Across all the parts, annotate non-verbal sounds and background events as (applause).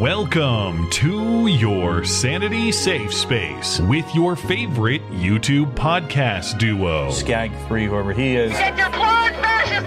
Welcome to your Sanity Safe Space with your favorite YouTube podcast duo. Skag3, whoever he is. Get your blind fascist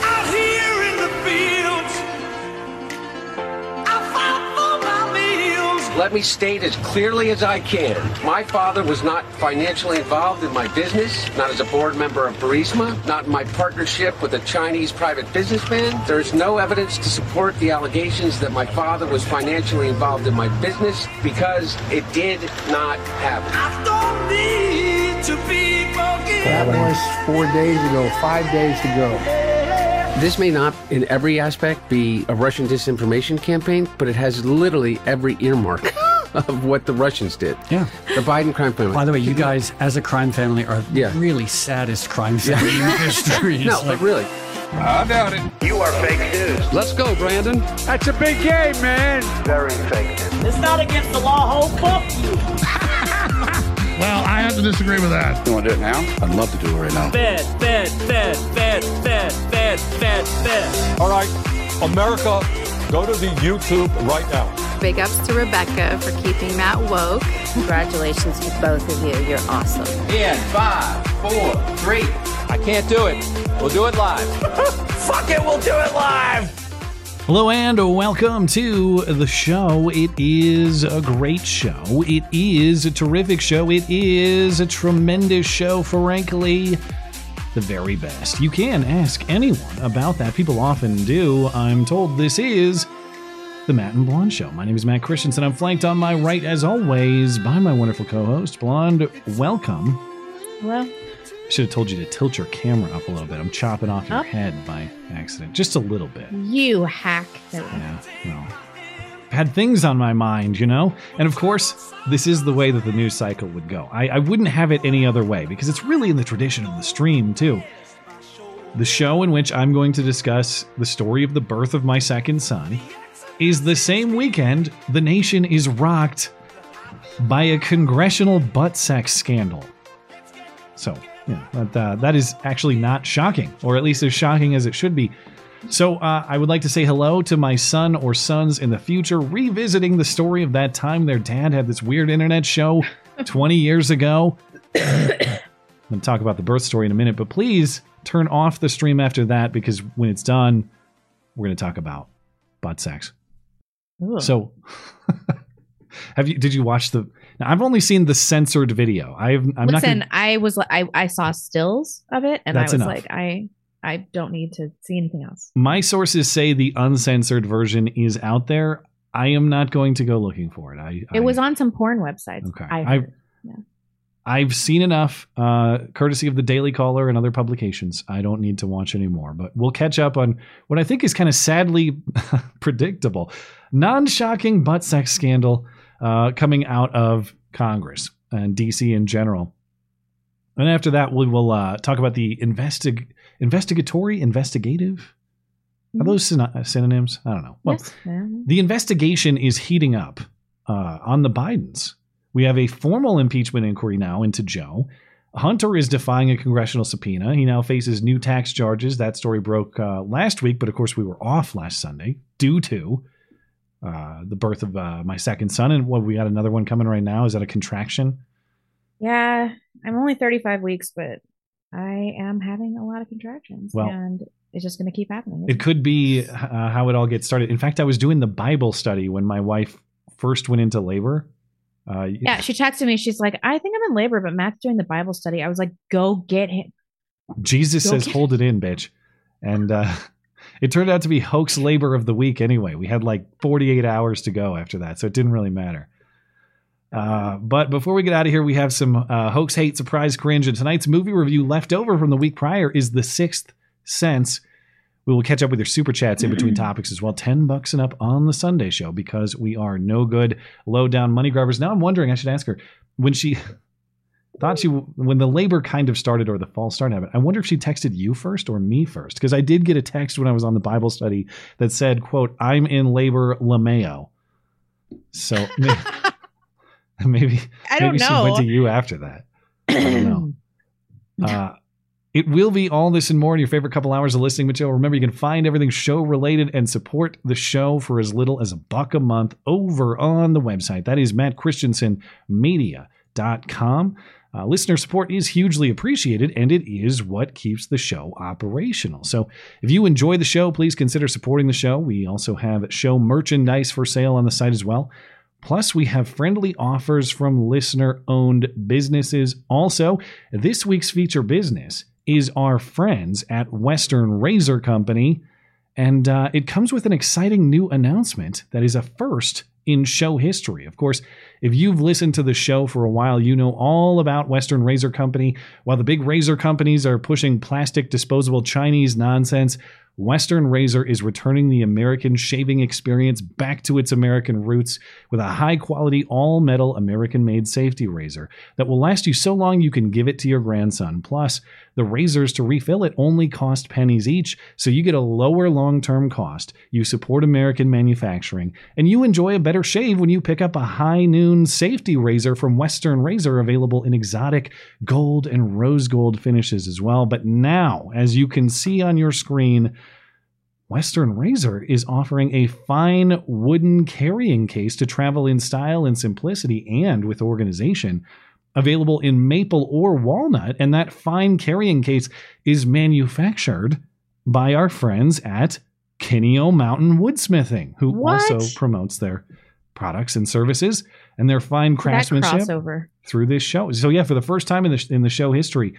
Let me state as clearly as I can. My father was not financially involved in my business, not as a board member of Burisma, not in my partnership with a Chinese private businessman. There's no evidence to support the allegations that my father was financially involved in my business because it did not happen. I don't need to be That was four days ago, five days ago. This may not, in every aspect, be a Russian disinformation campaign, but it has literally every earmark (laughs) of what the Russians did. Yeah. The Biden crime family. By the way, you guys, as a crime family, are Yeah. really saddest crime family in (laughs) history. It's no, like- but really. I doubt it. You are fake news. Let's go, Brandon. That's a big game, man. Very fake news. It's not against the law, ho, fuck you! Well, I have to disagree with that. You want to do it now? I'd love to do it right now. Fed, fed, fed, fed, fed, fed, fed, fed. All right, America, go to the YouTube right now. Big ups to Rebecca for keeping Matt woke. Congratulations to both of you. You're awesome. In five, four, three. I can't do it. We'll do it live. (laughs) Fuck it, we'll do it live! Hello and welcome to the show. It is a great show. It is a terrific show. It is a tremendous show, frankly. The very best. You can ask anyone about that. People often do. I'm told this is the Matt and Blonde Show. My name is Matt Christiansen. I'm flanked on my right, as always, by my wonderful co host, Blonde. Welcome. Hello. Should have told you to tilt your camera up a little bit. I'm chopping off your Up? head by accident. Just a little bit. You hack. Yeah, well, I've had things on my mind, you know? And of course, this is the way that the news cycle would go. I, I wouldn't have it any other way because it's really in the tradition of the stream, too. The show in which I'm going to discuss the story of the birth of my second son is the same weekend the nation is rocked by a congressional butt sex scandal. So, yeah, that, uh, that is actually not shocking, or at least as shocking as it should be. So, uh, I would like to say hello to my son or sons in the future, revisiting the story of that time their dad had this weird internet show (laughs) 20 years ago. I'm going to talk about the birth story in a minute, but please turn off the stream after that because when it's done, we're going to talk about butt sex. So, (laughs) have you? Did you watch the? Now, I've only seen the censored video. I've. I'm not. Listen, Gonna, I was I I saw stills of it, and That's I was enough. like, I I don't need to see anything else. my sources say the uncensored version is out there. I am not going to go looking for it. I. It I- was on some porn websites. Okay. I heard. Yeah. I've seen enough, uh, courtesy of the Daily Caller and other publications. I don't need to watch anymore. But we'll catch up on what I think is kind of sadly (laughs) predictable, non-shocking butt sex scandal uh, coming out of Congress and DC in general. And after that, we will uh, talk about the investig- investigatory, investigative. Are those syn- synonyms? I don't know. Well, yes. the investigation is heating up uh, on the Bidens. We have a formal impeachment inquiry now into Joe. Hunter is defying a congressional subpoena. He now faces new tax charges. That story broke uh, last week, but of course, we were off last Sunday due to uh, the birth of uh, my second son. And what we got another one coming right now. Is that a contraction? Yeah, I'm only 35 weeks, but I am having a lot of contractions, Well- and it's just going to keep happening. It could be uh, how it all gets started. In fact, I was doing the Bible study when my wife first went into labor. Uh, yeah, she texted me. She's like, I think I'm in labor, but Matt's doing the Bible study. I was like, go get him. Jesus Go says, get- "Hold it in, bitch," and uh, (laughs) it turned out to be hoax labor of the week. Anyway, we had like 48 hours to go after that, so it didn't really matter. Uh, but before we get out of here, we have some uh, hoax, hate, surprise, cringe, and tonight's movie review left over from the week prior is The Sixth Sense. We will catch up with your super chats in between (clears throat) topics as well. 10 bucks and up on the Sunday show because we are no good low down money grabbers. Now I'm wondering, I should ask her when she (laughs) thought she when the labor kind of started or the fall started happening. I wonder if she texted you first or me first because I did get a text when I was on the Bible study that said, "quote I'm in labor, Lameo." So (laughs) maybe maybe, I don't maybe she went to you after that. I don't know. (clears throat) Uh, it will be all this and more in your favorite couple hours of listening material. Remember, you can find everything show related and support the show for as little as a buck a month over on the website. That is mattchristiansenmedia.com. Uh, listener support is hugely appreciated, and it is what keeps the show operational. So, if you enjoy the show, please consider supporting the show. We also have show merchandise for sale on the site as well. Plus, we have friendly offers from listener owned businesses. Also, this week's feature business is our friends at Western Razor Company, and uh, it comes with an exciting new announcement that is a first in show history. Of course, if you've listened to the show for a while, you know all about Western Razor Company. While the big razor companies are pushing plastic disposable Chinese nonsense, Western Razor is returning the American shaving experience back to its American roots with a high quality, all metal American made safety razor that will last you so long you can give it to your grandson. Plus, the razors to refill it only cost pennies each, so you get a lower long term cost. You support American manufacturing, and you enjoy a better shave when you pick up a high safety razor from Western Razor, available in exotic gold and rose gold finishes as well. But now, as you can see on your screen, Western Razor is offering a fine wooden carrying case to travel in style and simplicity and with organization. Available in maple or walnut, and that fine carrying case is manufactured by our friends at Kineo Mountain Woodsmithing, who What? also promotes their products and services and their fine craftsmanship through this show. So yeah, for the first time in the in the show history,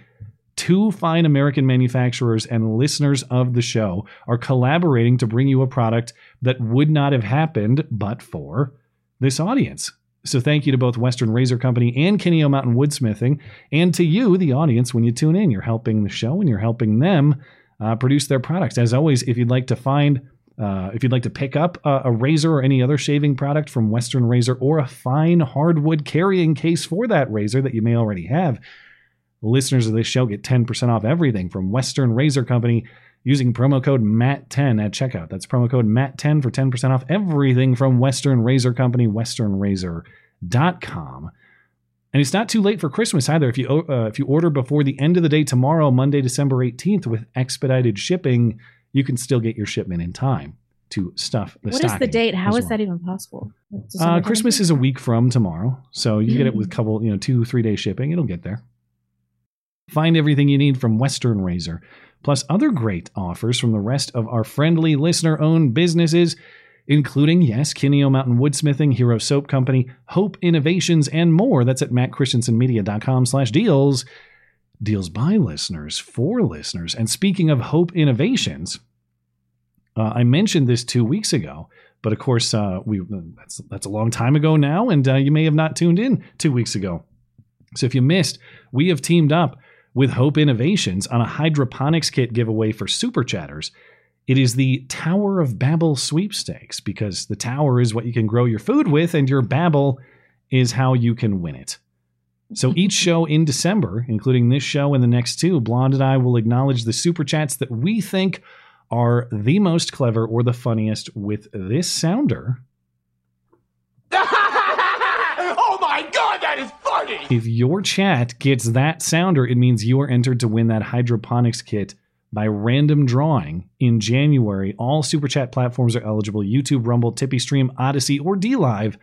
two fine American manufacturers and listeners of the show are collaborating to bring you a product that would not have happened but for this audience. So thank you to both Western Razor Company and Kineo Mountain Woodsmithing, and to you, the audience, when you tune in. You're helping the show and you're helping them uh, produce their products. As always, if you'd like to find uh, if you'd like to pick up a, a razor or any other shaving product from Western Razor or a fine hardwood carrying case for that razor that you may already have, listeners of this show get 10% off everything from Western Razor Company using promo code MATT10 at checkout. That's promo code MATT10 for 10% off everything from Western Razor Company, westernrazor.com. And it's not too late for Christmas either. If you uh, if you order before the end of the day tomorrow, Monday, December 18th, with expedited shipping, you can still get your shipment in time to stuff the What is the date? How is well. that even possible? Uh, Christmas is a week from tomorrow, so you get it with couple, you know, two, three day shipping. It'll get there. Find everything you need from Western Razor, plus other great offers from the rest of our friendly listener-owned businesses, including yes, Kineo Mountain Woodsmithing, Hero Soap Company, Hope Innovations, and more. That's at mattchristiansenmedia.com/deals. Deals by listeners for listeners. And speaking of Hope Innovations, uh, I mentioned this two weeks ago, but of course, uh, we that's that's a long time ago now, and uh, you may have not tuned in two weeks ago. So if you missed, we have teamed up with Hope Innovations on a hydroponics kit giveaway for super chatters. It is the Tower of Babel sweepstakes because the tower is what you can grow your food with, and your Babel is how you can win it. So each show in December, including this show and the next two, Blonde and I will acknowledge the super chats that we think are the most clever or the funniest with this sounder. (laughs) oh my god, that is funny! If your chat gets that sounder, it means you are entered to win that hydroponics kit by random drawing in January. All super chat platforms are eligible YouTube, Rumble, Tippy Stream, Odysee, or DLive.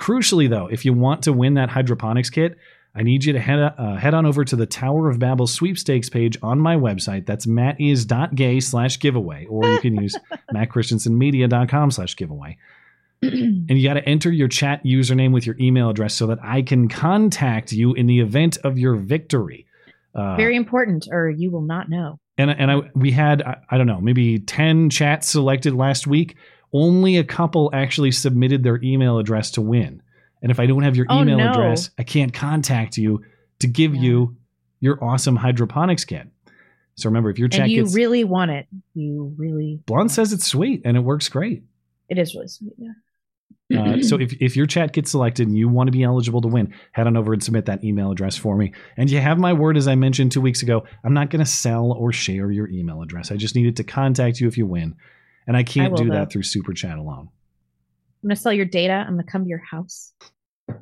Crucially, though, if you want to win that hydroponics kit, I need you to head, uh, head on over to the Tower of Babel sweepstakes page on my website. That's mattis.gay slash giveaway, or you can use (laughs) mattchristiansenmedia.com slash giveaway. (clears throat) and you got to enter your chat username with your email address so that I can contact you in the event of your victory. Uh, Very important, or you will not know. and and I we had I, I don't know maybe ten chats selected last week. Only a couple actually submitted their email address to win. And if I don't have your Oh, email no. address, I can't contact you to give you your awesome hydroponics kit. So remember, if your chat And you gets really want it. You really. Blonde says it's sweet and it works great. It is really sweet. Yeah. Uh, (clears throat) so if, if your chat gets selected and you want to be eligible to win, head on over and submit that email address for me. And you have my word, as I mentioned two weeks ago, I'm not going to sell or share your email address. I just needed to contact you if you win. And I can't will, do though. that through Super Chat alone. I'm gonna sell your data. I'm gonna come to your house. A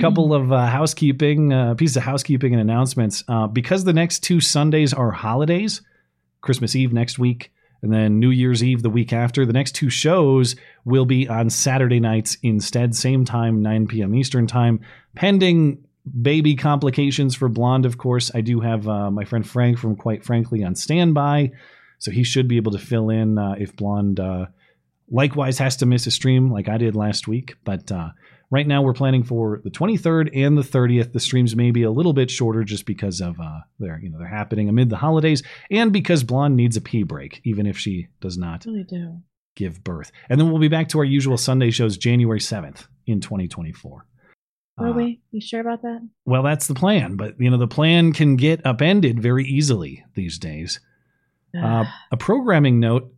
couple of uh, housekeeping uh, pieces of housekeeping and announcements uh, because the next two sundays are holidays christmas eve next week and then new year's eve the week after the next two shows will be on saturday nights instead same time 9 p.m eastern time pending baby complications for blonde of course i do have uh, my friend frank from quite frankly on standby so he should be able to fill in uh, if blonde uh, likewise has to miss a stream like i did last week but uh, Right now, we're planning for the 23rd and the 30th. The streams may be a little bit shorter just because of uh, they're you know they're happening amid the holidays, and because Blonde needs a pee break, even if she does not really do. give birth. And then we'll be back to our usual Sunday shows January 7th in 2024. Will Uh, we? You sure about that? Well, that's the plan, but you know the plan can get upended very easily these days. Uh, a programming note: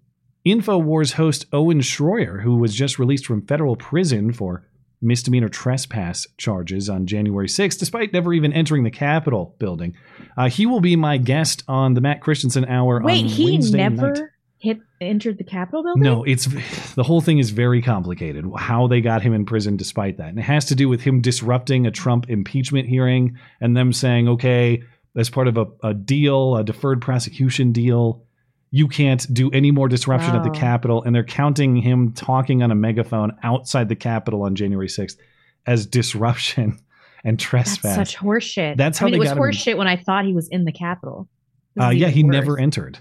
Infowars host Owen Schroyer, who was just released from federal prison for misdemeanor trespass charges on January 6th, despite never even entering the Capitol building. Uh, he will be my guest on the Matt Christiansen Hour. Wait, on he Wednesday never night. hit entered the Capitol building. No, it's the whole thing is very complicated. How they got him in prison despite that, and it has to do with him disrupting a Trump impeachment hearing and them saying, "Okay, as part of a, a deal, a deferred prosecution deal, you can't do any more disruption at the Capitol." And they're counting him talking on a megaphone outside the Capitol on January sixth as disruption (laughs) and That's trespass. such horseshit. That's how I mean, it was horseshit when I thought he was in the Capitol. Uh, yeah, he worse. never entered.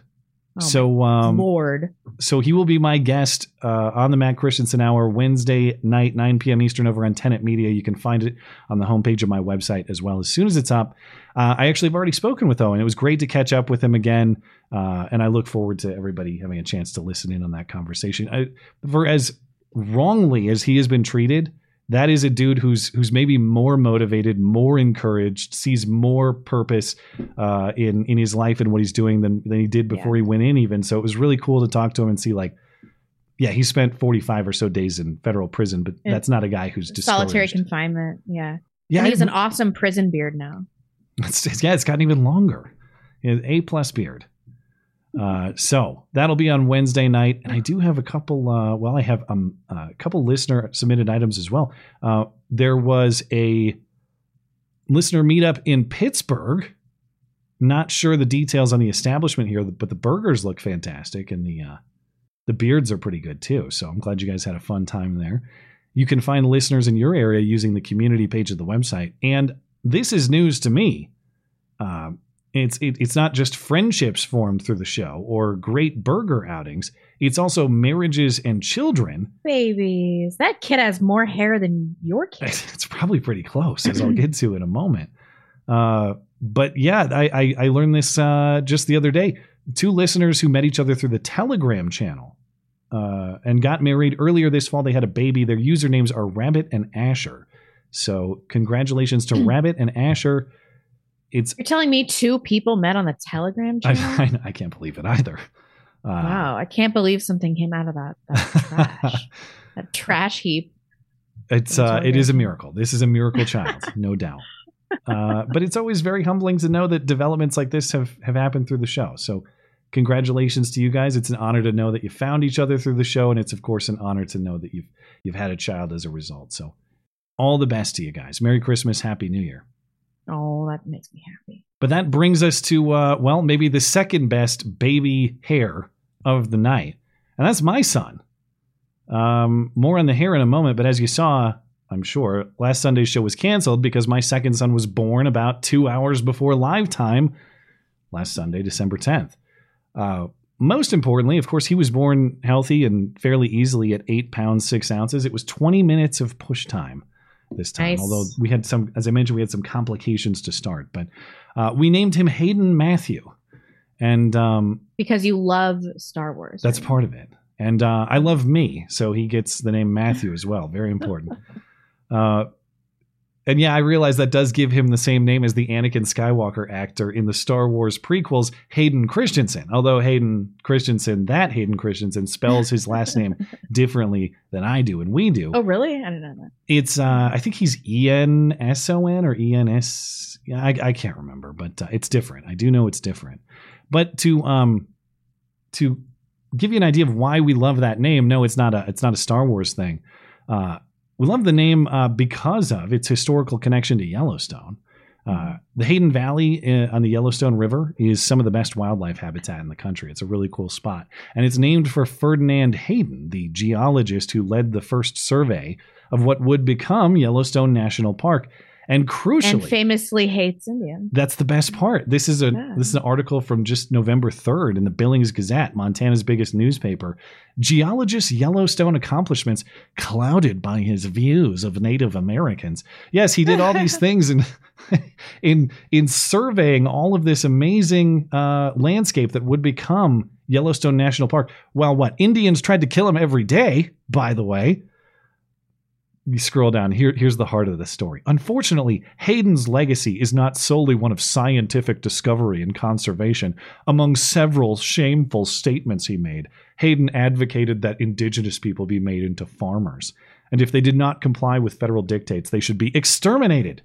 Oh so um, Lord, so he will be my guest uh, on the Matt Christiansen Hour Wednesday night, 9 p.m. Eastern, over on Tenet Media. You can find it on the homepage of my website as well. As soon as it's up, uh, I actually have already spoken with Owen. It was great to catch up with him again, uh, and I look forward to everybody having a chance to listen in on that conversation. I, for as wrongly as he has been treated, that is a dude who's who's maybe more motivated, more encouraged, sees more purpose uh, in in his life and what he's doing than than he did before he went in. Even so, it was really cool to talk to him and see like, yeah, he spent forty five or so days in federal prison, but Yeah. that's not a guy who's just solitary discouraged. confinement. Yeah, Yeah, And he has I- an awesome prison beard now. (laughs) It's, it's- yeah, it's gotten even longer. A plus beard. Uh, so that'll be on Wednesday night, and I do have a couple. Uh, well, I have um, a couple listener submitted items as well. Uh, there was a listener meetup in Pittsburgh. Not sure the details on the establishment here, but the burgers look fantastic, and the uh, the beards are pretty good too. So I'm glad you guys had a fun time there. You can find listeners in your area using the community page of the website. And this is news to me. It's it, it's not just friendships formed through the show or great burger outings. It's also marriages and children. Babies, that kid has more hair than your kid. (laughs) It's probably pretty close, as I'll get to in a moment. Uh, but yeah, I, I, I learned this uh, just the other day. Two listeners who met each other through the Telegram channel uh, and got married earlier this fall. They had a baby. Their usernames are Rabbit and Asher. So congratulations to (clears throat) Rabbit and Asher. It's You're telling me two people met on the Telegram I, (laughs) channel? I, I can't believe it either. Uh, wow, I can't believe something came out of that, that trash, (laughs) that trash heap. It's uh, it it is a miracle. This is a miracle child, (laughs) no doubt. Uh, but it's always very humbling to know that developments like this have have happened through the show. So, congratulations to you guys. It's an honor to know that you found each other through the show, and it's of course an honor to know that you've you've had a child as a result. So, all the best to you guys. Merry Christmas, Happy New Year. Oh, that makes me happy. But that brings us to uh, well, maybe the second best baby hair of the night, and that's my son. Um, more on the hair in a moment, but as you saw, I'm sure last Sunday's show was canceled because my second son was born about two hours before live time last Sunday, December 10th. Uh, most importantly, of course, he was born healthy and fairly easily at eight pounds six ounces. It was 20 minutes of push time this time, Nice. although we had some, as I mentioned, we had some complications to start. But uh, we named him Hayden Matthew, and um, Because you love Star Wars. that's part of it. And uh, I love me, so he gets the name Matthew as well. Very important. (laughs) Uh, And yeah, I realize that does give him the same name as the Anakin Skywalker actor in the Star Wars prequels, Hayden Christensen. Although Hayden Christensen, that Hayden Christensen, spells his last name (laughs) differently than I do and we do. Oh, really? I didn't know that. It's uh, I think he's E N S O N or E N S. Yeah, I, I can't remember, but uh, it's different. I do know it's different. But to um to give you an idea of why we love that name, no, it's not a it's not a Star Wars thing. Uh, we love the name uh, because of its historical connection to Yellowstone. Uh, the Hayden Valley uh, on the Yellowstone River is some of the best wildlife habitat in the country. It's a really cool spot. And it's named for Ferdinand Hayden, the geologist who led the first survey of what would become Yellowstone National Park. And crucially, And famously hates Indians. that's the best part. This is a Yeah. this is an article from just November 3rd in the Billings Gazette, Montana's biggest newspaper. Geologist Yellowstone accomplishments clouded by his views of Native Americans. Yes, he did all these (laughs) things in (laughs) in in surveying all of this amazing uh, landscape that would become Yellowstone National Park. While what Indians tried to kill him every day, by the way you scroll down here here's the heart of the story. Unfortunately hayden's legacy is not solely one of scientific discovery and conservation. Among several shameful statements he made hayden advocated that indigenous people be made into farmers. And if they did not comply with federal dictates they should be exterminated.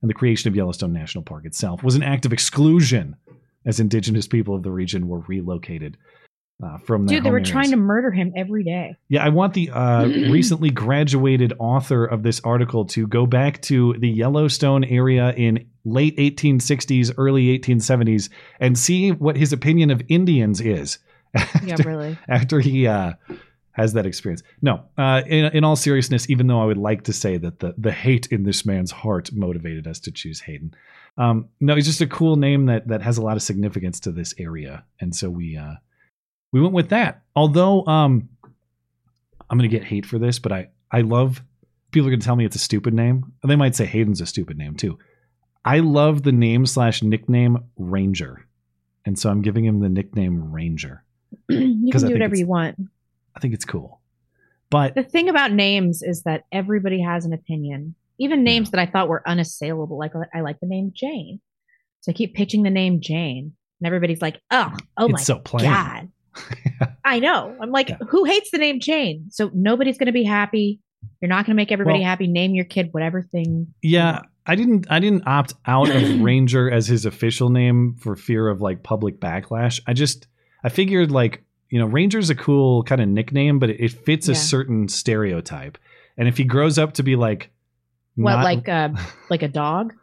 And the creation of yellowstone national park itself was an act of exclusion as indigenous people of the region were relocated uh, from Dude, they were home trying to murder him every day. Yeah, I want the uh, (clears throat) recently graduated author of this article to go back to the Yellowstone area in late 1860s, early 1870s, and see what his opinion of Indians is. (laughs) Yeah, after- really. After he uh, has that experience. No, uh, in, in all seriousness, even though I would like to say that the, the hate in this man's heart motivated us to choose Hayden. Um, no, he's just a cool name that that has a lot of significance to this area, and so we uh, we went with that. Although um, I'm gonna get hate for this, but I I love people are gonna tell me it's a stupid name. They might say Hayden's a stupid name too. I love the name slash nickname Ranger, and so I'm giving him the nickname Ranger. (clears throat) you can do whatever you want. I think it's cool, but The thing about names is that everybody has an opinion. Even names that I thought were unassailable, like I like the name Jane. So I keep pitching the name Jane, and everybody's like, "Oh, oh It's my so plain." god!" (laughs) I know. I'm like, who hates the name Jane? So nobody's going to be happy. You're not going to make everybody Well- happy. Name your kid whatever thing. Yeah, I didn't I didn't opt out of (clears throat) Ranger as his official name for fear of like public backlash. I just I figured like, you know, Ranger's a cool kind of nickname, but it, it fits a certain stereotype. And if he grows up to be like What, not- like uh, like a dog? (laughs)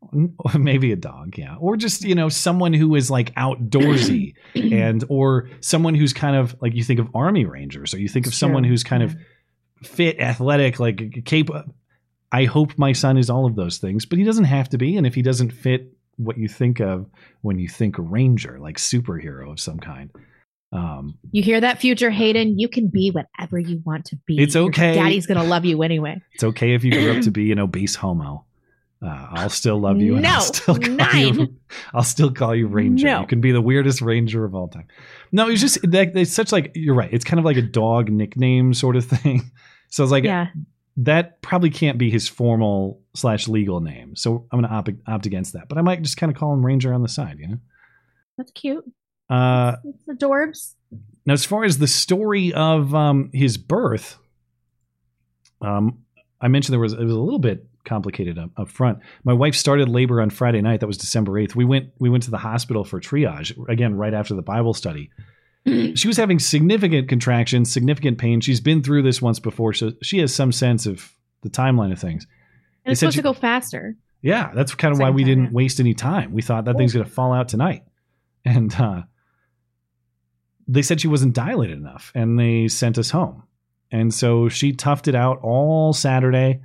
(laughs) maybe a dog, yeah. Or just, you know, someone who is like outdoorsy (clears throat) and or someone who's kind of like you think of army rangers or you think of someone who's kind of fit, athletic, like capable. I hope my son is all of those things, but he doesn't have to be. And if he doesn't fit what you think of when you think ranger, like superhero of some kind, um, You hear that, future Hayden? You can be whatever you want to be. It's Your okay. Daddy's going to love you anyway. it's okay if you grew up to (clears throat) be an obese homo. Uh, I'll still love you. and No, I'll still (laughs) call nine. you. I'll still call you Ranger. No. You can be the weirdest Ranger of all time. No, it's just that it's such like you're right. It's kind of like a dog nickname sort of thing. (laughs) So it's like Yeah. that probably can't be his formal slash legal name. So I'm gonna opt, opt against that. But I might just kind of call him Ranger on the side. You know. That's cute. Uh, It's adorbs. now, as far as the story of um, his birth, um, I mentioned there was it was a little bit complicated up, up front. My wife started labor on Friday night. That was December eighth. We went we went to the hospital for triage again right after the Bible study. she was having significant contractions, significant pain. She's been through this once before, so she has some sense of the timeline of things. And it's supposed she- to go faster. yeah, that's kind of why we didn't yeah. waste any time. We thought that thing's going to fall out tonight. And uh, they said she wasn't dilated enough and they sent us home. And so she toughed it out all Saturday.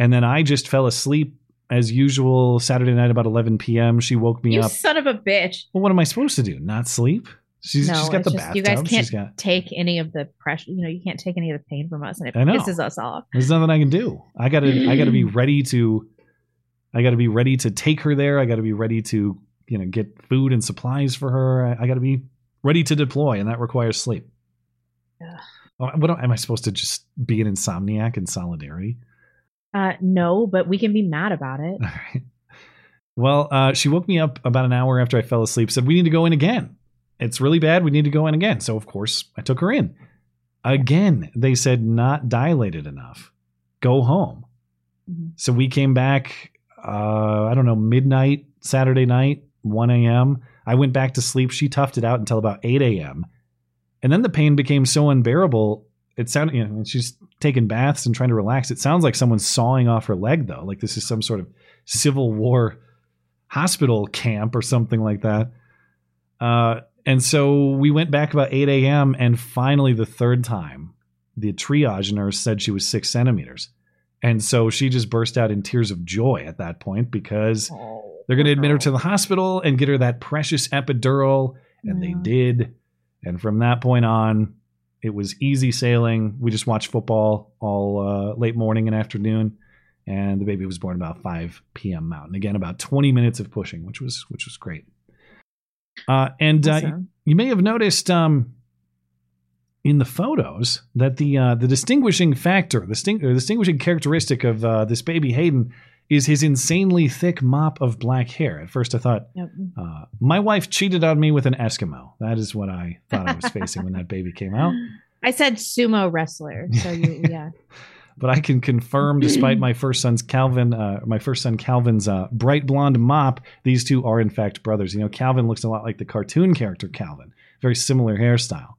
And then I just fell asleep as usual Saturday night about 11 p.m. She woke me up. You up. son of a bitch. Well, what am I supposed to do? Not sleep? She's, no, she's got the just, bathtub. you guys can't got, take any of the pressure. You know, you can't take any of the pain from us, and it pisses us off. There's nothing I can do. I gotta I gotta be (clears throat) ready to I gotta be ready to take her there. I gotta be ready to, you know, get food and supplies for her. I, I gotta be ready to deploy, and that requires sleep. Oh, What am I supposed to just be an insomniac in solidarity? Uh, no, but we can be mad about it. (laughs) Well, uh, she woke me up about an hour after I fell asleep, said, We need to go in again. It's really bad. We need to go in again. So, of course, I took her in. Again, they said, Not dilated enough. Go home. Mm-hmm. So we came back, uh, I don't know, midnight, Saturday night, 1 a.m. I went back to sleep. She toughed it out until about 8 a.m. And then the pain became so unbearable. It sounded, you know, she's taking baths and trying to relax. It sounds like someone's sawing off her leg, though. Like this is some sort of Civil War hospital camp or something like that. Uh, and so we went back about 8 a.m. And finally, the third time, the triage nurse said she was six centimeters. And so she just burst out in tears of joy at that point because they're going to admit her to the hospital and get her that precious epidural. And they did. And from that point on, it was easy sailing. We just watched football all uh, late morning and afternoon. And the baby was born about 5 p.m. Mountain. Again, about 20 minutes of pushing, which was which was great. Uh, and uh, Awesome. you may have noticed um, in the photos that the uh, the distinguishing factor, the sting- or distinguishing characteristic of uh, this baby Hayden is his insanely thick mop of black hair. At first, I thought Yep. uh, my wife cheated on me with an Eskimo. That is what I thought I was (laughs) facing when that baby came out. I said sumo wrestler. So you, (laughs) yeah. But I can confirm, despite my (clears throat) first son's Calvin, uh, my first son Calvin's uh, bright blonde mop, these two are in fact brothers. You know, Calvin looks a lot like the cartoon character Calvin, very similar hairstyle.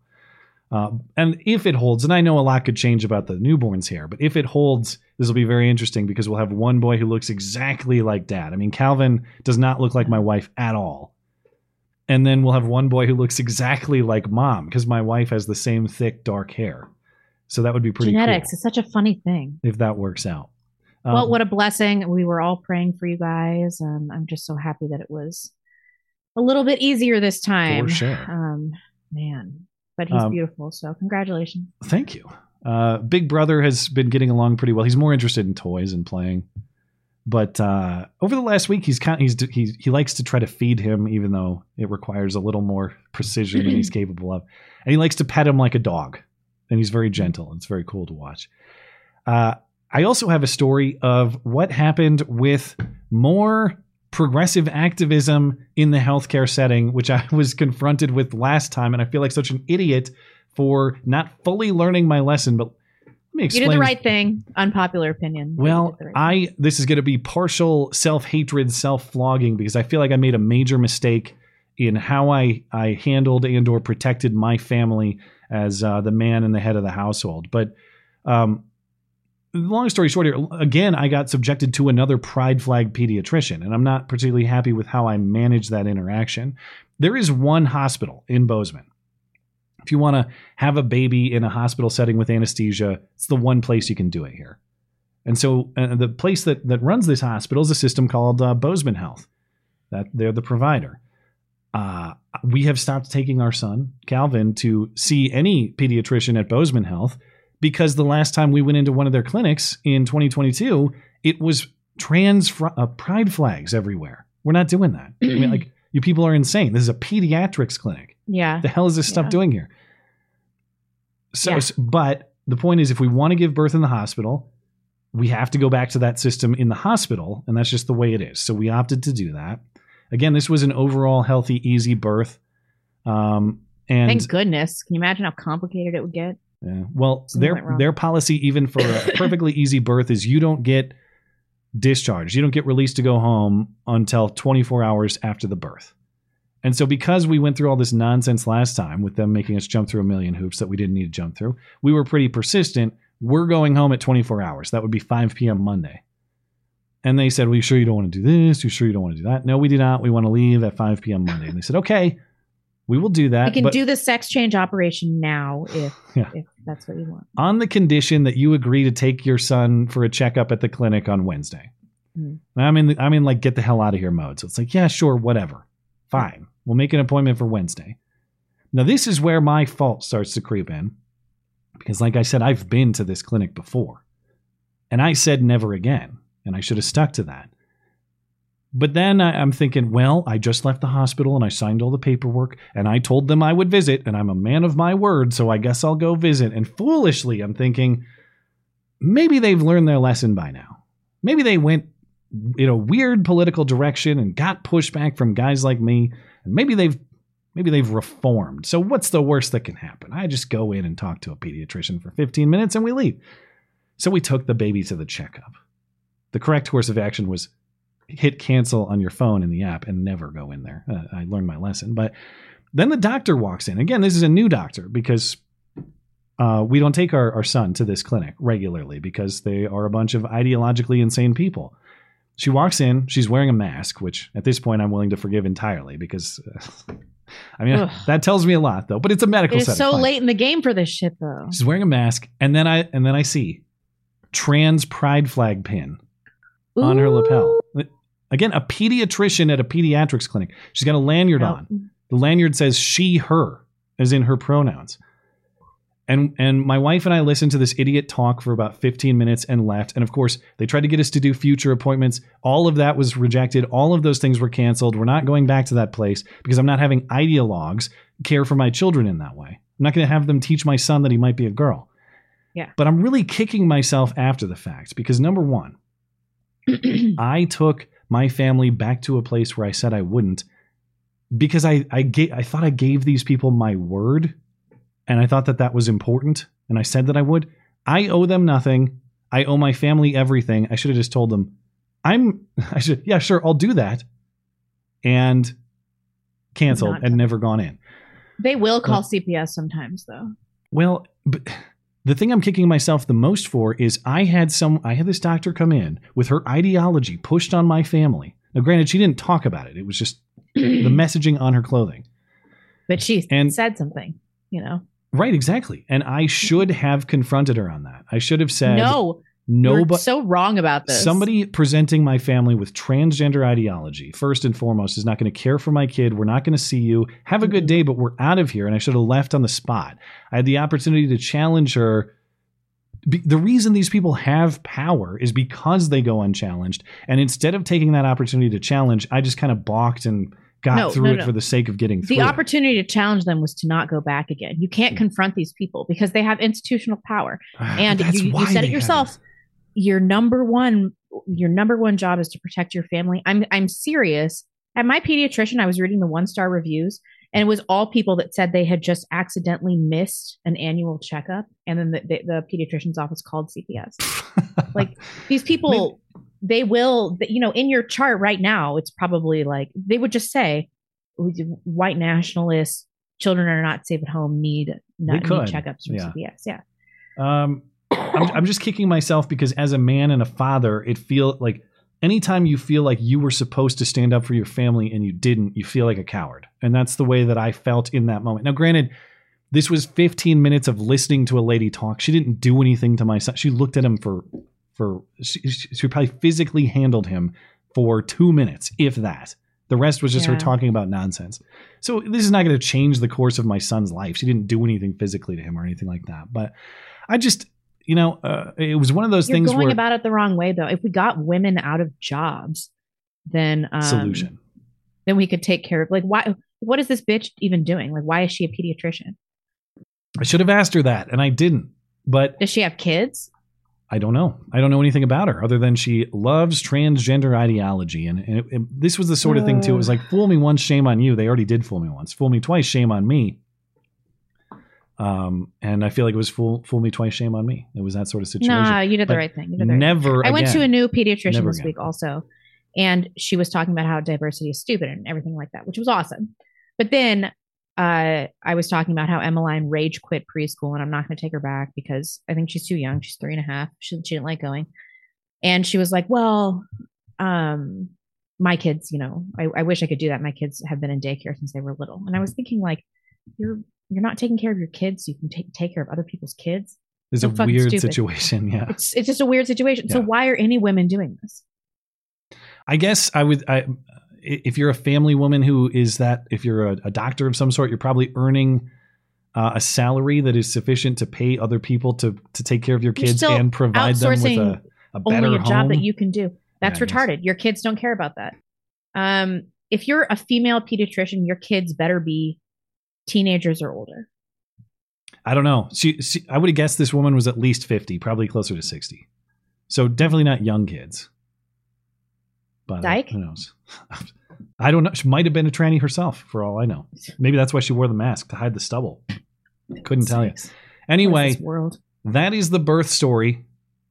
Uh, and if it holds, and I know a lot could change about the newborn's hair, but if it holds, this will be very interesting because we'll have one boy who looks exactly like dad. I mean, Calvin does not look like my wife at all. And then we'll have one boy who looks exactly like mom because my wife has the same thick, dark hair. So that would be pretty Genetics cool is such a funny thing. if that works out. well, Um, what a blessing. We were all praying for you guys. Um, I'm just so happy that it was a little bit easier this time. For sure. Um, man, but he's Um, beautiful. So congratulations. Thank you. Uh, Big Brother has been getting along pretty well. He's more interested in toys and playing. But uh, over the last week, he's kind he's he he likes to try to feed him, even though it requires a little more precision than he's (clears throat) capable of. And he likes to pet him like a dog, and he's very gentle. It's very cool to watch. Uh, I also have a story of what happened with more progressive activism in the healthcare setting, which I (laughs) was confronted with last time, and I feel like such an idiot for not fully learning my lesson. But let me You did the right thing. Unpopular opinion. Well, right I this is going to be partial self hatred, self flogging because I feel like I made a major mistake in how I I handled and or protected my family as uh, the man and the head of the household. But um, long story short, here again, I got subjected to another pride flag pediatrician, and I'm not particularly happy with how I managed that interaction. There is one hospital in Bozeman. If you want to have a baby in a hospital setting with anesthesia, it's the one place you can do it here. And so uh, the place that, that runs this hospital is a system called uh, Bozeman Health. That they're the provider. Uh, we have stopped taking our son Calvin to see any pediatrician at Bozeman Health because the last time we went into one of their clinics in 2022, it was trans fr- uh, pride flags everywhere. We're not doing that. I mean, like you people are insane. This is a pediatrics clinic. Yeah. The hell is this stuff Yeah. doing here? So, Yeah. s- but the point is, if we want to give birth in the hospital, we have to go back to that system in the hospital, and that's just the way it is. So we opted to do that. Again, this was an overall healthy, easy birth. Um, and Thank goodness. Can you imagine how complicated it would get? Yeah. Well, Something their their policy, even for a (laughs) perfectly easy birth, is you don't get discharged. You don't get released to go home until 24 hours after the birth. And so, because we went through all this nonsense last time with them making us jump through a million hoops that we didn't need to jump through, we were pretty persistent. We're going home at 24 hours. That would be 5 p.m. Monday. And they said, Well, you sure you don't want to do this? You sure you don't want to do that? No, we do not. We want to leave at 5 p.m. Monday. And they said, Okay, we will do that. We can do the sex change operation now if (laughs) Yeah. if that's what you want. on the condition that you agree to take your son for a checkup at the clinic on Wednesday. Hmm. I'm in, I'm in like get the hell out of here mode. So it's like, yeah, sure, whatever, fine. We'll make an appointment for Wednesday. Now this is where my fault starts to creep in, because like I said, I've been to this clinic before, and I said never again, and I should have stuck to that. But then I, I'm thinking, well, I just left the hospital and I signed all the paperwork and I told them I would visit, and I'm a man of my word, so I guess I'll go visit. And foolishly, I'm thinking, maybe they've learned their lesson by now. maybe they went in a weird political direction and got pushback from guys like me, and maybe they've maybe they've reformed. So what's the worst that can happen? I just go in and talk to a pediatrician for 15 minutes and we leave. So we took the baby to the checkup. The correct course of action was hit cancel on your phone in the app and never go in there. Uh, I learned my lesson. But then the doctor walks in. Again, this is a new doctor because uh, we don't take our, our son to this clinic regularly because they are a bunch of ideologically insane people. She walks in, she's wearing a mask, which at this point I'm willing to forgive entirely because, uh, (laughs) I mean, Ugh. that tells me a lot though. But it's a medical It is so late in the game for this shit, though. She's wearing a mask, and then I and then I see trans pride flag pin on her lapel. Again, a pediatrician at a pediatrics clinic. She's got a lanyard Nope. on. The lanyard says she, her, as in her pronouns. And and my wife and I listened to this idiot talk for about 15 minutes and left. And of course, they tried to get us to do future appointments. All of that was rejected. All of those things were canceled. We're not going back to that place because I'm not having ideologues care for my children in that way. I'm not going to have them teach my son that he might be a girl. Yeah. But I'm really kicking myself after the fact because number one, (clears throat) I took my family back to a place where I said I wouldn't because I I gave, I thought I gave these people my word and I thought that that was important and I said that I would. I owe them nothing. I owe my family everything. I should have just told them I'm (laughs) I should yeah, sure, I'll do that. And canceled and never gone in. They will call CPS sometimes, though. Well, but the thing I'm kicking myself the most for is I had some I had this doctor come in with her ideology pushed on my family. Now granted she didn't talk about it. It was just the (clears throat) messaging on her clothing. But she And- said something, you know. Right, exactly. And I should have confronted her on that. I should have said no, no you're so wrong about this. Somebody presenting my family with transgender ideology, first and foremost, is not going to care for my kid. We're not going to see you. Have a good day, but we're out of here. And I should have left on the spot. I had the opportunity to challenge her. The reason these people have power is because they go unchallenged. And instead of taking that opportunity to challenge, I just kind of balked and got No, through no, it for the sake of getting through. the it. opportunity to challenge them was to not go back again. You can't confront these people because they have institutional power. And Hmm. You, you said it yourself. Your number one, your number one job is to protect your family. I'm, I'm serious. At my pediatrician, I was reading the one star reviews, and it was all people that said they had just accidentally missed an annual checkup, and then the, the, the pediatrician's office called CPS. (laughs) like these people, they will, you know, in your chart right now, it's probably like they would just say, white nationalists, children are not safe at home, need not need checkups from yeah. CPS. Yeah. Um, I'm, I'm just kicking myself because as a man and a father, it feel like anytime you feel like you were supposed to stand up for your family and you didn't, you feel like a coward. And that's the way that I felt in that moment. Now, granted, this was 15 minutes of listening to a lady talk. She didn't do anything to my son. She looked at him for for she, she probably physically handled him for two minutes, if that. The rest was just her talking about nonsense. So this is not going to change the course of my son's life. She didn't do anything physically to him or anything like that. But I just, you know, uh, it was one of those You're things going where about it the wrong way, though. If we got women out of jobs, then um, solution. then we could take care of like why. What is this bitch even doing? Like, why is she a pediatrician? I should have asked her that, and I didn't. But Does she have kids? I don't know. I don't know anything about her other than she loves transgender ideology. And, and it- it- this was the sort of thing, too. It was like, fool me once, shame on you. They already did fool me once. Fool me twice, shame on me. Um, and I feel like it was fool, fool me twice, shame on me. It was that sort of situation. Nah, you did the right thing. You did the right Never. I went to a new pediatrician Never this again. week also, and she was talking about how diversity is stupid and everything like that, which was awesome. But then uh, I was talking about how Emmeline rage quit preschool, and I'm not going to take her back because I think she's too young. She's three and a half. She, she didn't like going, and she was like, "Well, um, my kids, you know, I, I wish I could do that. My kids have been in daycare since they were little." And I was thinking, like, you're you're not taking care of your kids, so you can take take care of other people's kids. It's a weird stupid. situation. Yeah. It's it's just a weird situation. So why are any women doing this? I guess I would. I, if you're a family woman who is that, if you're a, a doctor of some sort, you're probably earning uh, a salary that is sufficient to pay other people to to take care of your kids and provide them with a, a better only a job that you can do. That's Yeah, retarded. Your kids don't care about that. Um, if you're a female pediatrician, your kids better be teenagers or older. I don't know. She, she, I would have guessed this woman was at least fifty, probably closer to sixty. So definitely not young kids. but uh, Dyke? who knows? (laughs) I don't know. She might have been a tranny herself, for all I know. Maybe that's why she wore the mask to hide the stubble. Couldn't tell you. Anyway, world. that is the birth story.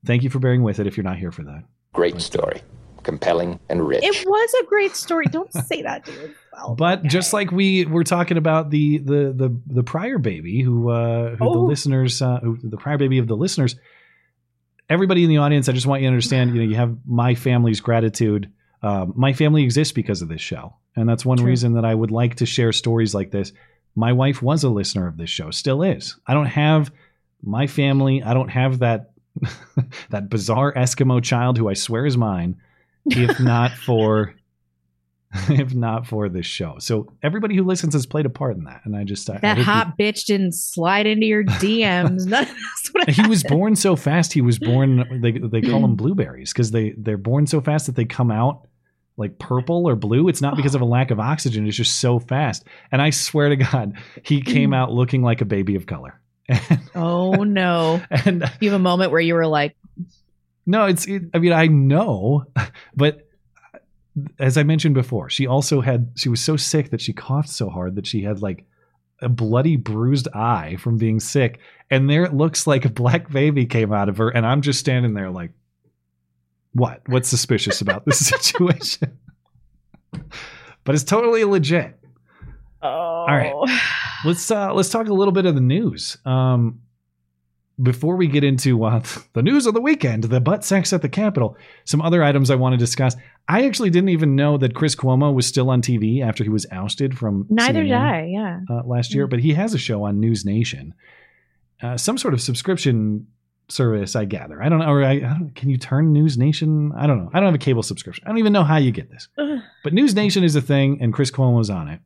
Thank you for bearing with it. If you're not here for that, Great story. Compelling and rich. It was a great story. Don't say that to yourself. but just like we were talking about the the the the prior baby who uh who the Oh. listeners uh who, the prior baby of the listeners everybody in the audience i just want you to understand you know you have my family's gratitude um, my family exists because of this show and that's one True. reason that i would like to share stories like this my wife was a listener of this show still is i don't have my family i don't have that (laughs) that bizarre eskimo child who i swear is mine if (laughs) not for (laughs) if not for this show. So everybody who listens has played a part in that, and I just I, I that hope hot bitch didn't slide into your DMs. None of that's what you- he was born so fast. He was born. They they call them (clears throat) blueberries because they they're born so fast that they come out like purple or blue. It's not because of a oh. lack of oxygen. It's just so fast. And I swear to God, he came mm. out looking like a baby of color. (laughs) Oh no. And You have a moment where you were like, No, it's. It, I mean, I know, (laughs) but as I mentioned before, she also had. She was so sick that she coughed so hard that she had like a bloody, bruised eye from being sick, and there it looks like a black baby came out of her, and I'm just standing there like, what? What's suspicious about this (laughs) situation? but it's totally legit. oh. All right. (sighs) Let's uh let's talk a little bit of the news. Um before we get into uh, (laughs) the news of the weekend, the butt sex at the Capitol, some other items I want to discuss. I actually didn't even know that Chris Cuomo was still on TV after he was ousted from Neither did I. Yeah. uh, last year, but he has a show on News Nation, uh, some sort of subscription service, I gather. I don't know. Or I, I don't, can you turn News Nation? I don't know. I don't have a cable subscription. I don't even know how you get this. But News Nation is a thing, and Chris Cuomo's on it.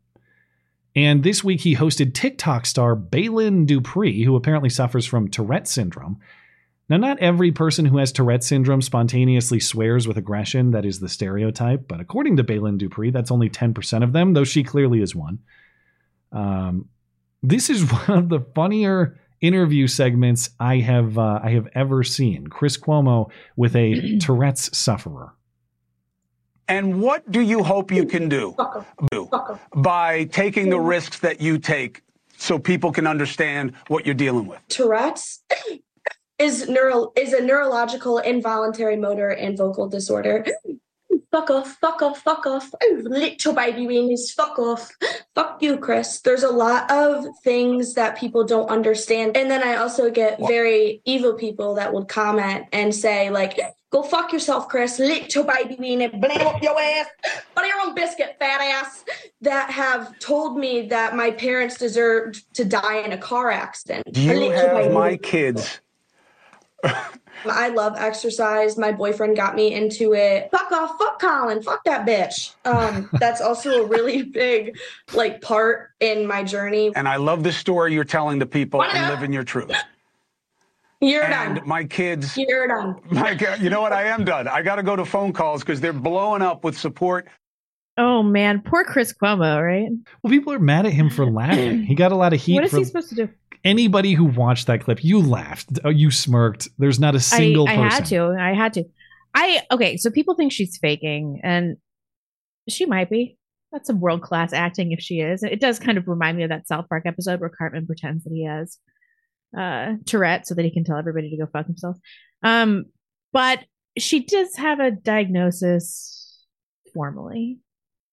And this week he hosted TikTok star Evelyn Dupree, who apparently suffers from Tourette syndrome. Now, not every person who has Tourette syndrome spontaneously swears with aggression. That is the stereotype. But according to Evelyn Dupree, that's only 10% of them, though she clearly is one. Um, this is (laughs) one of the funnier interview segments I have uh, I have ever seen. Chris Cuomo with a (clears throat) Tourette's sufferer. And what do you hope you can do by taking the mm-hmm. risks that you take so people can understand what you're dealing with? Tourette's is neural is a neurological involuntary motor and vocal disorder. Fuck off, fuck off, fuck off. Little baby weenies, fuck off. Fuck you, Chris. There's a lot of things that people don't understand. And then I also get very evil people that would comment and say, like, go fuck yourself, Chris. Little baby weenie, blame up your ass. (gasps) Butter your own biscuit, fat ass. That have told me that my parents deserved to die in a car accident. Do you have baby my kids? I love exercise. My boyfriend got me into it. Fuck off, fuck Colin, fuck that bitch. Um, (laughs) that's also a really big like part in my journey. And I love the story you're telling to people Wanna and know? living your truth. You're and done. my kids, You're done. (laughs) my, you know what? I am done. I got to go to phone calls because they're blowing up with support. Oh man, poor Chris Cuomo, right? Well, people are mad at him for laughing. He got a lot of heat What is for he supposed to do? anybody who watched that clip. You laughed. Oh, you smirked. There's not a single I, I person. had to. I had to. I okay. So people think she's faking, and she might be. That's some world class acting if she is. It does kind of remind me of that South Park episode where Cartman pretends that he has uh, Tourette so that he can tell everybody to go fuck themselves. Um, but she does have a diagnosis formally,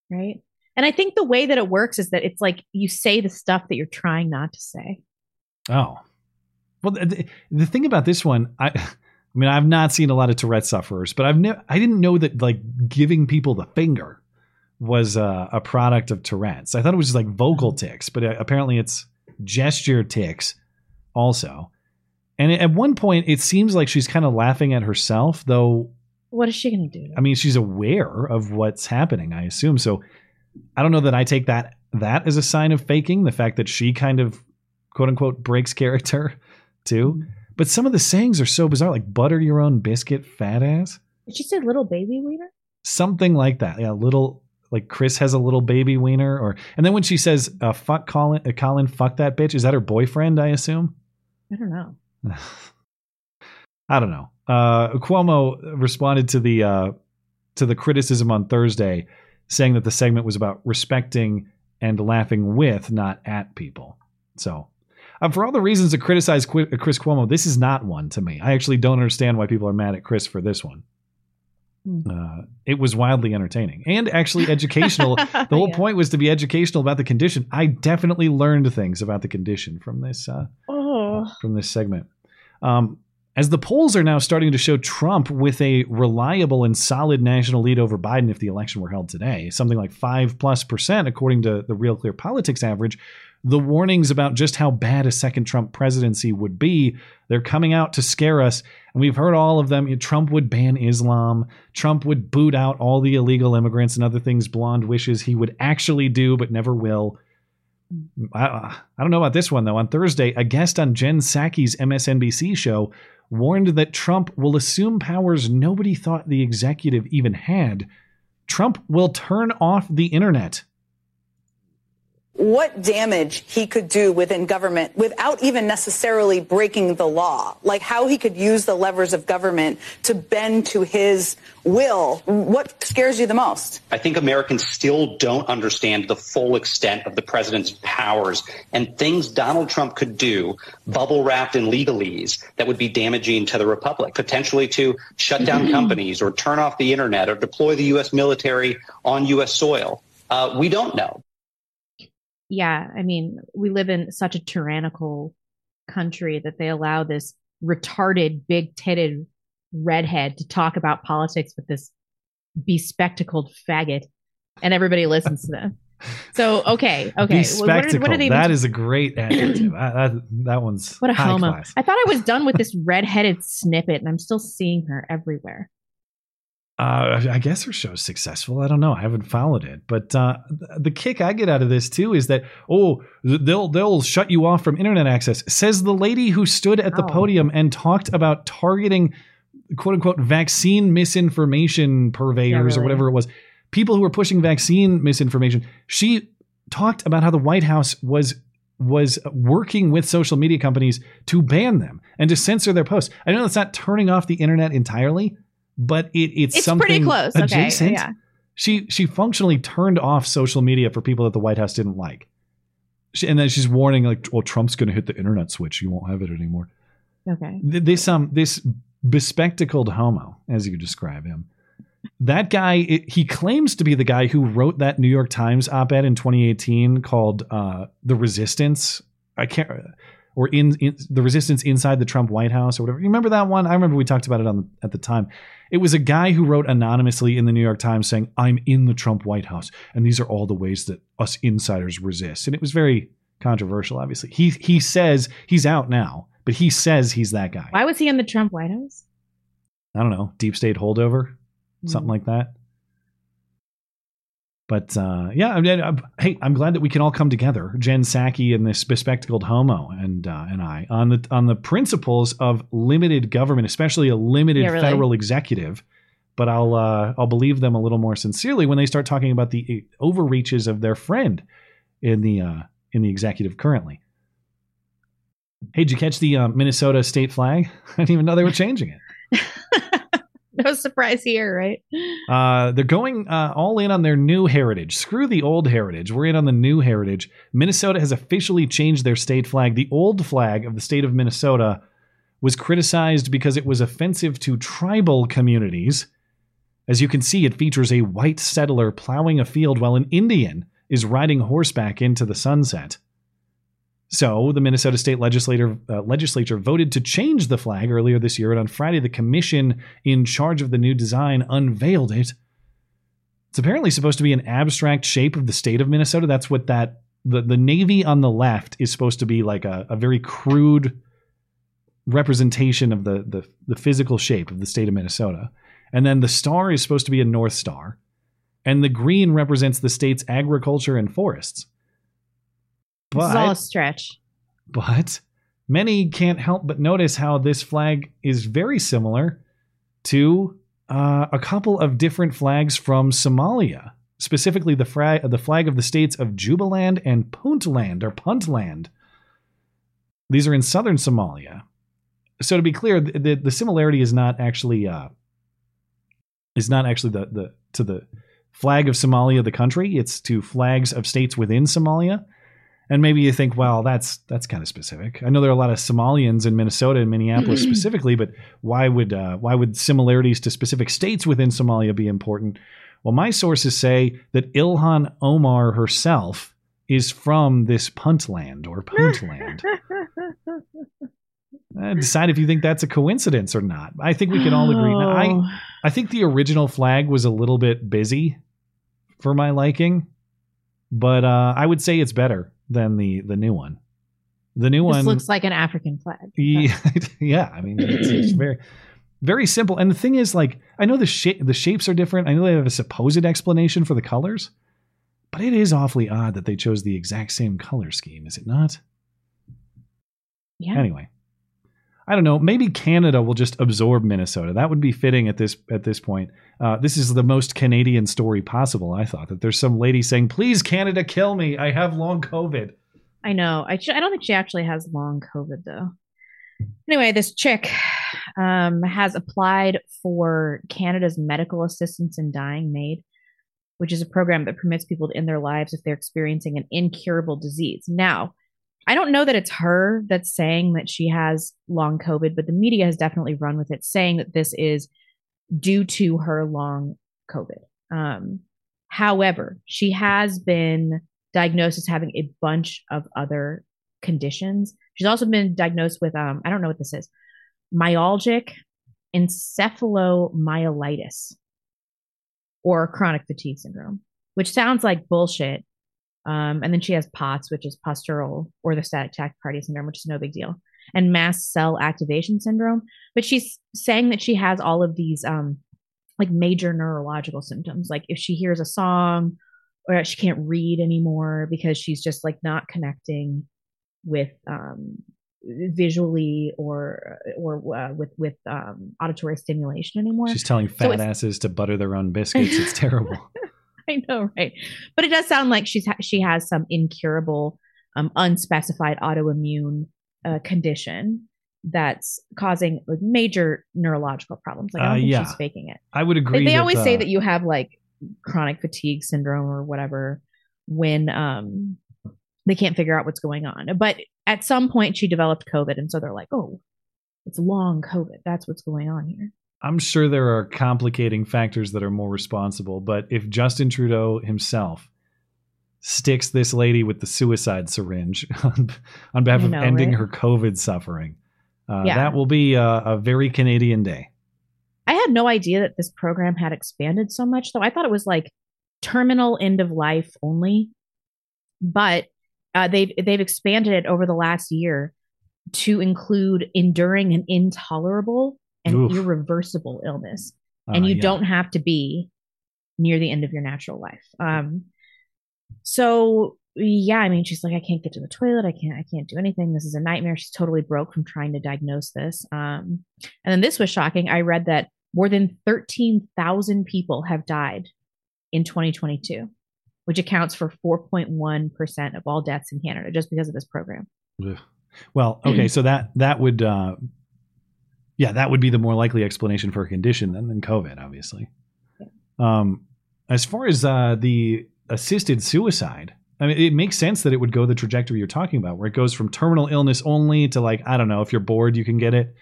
right? And I think the way that it works is that it's like you say the stuff that you're trying not to say. Oh, well, the, the thing about this one, I, (laughs) I mean, I've not seen a lot of Tourette sufferers, but I've never, I didn't know that like giving people the finger was uh, a product of Tourette's. I thought it was just like vocal tics, but uh, apparently it's gesture tics also. And at one point, it seems like she's kind of laughing at herself, though. What is she going to do? I mean, she's aware of what's happening, I assume. So I don't know that I take that that as a sign of faking. The fact that she kind of quote unquote breaks character (laughs) too. But some of the sayings are so bizarre, like butter your own biscuit, fat ass. Did she say little baby wiener? Something like that. Yeah, little like Chris has a little baby wiener, or and then when she says uh, "fuck Colin," uh, Colin, fuck that bitch. Is that her boyfriend? I assume. I don't know. (laughs) I don't know. Uh, Cuomo responded to the uh, to the criticism on Thursday, saying that the segment was about respecting and laughing with, not at people. So, um, for all the reasons to criticize Qu- Chris Cuomo, this is not one to me. I actually don't understand why people are mad at Chris for this one. Uh, it was wildly entertaining and actually educational. (laughs) the whole Yeah. point was to be educational about the condition. I definitely learned things about the condition from this uh, Oh. From this segment. Um, as the polls are now starting to show Trump with a reliable and solid national lead over Biden if the election were held today, something like five plus percent according to the Real Clear Politics average, the warnings about just how bad a second Trump presidency would be, they're coming out to scare us. And we've heard all of them. Trump would ban Islam. Trump would boot out all the illegal immigrants and other things Blonde wishes he would actually do but never will. I, I don't know about this one though. On Thursday, a guest on Jen Psaki's MSNBC show warned that Trump will assume powers nobody thought the executive even had. Trump will turn off the internet. What damage he could do within government without even necessarily breaking the law, like how he could use the levers of government to bend to his will. What scares you the most? I think Americans still don't understand the full extent of the president's powers and things Donald Trump could do, bubble wrapped in legalese, that would be damaging to the republic, potentially to shut down companies or turn off the internet or deploy the U.S. military on U.S. soil. Uh, we don't know. Yeah, I mean, we live in such a tyrannical country that they allow this retarded, big titted redhead to talk about politics with this bespectacled faggot, and everybody listens to them. (laughs) So, okay, okay. Well, what are- what are they that is a great adjective. (clears throat) that, that, that one's what a high homo. class. I thought I was done with this redheaded snippet, and I'm still seeing her everywhere. Uh, I guess her show's successful. I don't know. I haven't followed it, but uh, the kick I get out of this too is that oh, they'll they'll shut you off from internet access. Says the lady who stood at the Ow. podium and talked about targeting quote unquote vaccine misinformation purveyors or really. whatever it was, people who were pushing vaccine misinformation. She talked about how the White House was was working with social media companies to ban them and to censor their posts. I know that's not turning off the internet entirely, but it, it's, It's something pretty close. Okay, adjacent. yeah. She she functionally turned off social media for people that the White House didn't like. She, and then she's warning like, "Well, Trump's going to hit the internet switch. You won't have it anymore." Okay. This um this bespectacled homo, as you describe him, that guy it, he claims to be the guy who wrote that New York Times op-ed in 2018 called uh, "The Resistance." I can't or in, in the resistance inside the Trump White House or whatever. You remember that one? I remember we talked about it on at the time. It was a guy who wrote anonymously in the New York Times saying, "I'm in the Trump White House, and these are all the ways that us insiders resist." And it was very controversial. Obviously, he he says he's out now, but he says he's that guy. Why was he in the Trump White House? I don't know, deep state holdover, something Hmm. like that. But uh, yeah, I mean, uh, hey, I'm glad that we can all come together, Jen Psaki and this bespectacled homo, and uh, and I on the on the principles of limited government, especially a limited Yeah, really. federal executive. But I'll uh, I'll believe them a little more sincerely when they start talking about the overreaches of their friend in the uh, in the executive currently. Hey, did you catch the uh, Minnesota state flag? (laughs) I didn't even know they were changing it. (laughs) (laughs) No surprise here, right? Uh, they're going uh, all in on their new heritage. Screw the old heritage. We're in on the new heritage. Minnesota has officially changed their state flag. The old flag of the state of Minnesota was criticized because it was offensive to tribal communities. As you can see, it features a white settler plowing a field while an Indian is riding horseback into the sunset. So, the Minnesota State Legislature, uh, legislature voted to change the flag earlier this year, and on Friday, the commission in charge of the new design unveiled it. It's apparently supposed to be an abstract shape of the state of Minnesota. That's what that the, the navy on the left is supposed to be like a, a very crude representation of the, the the physical shape of the state of Minnesota. And then the star is supposed to be a north star. And the green represents the state's agriculture and forests. This is all a But stretch. but many can't help but notice how this flag is very similar to uh, a couple of different flags from Somalia, specifically the, fra- the flag of the states of Jubaland and Puntland or Puntland. These are in southern Somalia. So to be clear, the, the, the similarity is not actually uh, is not actually the the to the flag of Somalia, the country. It's to flags of states within Somalia. And maybe you think, well, that's that's kind of specific. I know there are a lot of Somalians in Minnesota and Minneapolis specifically, but why would uh, why would similarities to specific states within Somalia be important? Well, my sources say that Ilhan Omar herself is from this Puntland or Puntland. (laughs) Uh, decide if you think that's a coincidence or not. I think we can all agree. Now, Oh. I I think the original flag was a little bit busy for my liking, but uh, I would say it's better than the the new one. The new This one looks like an African flag. (laughs) yeah, yeah, I mean, it's, it's (clears throat) very, very simple. And the thing is, like, I know the shape, the shapes are different. I know they have a supposed explanation for the colors, but it is awfully odd that they chose the exact same color scheme. Is it not? Yeah. Anyway, I don't know. Maybe Canada will just absorb Minnesota. That would be fitting at this at this point. Uh, this is the most Canadian story possible. I thought that there's some lady saying, "Please, Canada, kill me. I have long COVID." I know. I, I don't think she actually has long COVID though. Anyway, this chick um, has applied for Canada's Medical Assistance in Dying MAID, which is a program that permits people to end their lives if they're experiencing an incurable disease. Now, I don't know that it's her that's saying that she has long COVID, but the media has definitely run with it, saying that this is due to her long COVID. Um, however, she has been diagnosed as having a bunch of other conditions. She's also been diagnosed with um, I don't know what this is, myalgic encephalomyelitis or chronic fatigue syndrome, which sounds like bullshit. Um, and then she has POTS, which is postural orthostatic tachycardia syndrome, which is no big deal, and mast cell activation syndrome. But she's saying that she has all of these um, like major neurological symptoms. Like if she hears a song or she can't read anymore because she's just like not connecting with um, visually or or uh, with with um, auditory stimulation anymore. She's telling fat it's- asses to butter their own biscuits. It's (laughs) terrible. (laughs) I know, right? But it does sound like she's ha- she has some incurable, um, unspecified autoimmune uh, condition that's causing like major neurological problems. Like I Uh, don't think yeah. she's faking it. I would agree. they that, always say uh, that you have like chronic fatigue syndrome or whatever when um they can't figure out what's going on. But at some point she developed COVID, and so they're like, oh, it's long COVID. That's what's going on here. I'm sure there are complicating factors that are more responsible, but if Justin Trudeau himself sticks this lady with the suicide syringe (laughs) on, on behalf I of ending right? her COVID suffering, uh, Yeah. that will be a, a very Canadian day. I had no idea that this program had expanded so much, though. I thought it was like terminal end of life only, but uh, they've they've expanded it over the last year to include enduring an intolerable and Oof. irreversible illness, Uh, and you yeah. don't have to be near the end of your natural life. Um, so yeah, I mean, she's like, I can't get to the toilet. I can't. I can't do anything. This is a nightmare. She's totally broke from trying to diagnose this. Um, and then this was shocking. I read that more than thirteen thousand people have died in 2022, which accounts for 4.1 percent of all deaths in Canada just because of this program. Well, okay, so that that would, uh, yeah, that would be the more likely explanation for a condition than than COVID, obviously. Um, as far as uh, the assisted suicide, I mean, it makes sense that it would go the trajectory you're talking about, where it goes from terminal illness only to like I don't know if you're bored, you can get it.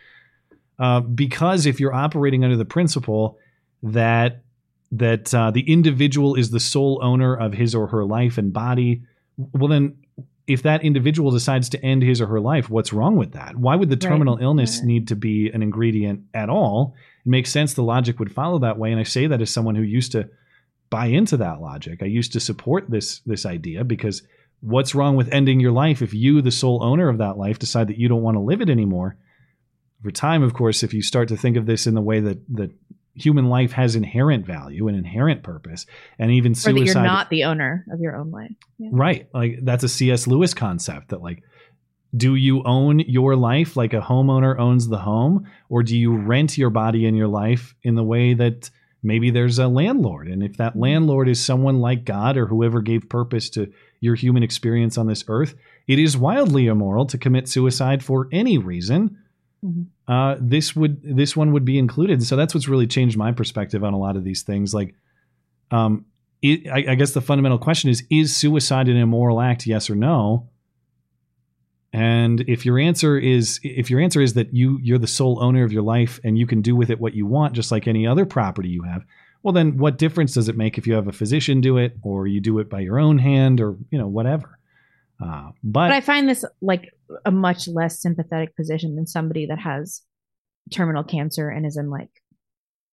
Uh, because if you're operating under the principle that that uh, the individual is the sole owner of his or her life and body, well then if that individual decides to end his or her life, what's wrong with that? Why would the Right. terminal illness need to be an ingredient at all? It makes sense. The logic would follow that way. And I say that as someone who used to buy into that logic. I used to support this this idea because what's wrong with ending your life if you, the sole owner of that life, decide that you don't want to live it anymore? Over time, of course, if you start to think of this in the way that that human life has inherent value and inherent purpose, and even suicide you're not the owner of your own life. Yeah. Right. Like that's a C.S. Lewis concept that like do you own your life like a homeowner owns the home or do you rent your body and your life in the way that maybe there's a landlord and if that mm-hmm. landlord is someone like God or whoever gave purpose to your human experience on this earth, it is wildly immoral to commit suicide for any reason. Mm-hmm. Uh, this would this one would be included. So that's what's really changed my perspective on a lot of these things. Like, um, it, I, I guess the fundamental question is: Is suicide an immoral act? Yes or no? And if your answer is if your answer is that you you're the sole owner of your life and you can do with it what you want, just like any other property you have, well then what difference does it make if you have a physician do it or you do it by your own hand or you know whatever? Uh, but, But I find this like a much less sympathetic position than somebody that has terminal cancer and is in like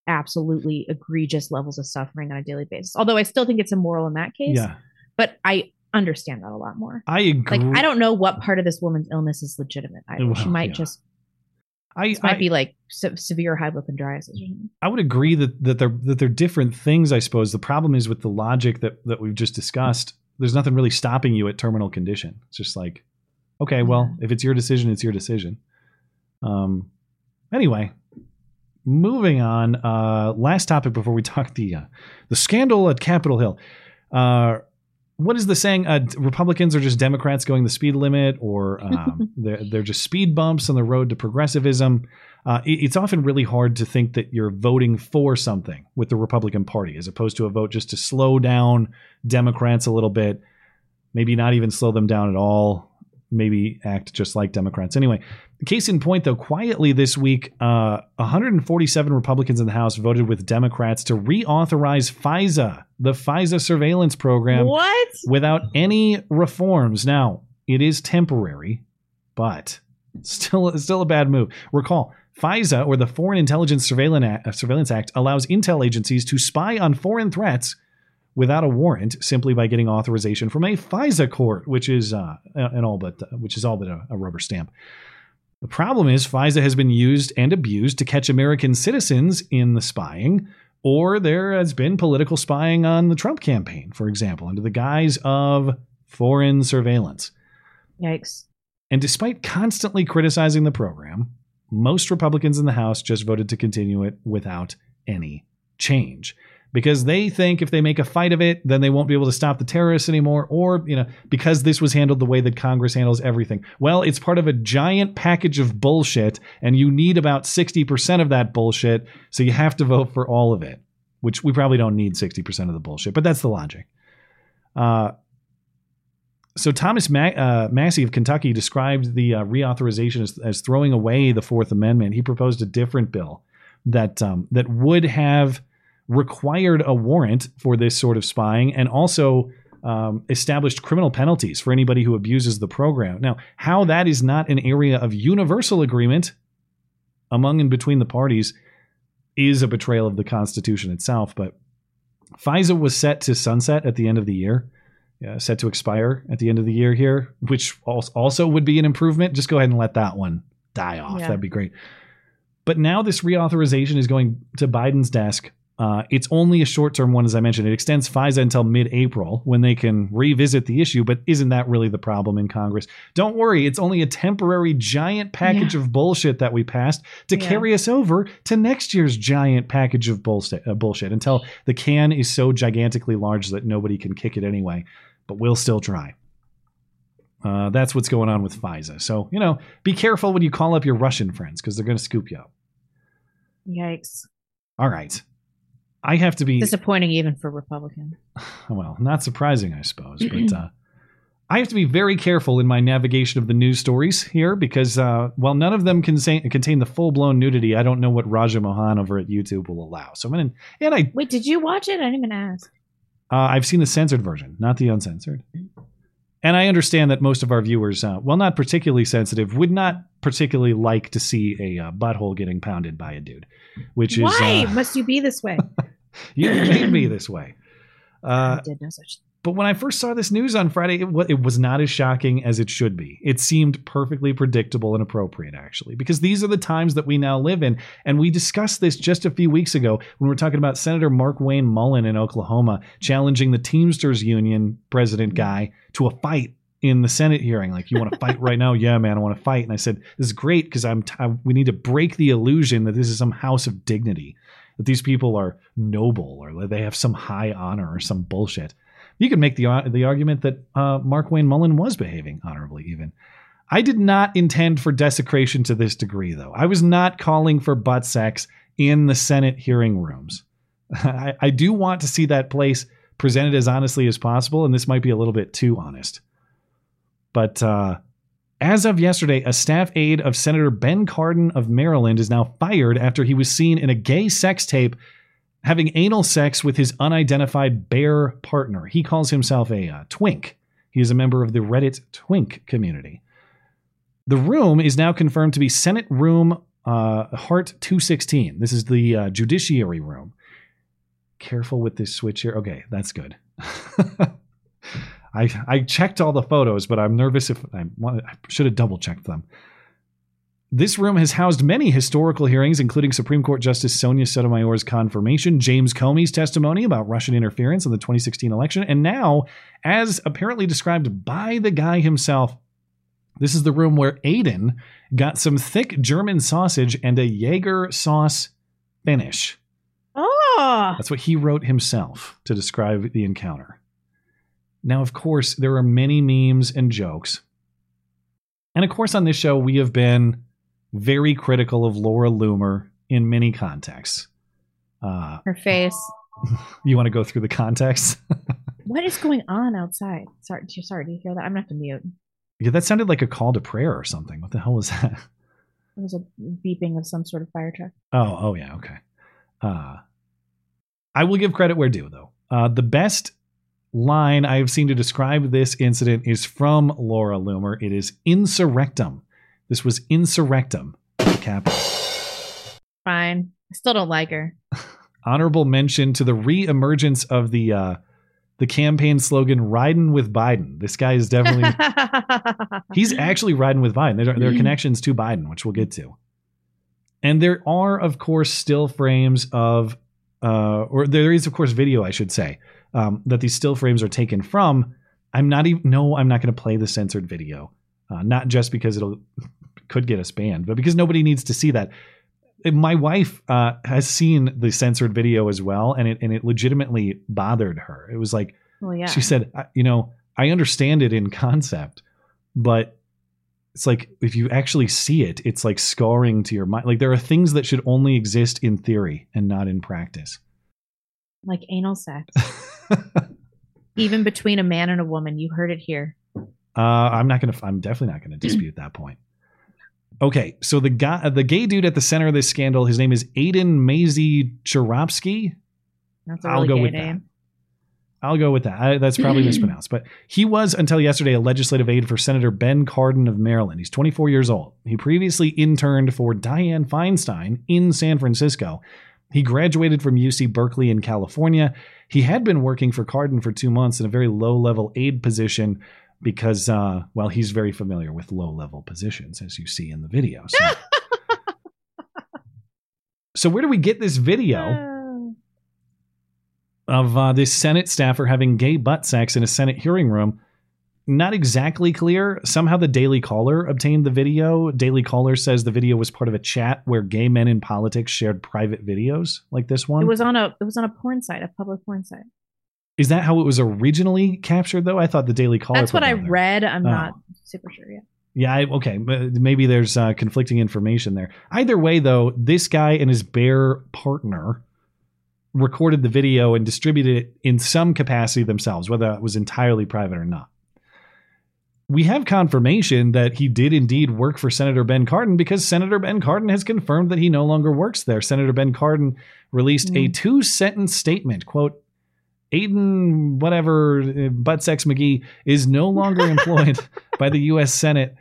absolutely egregious levels of suffering on a daily basis. Although I still think it's immoral in that case. yeah, But I understand that a lot more. I agree. Like I don't know what part of this woman's illness is legitimate. Either. she Well, might yeah. just I, this might I- be like se- severe hypochondriasis. I would agree that that they're that they're different things. I suppose the problem is with the logic that that we've just discussed. There's nothing really stopping you at terminal condition. It's just like, okay, well, if it's your decision, it's your decision. Um. Anyway, moving on. Uh, last topic before we (laughs) talk the uh, the scandal at Capitol Hill. Uh, what is the saying? Uh, Republicans are just Democrats going the speed limit, or um, (laughs) they're they're just speed bumps on the road to progressivism. Uh, it- it's often really hard to think that you're voting for something with the Republican Party, as opposed to a vote just to slow down Democrats a little bit, maybe not even slow them down at all, maybe act just like Democrats. Anyway, case in point, though, quietly this week, uh, 147 Republicans in the House voted with Democrats to reauthorize FISA, the FISA surveillance program, What? without any reforms. Now, it is temporary, but still, still a bad move. Recall, FISA, or the Foreign Intelligence Surveillance Act, uh, Surveillance Act, allows intel agencies to spy on foreign threats without a warrant, simply by getting authorization from a FISA court, which is uh, an all but which is all but a, a rubber stamp. The problem is FISA has been used and abused to catch American citizens in the spying, or there has been political spying on the Trump campaign, for example, under the guise of foreign surveillance. Yikes. And despite constantly criticizing the program, most Republicans in the House just voted to continue it without any change. Because they think if they make a fight of it, then they won't be able to stop the terrorists anymore, or, you know, because this was handled the way that Congress handles everything. Well, it's part of a giant package of bullshit, and you need about 60% of that bullshit, so you have to vote for all of it, which we probably don't need 60% of the bullshit, but that's the logic. Uh, so Thomas Ma- uh, Massey of Kentucky described the uh, reauthorization as, as throwing away the Fourth Amendment. He proposed a different bill that um, that would have required a warrant for this sort of spying and also um, established criminal penalties for anybody who abuses the program. Now, how that is not an area of universal agreement among and between the parties is a betrayal of the Constitution itself. But FISA was set to sunset at the end of the year uh, set to expire at the end of the year here, which also would be an improvement. Just go ahead and let that one die off. Yeah. That'd be great. But now this reauthorization is going to Biden's desk. Uh, it's only a short term one, as I mentioned. It extends FISA until mid April when they can revisit the issue. But isn't that really the problem in Congress? Don't worry, it's only a temporary giant package of bullshit that we passed to Yeah. carry us over to next year's giant package of bullshit, uh, bullshit until the can is so gigantically large that nobody can kick it anyway. But we'll still try. Uh, that's what's going on with FISA. So, you know, be careful when you call up your Russian friends because they're going to scoop you up. Yikes. All right. I have to be, Disappointing even for Republican. (sighs) well, not surprising, I suppose, but uh, I have to be very careful in my navigation of the news stories here because uh, while none of them contain, contain the full blown nudity, I don't know what Raja Mohan over at YouTube will allow. So I'm to, and I, Wait, did you watch it? I didn't even ask. Uh, I've seen the censored version, not the uncensored. And I understand that most of our viewers, uh, well, not particularly sensitive, would not particularly like to see a uh, butthole getting pounded by a dude, which is Why uh, must you be this way? (laughs) you made me (clears throat) this way. Uh, I did no such. but when I first saw this news on Friday, it, it was not as shocking as it should be. It seemed perfectly predictable and appropriate, actually, because these are the times that we now live in. And we discussed this just a few weeks ago when we were talking about Senator Markwayne Mullin in Oklahoma challenging the Teamsters Union president guy to a fight in the Senate hearing. Like, you want to (laughs) fight right now? Yeah, man, I want to fight. And I said, this is great because I'm t- I, we need to break the illusion that this is some house of dignity, that these people are noble or that they have some high honor or some bullshit. You could make the the argument that uh, Markwayne Mullin was behaving honorably, even. I did not intend for desecration to this degree, though. I was not calling for butt sex in the Senate hearing rooms. (laughs) I, I do want to see that place presented as honestly as possible, and this might be a little bit too honest. But uh, as of yesterday, a staff aide of Senator Ben Cardin of Maryland is now fired after he was seen in a gay sex tape having anal sex with his unidentified bear partner. He calls himself a uh, twink. He is a member of the Reddit twink community. The room is now confirmed to be Senate Room uh, Heart 216. This is the uh, Judiciary Room. Careful with this switch here. Okay, that's good. (laughs) I I checked all the photos, but I'm nervous if I, want, I should have double checked them. This room has housed many historical hearings, including Supreme Court Justice Sonia Sotomayor's confirmation, James Comey's testimony about Russian interference in the 2016 election, and now, as apparently described by the guy himself, this is the room where Aiden got some thick German sausage and a Jaeger sauce finish. Oh, That's what he wrote himself to describe the encounter. Now, of course, there are many memes and jokes. And of course, on this show, we have been very critical of Laura Loomer in many contexts. Uh, her face. (laughs) you want to go through the context? (laughs) What is going on outside? Sorry, sorry. Do you hear that? I'm gonna have to mute. yeah, that sounded like a call to prayer or something. What the hell was that? (laughs) It was a beeping of some sort of fire truck. Oh, oh yeah, okay. Uh, I will give credit where due, though. Uh, the best line I have seen to describe this incident is from Laura Loomer. It is insurrectum. This was insurrectum Capitol. Fine. I still don't like her. (laughs) Honorable mention to the re-emergence of the uh, the campaign slogan "Riding with Biden." This guy is definitely (laughs) he's actually riding with Biden. There are, there are connections to Biden, which we'll get to. And there are, of course, still frames of, uh, or there is, of course, video, I should say, um, that these still frames are taken from. I'm not even, no, I'm not going to play the censored video. Uh, not just because it'll, (laughs) could get us banned, but because nobody needs to see that. My wife uh, has seen the censored video as well, and it, and it legitimately bothered her. It was like, Well, yeah. she said, you know, I understand it in concept, but it's like if you actually see it, it's like scarring to your mind. Like there are things that should only exist in theory and not in practice. like anal sex. (laughs) (laughs) Even between a man and a woman. You heard it here. Uh, I'm not gonna. I'm definitely not gonna dispute that point. Okay, so the guy, the gay dude at the center of this scandal, his name is Aiden Maisie Charovsky. That's a I'll really go gay with name. I'll go with that. I, that's probably (clears throat) mispronounced, but he was until yesterday a legislative aide for Senator Ben Cardin of Maryland. He's 24 years old. He previously interned for Dianne Feinstein in San Francisco. He graduated from UC Berkeley in California. He had been working for Cardin for two months in a very low level aide position because, uh, well, he's very familiar with low level positions, as you see in the video. So, (laughs) so where do we get this video? of uh, this Senate staffer having gay butt sex in a Senate hearing room. Not exactly clear. Somehow the Daily Caller obtained the video. Daily Caller says the video was part of a chat where gay men in politics shared private videos like this one. It was on a it was on a porn site, a public porn site. Is that how it was originally captured though? I thought the Daily Caller That's what I there. read. I'm Oh. not super sure yet. Yeah, I, okay. Maybe there's uh, conflicting information there. Either way, though, this guy and his bear partner recorded the video and distributed it in some capacity themselves, whether it was entirely private or not. We have confirmation that he did indeed work for Senator Ben Cardin because Senator Ben Cardin has confirmed that he no longer works there. Senator Ben Cardin released a two sentence statement quote, Aiden, whatever, uh, butt sex McGee is no longer (laughs) employed by the U.S. Senate.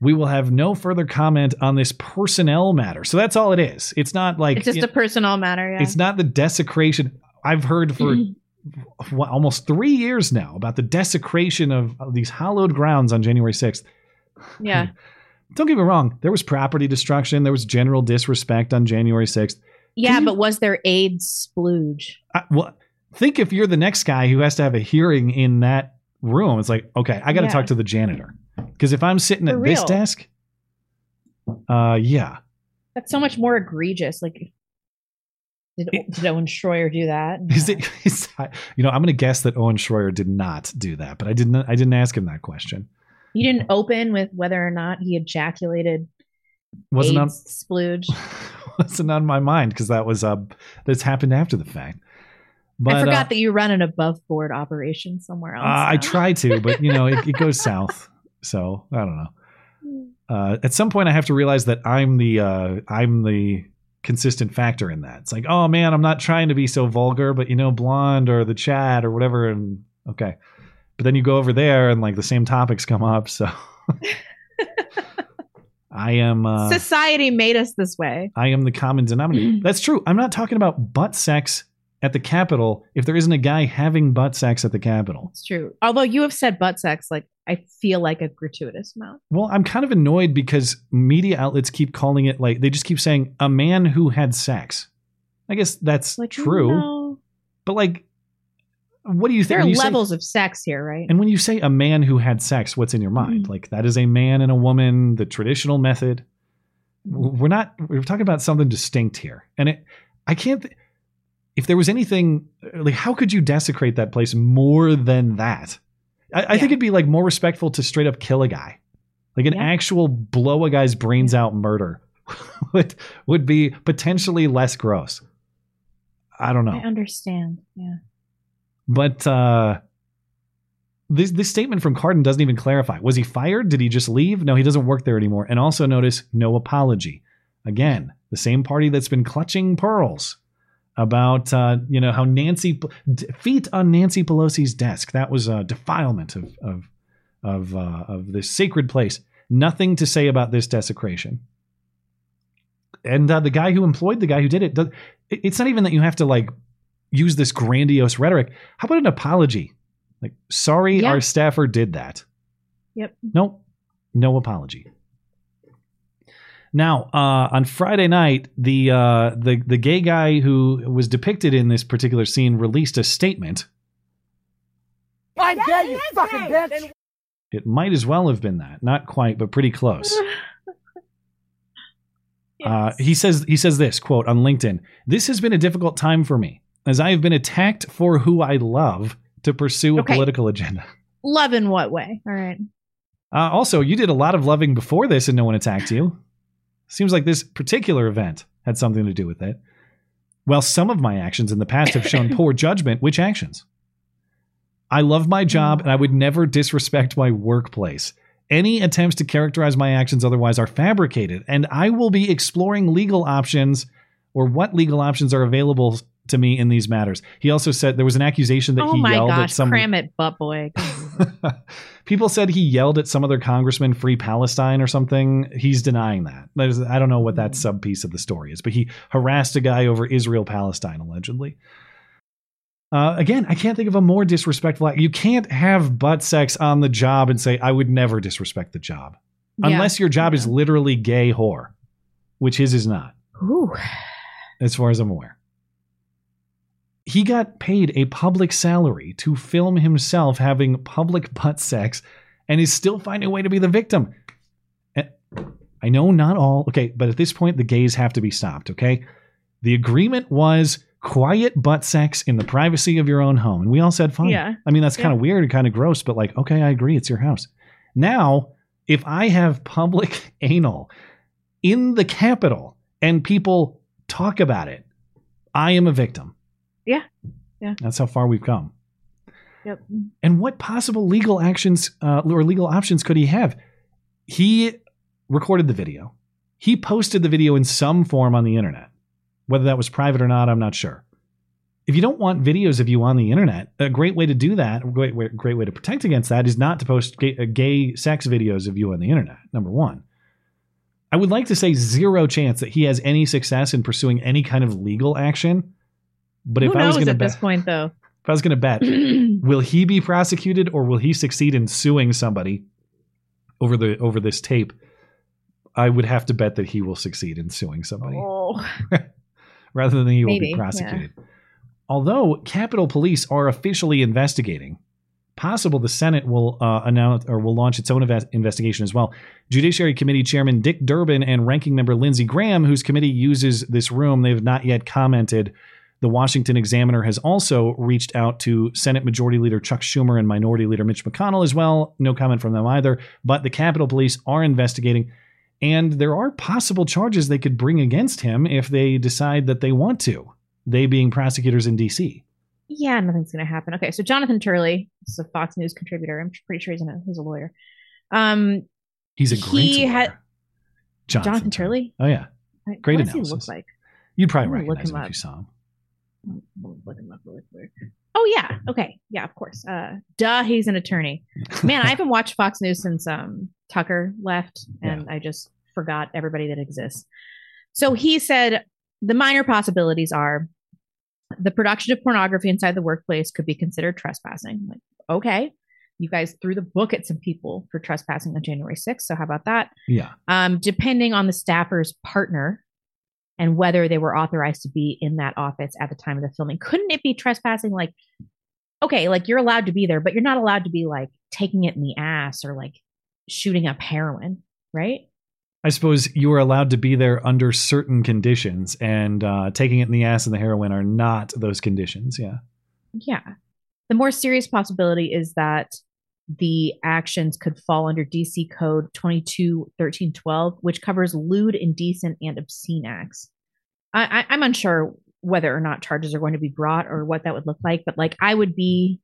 We will have no further comment on this personnel matter. So that's all it is. It's not like It's just a personal matter. Yeah. it's not the desecration. I've heard for (laughs) what, almost three years now about the desecration of, of these hallowed grounds on January 6th. yeah. Don't get me wrong. There was property destruction. There was general disrespect on January 6th. Yeah, but was there AIDS splooge? I, well, think if you're the next guy who has to have a hearing in that room. It's like, okay, I got to Yeah. talk to the janitor. Because if I'm sitting For at this desk, uh, yeah. That's so much more egregious. Like, did, did Owen Schroyer do that? Is it? Is you know, I'm going to guess that Owen Schroyer did not do that, but I didn't. I didn't ask him that question. You didn't open with whether or not he ejaculated Wasn't on, splooge. (laughs) wasn't on my mind because that was uh this happened after the fact. But I forgot uh, that you run an above board operation somewhere else. Uh, I try to, but you know, it, it goes (laughs) south. So I don't know. Uh, at some point, I have to realize that I'm the uh, I'm the consistent factor in that. It's like, oh man, I'm not trying to be so vulgar, but you know, blonde or the chat or whatever, and okay. But then you go over there, and like the same topics come up. So (laughs) I am. Uh, Society made us this way. I am the common denominator. (clears throat) That's true. I'm not talking about butt sex at the Capitol if there isn't a guy having butt sex at the Capitol. It's true. Although you have said butt sex, like I feel like a gratuitous amount. Well, I'm kind of annoyed because media outlets keep calling it like they just keep saying a man who had sex. I guess that's Like true. But like what do you think? There are you say- levels of sex here, right? and when you say a man who had sex, what's in your mind? Mm-hmm. Like that is a man and a woman, the traditional method. We're not we're talking about something distinct here. And it I can't th- if there was anything like how could you desecrate that place more than that? I, I think it'd be like more respectful to straight up kill a guy. Like an actual blow a guy's brains out murder (laughs) would would be potentially less gross. I don't know. I understand. Yeah. But uh, this this statement from Cardin doesn't even clarify. Was he fired? Did he just leave? No, he doesn't work there anymore. And also notice no apology. Again, the same party that's been clutching pearls about uh, you know how Nancy feet on Nancy Pelosi's desk. That was a defilement of of of uh, of this sacred place. Nothing to say about this desecration. And uh, the guy who employed the guy who did it, it's not even that you have to like use this grandiose rhetoric. How about an apology? Like, sorry, Yeah. our staffer did that. Yep. Nope, no apology. Now, uh, on Friday night, the uh, the the gay guy who was depicted in this particular scene released a statement. I dare you, fucking bitch! It might as well have been that, not quite, but pretty close. (laughs) Uh, he says he says this quote on LinkedIn. This has been a difficult time for me as I have been attacked for who I love to pursue a Okay. political agenda. Love in what way? All right. Uh, also, you did a lot of loving before this and no one attacked you. Seems like this particular event had something to do with it. While some of my actions in the past have shown poor (laughs) judgment. Which actions? I love my job and I would never disrespect my workplace. Any attempts to characterize my actions otherwise are fabricated, and I will be exploring legal options or what legal options are available to me in these matters. He also said there was an accusation that oh he yelled at gosh, some cram it, butt boy. (laughs) People said he yelled at some other congressman, "Free Palestine" or something. He's denying that. There's, I don't know what that sub piece of the story is, but he harassed a guy over Israel Palestine allegedly. Uh, again, I can't think of a more disrespectful. act. You can't have butt sex on the job and say, "I would never disrespect the job," Yeah. unless your job is literally gay whore, which his is not, Ooh. as far as I'm aware. He got paid a public salary to film himself having public butt sex and is still finding a way to be the victim. I know not all, okay, but at this point, the gays have to be stopped, okay? The agreement was quiet butt sex in the privacy of your own home. And we all said, fine. Yeah. I mean, that's kind of weird and kind of gross, but like, okay, I agree. It's your house. Now, if I have public (laughs) anal in the Capitol and people talk about it, I am a victim. Yeah. Yeah. That's how far we've come. Yep. And what possible legal actions uh, or legal options could he have? He recorded the video. He posted the video in some form on the internet. Whether that was private or not, I'm not sure. If you don't want videos of you on the internet, a great way to do that, a great way, great way to protect against that, is not to post gay, uh, gay sex videos of you on the internet. Number one. I would like to say zero chance that he has any success in pursuing any kind of legal action. But Who if I was going to at bet, this point, though? if I was going to bet, (clears throat) will he be prosecuted or will he succeed in suing somebody over the over this tape? I would have to bet that he will succeed in suing somebody Oh. (laughs) (laughs) rather than he will Maybe, be yeah. prosecuted. Although Capitol Police are officially investigating, possible the Senate will uh, announce or will launch its own invest- investigation as well. Judiciary Committee Chairman Dick Durbin and Ranking Member Lindsey Graham, whose committee uses this room, they have not yet commented. The Washington Examiner has also reached out to Senate Majority Leader Chuck Schumer and Minority Leader Mitch McConnell as well. No comment from them either. But the Capitol Police are investigating, and there are possible charges they could bring against him if they decide that they want to. They being prosecutors in D.C. Yeah, nothing's going to happen. Okay, so Jonathan Turley is a Fox News contributor. I'm pretty sure he's a he's a lawyer. Um, He's a great he lawyer. had Jonathan, Jonathan Turley. Oh yeah, great what does analysis. he look like? You'd probably I'm gonna look recognize him him if you saw him. We'll look him up really quick. Oh yeah, okay, yeah, of course. Uh, duh, he's an attorney. Man, I haven't watched Fox News since um Tucker left, and I just forgot everybody that exists. So he said the minor possibilities are the production of pornography inside the workplace could be considered trespassing. Like, okay, you guys threw the book at some people for trespassing on January 6th. So how about that? Yeah. um, depending on the staffer's partner and whether they were authorized to be in that office at the time of the filming. Couldn't it be trespassing? Like, okay, like you're allowed to be there, but you're not allowed to be like taking it in the ass or like shooting up heroin, right? I suppose you are allowed to be there under certain conditions, and uh, taking it in the ass and the heroin are not those conditions. Yeah. Yeah. The more serious possibility is that the actions could fall under DC Code 221312, which covers lewd, indecent, and obscene acts. I, I, I'm unsure whether or not charges are going to be brought or what that would look like, but like I would be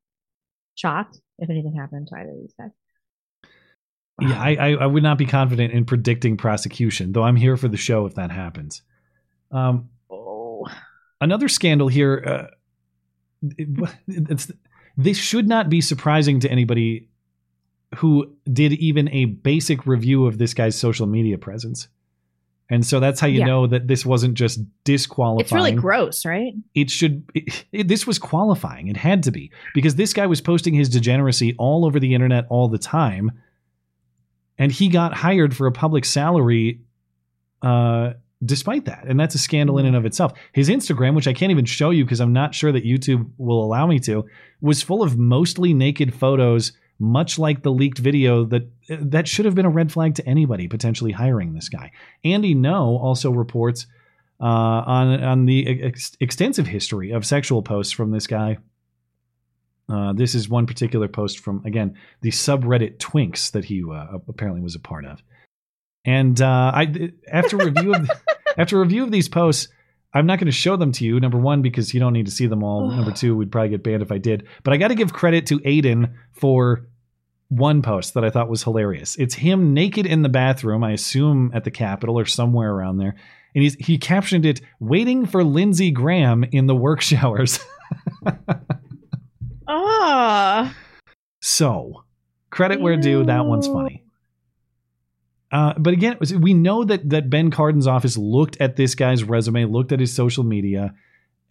shocked if anything happened to either of these guys. Yeah, I, I, I would not be confident in predicting prosecution, though I'm here for the show if that happens. Um, oh. Another scandal here. Uh, it- (laughs) it's, this should not be surprising to anybody who did even a basic review of this guy's social media presence. And so that's how you Yeah. know that this wasn't just disqualifying. It's really gross, right? it should it, it- this was qualifying it had to be because this guy was posting his degeneracy all over the internet all the time and he got hired for a public salary uh despite that and that's a scandal in and of itself his instagram which i can't even show you because i'm not sure that youtube will allow me to was full of mostly naked photos much like the leaked video that that should have been a red flag to anybody potentially hiring this guy Andy Ngo also reports uh, on on the ex- extensive history of sexual posts from this guy. Uh, this is one particular post from again the subreddit Twinks that he uh, apparently was a part of. And uh, I after review of (laughs) after review of these posts, I'm not going to show them to you. Number one, because you don't need to see them all. Number two, we'd probably get banned if I did. But I got to give credit to Aiden for one post that I thought was hilarious. It's him naked in the bathroom, I assume at the Capitol or somewhere around there. And he's, he captioned it, waiting for Lindsey Graham in the work (laughs) showers. Ah. so, credit where due, that one's funny. Uh, but again, was- we know that that Ben Cardin's office looked at this guy's resume, looked at his social media,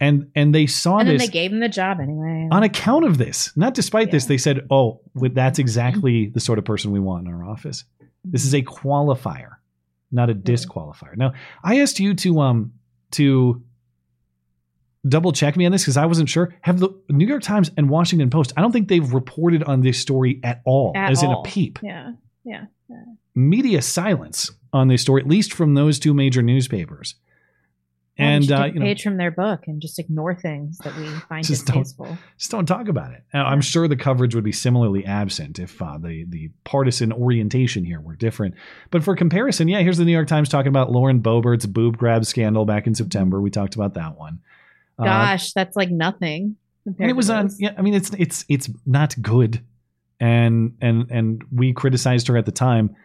and and they saw this and then this they gave him the job anyway. on account of this. Not despite this, they said, "Oh, that's exactly the sort of person we want in our office." This is a qualifier, not a disqualifier. Now, I asked you to um to double check me on this because I wasn't sure. Have the New York Times and Washington Post? I don't think they've reported on this story at all, At as in a peep. Yeah. Yeah. yeah. Media silence on this story, at least from those two major newspapers. Well, we and uh, you know, page from their book and just ignore things that we (laughs) find Just don't- just don't talk about it. Now, I'm sure the coverage would be similarly absent if uh, the the partisan orientation here were different. But for comparison, yeah, here's the New York Times talking about Lauren Boebert's boob grab scandal back in September. We talked about that one. Uh, Gosh, that's like nothing. and it was on. Yeah, I mean, it's it's it's not good, and and and we criticized her at the time.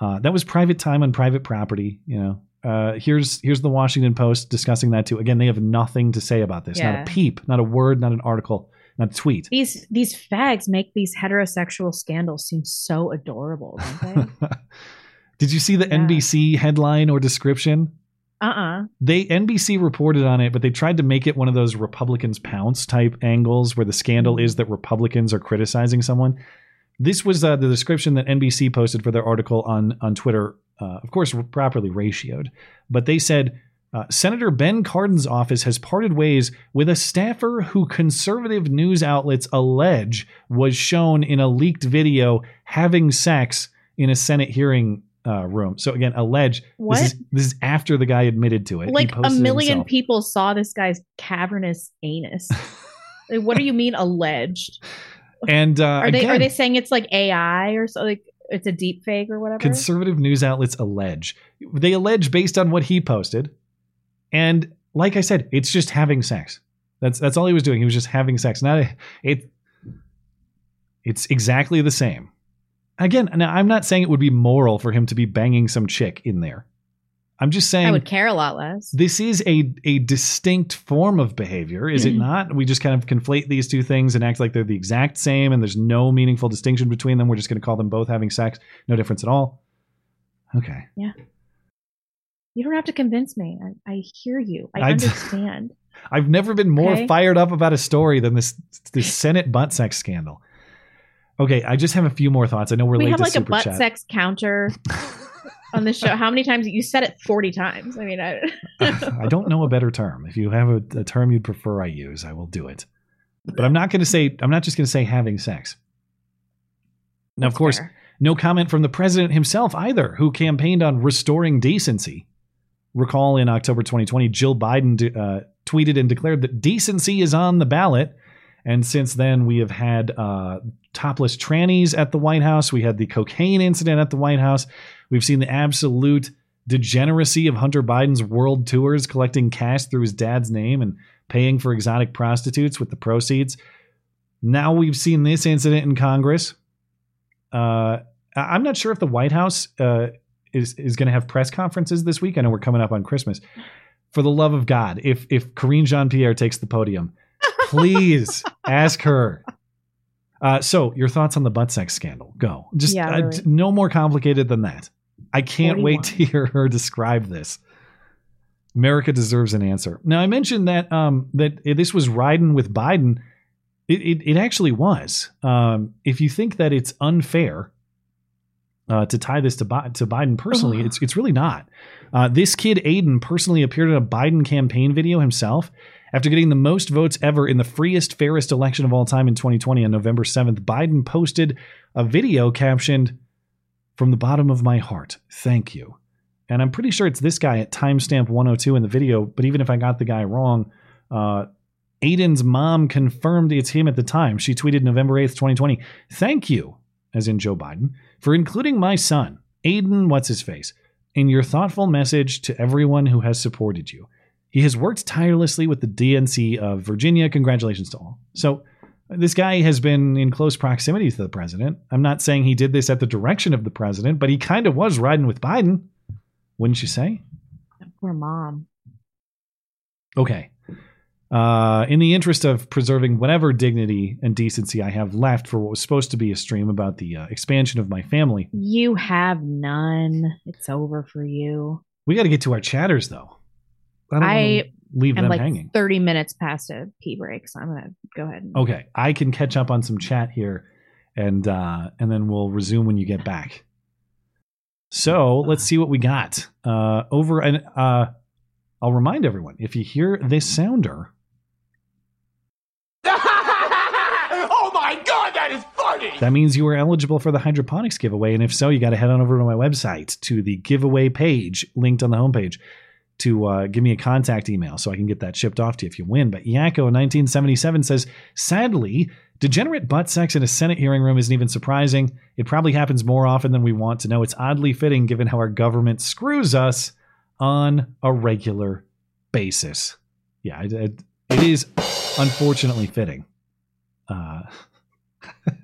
Uh, that was private time on private property. You know, uh, here's here's the Washington Post discussing that too. Again, they have nothing to say about this. Not a peep, not a word, not an article, not a tweet. These these fags make these heterosexual scandals seem so adorable, don't they? (laughs) Did you see the NBC headline or description? uh-uh. They NBC reported on it, but they tried to make it one of those Republicans pounce type angles where the scandal is that Republicans are criticizing someone. This was uh, the description that NBC posted for their article on on Twitter. Uh, of course, properly ratioed, but they said uh, Senator Ben Cardin's office has parted ways with a staffer who conservative news outlets allege was shown in a leaked video having sex in a Senate hearing uh, room. So again, allege. What? This is, this is after the guy admitted to it. Like a million himself. people saw this guy's cavernous anus. (laughs) like, what do you mean alleged? And uh, Are they again, are they saying it's like AI or so like it's a deep fake or whatever? conservative news outlets allege. They allege based on what he posted, and like I said, it's just having sex. That's that's all he was doing. He was just having sex. Not a, it. It's exactly the same. Again, now I'm not saying it would be moral for him to be banging some chick in there. I'm just saying I would care a lot less. this is a a distinct form of behavior, is it mm-hmm. not? We just kind of conflate these two things and act like they're the exact same, and there's no meaningful distinction between them. We're just going to call them both having sex, no difference at all. Okay, Yeah. You don't have to convince me. I, I hear you. I, I understand. (laughs) I've never been more Okay. fired up about a story than this this Senate butt sex scandal. Okay, I just have a few more thoughts. I know we're we late have to like a butt chat. sex counter (laughs) on the show. How many times you said it 40 times? I mean, I, (laughs) I don't know a better term. If you have a, a term you'd prefer I use, I will do it. But I'm not going to say, I'm not just going to say having sex. Now, of course, fair. no comment from the president himself either, who campaigned on restoring decency. Recall in October 2020, Jill Biden de- uh, tweeted and declared that decency is on the ballot. And since then, we have had uh, topless trannies at the White House. We had the cocaine incident at the White House. We've seen the absolute degeneracy of Hunter Biden's world tours, collecting cash through his dad's name and paying for exotic prostitutes with the proceeds. Now we've seen this incident in Congress. Uh, I'm not sure if the White House uh, is is going to have press conferences this week. I know we're coming up on Christmas. For the love of God, if if Karine Jean Pierre takes the podium, please ask her. Uh, so, your thoughts on the butt sex scandal? Go. Just Yeah, uh, really. d- no more complicated than that. I can't wait to hear her describe this. America deserves an answer. Now, I mentioned that um, that this was riding with Biden. It, it, it actually was. Um, if you think that it's unfair uh, to tie this to, Bi- to Biden personally, it's it's really not. Uh, this kid Aiden personally appeared in a Biden campaign video himself after getting the most votes ever in the freest, fairest election of all time in 2020 on November 7th. Biden posted a video captioned, "From the bottom of my heart, thank you." And I'm pretty sure it's this guy at timestamp 102 in the video. But even if I got the guy wrong, uh, Aiden's mom confirmed it's him at the time. She tweeted November 8th, 2020, Thank you, as in Joe Biden, for including my son, Aiden, what's his face, in your thoughtful message to everyone who has supported you. He has worked tirelessly with the DNC of Virginia. Congratulations to all. So, this guy has been in close proximity to the president. I'm not saying he did this at the direction of the president, but he kind of was riding with Biden, wouldn't you say? poor mom. Okay. Uh, in the interest of preserving whatever dignity and decency I have left for what was supposed to be a stream about the uh, expansion of my family, You have none. It's over for you. we got to get to our chatters, though. I don't I leave am them like hanging. 30 minutes past a pee break, so I'm going to go ahead and Okay, I can catch up on some chat here, and uh, and then we'll resume when you get back. So let's see what we got uh, over. And uh, I'll remind everyone if you hear this sounder, funny! That means you are eligible for the hydroponics giveaway. And if so, you got to head on over to my website to the giveaway page linked on the homepage to uh, give me a contact email so I can get that shipped off to you if you win. But Yakko1977 says, sadly, degenerate butt sex in a Senate hearing room isn't even surprising. It probably happens more often than we want to know. It's oddly fitting given how our government screws us on a regular basis. Yeah, it, it is unfortunately fitting. Uh, (laughs)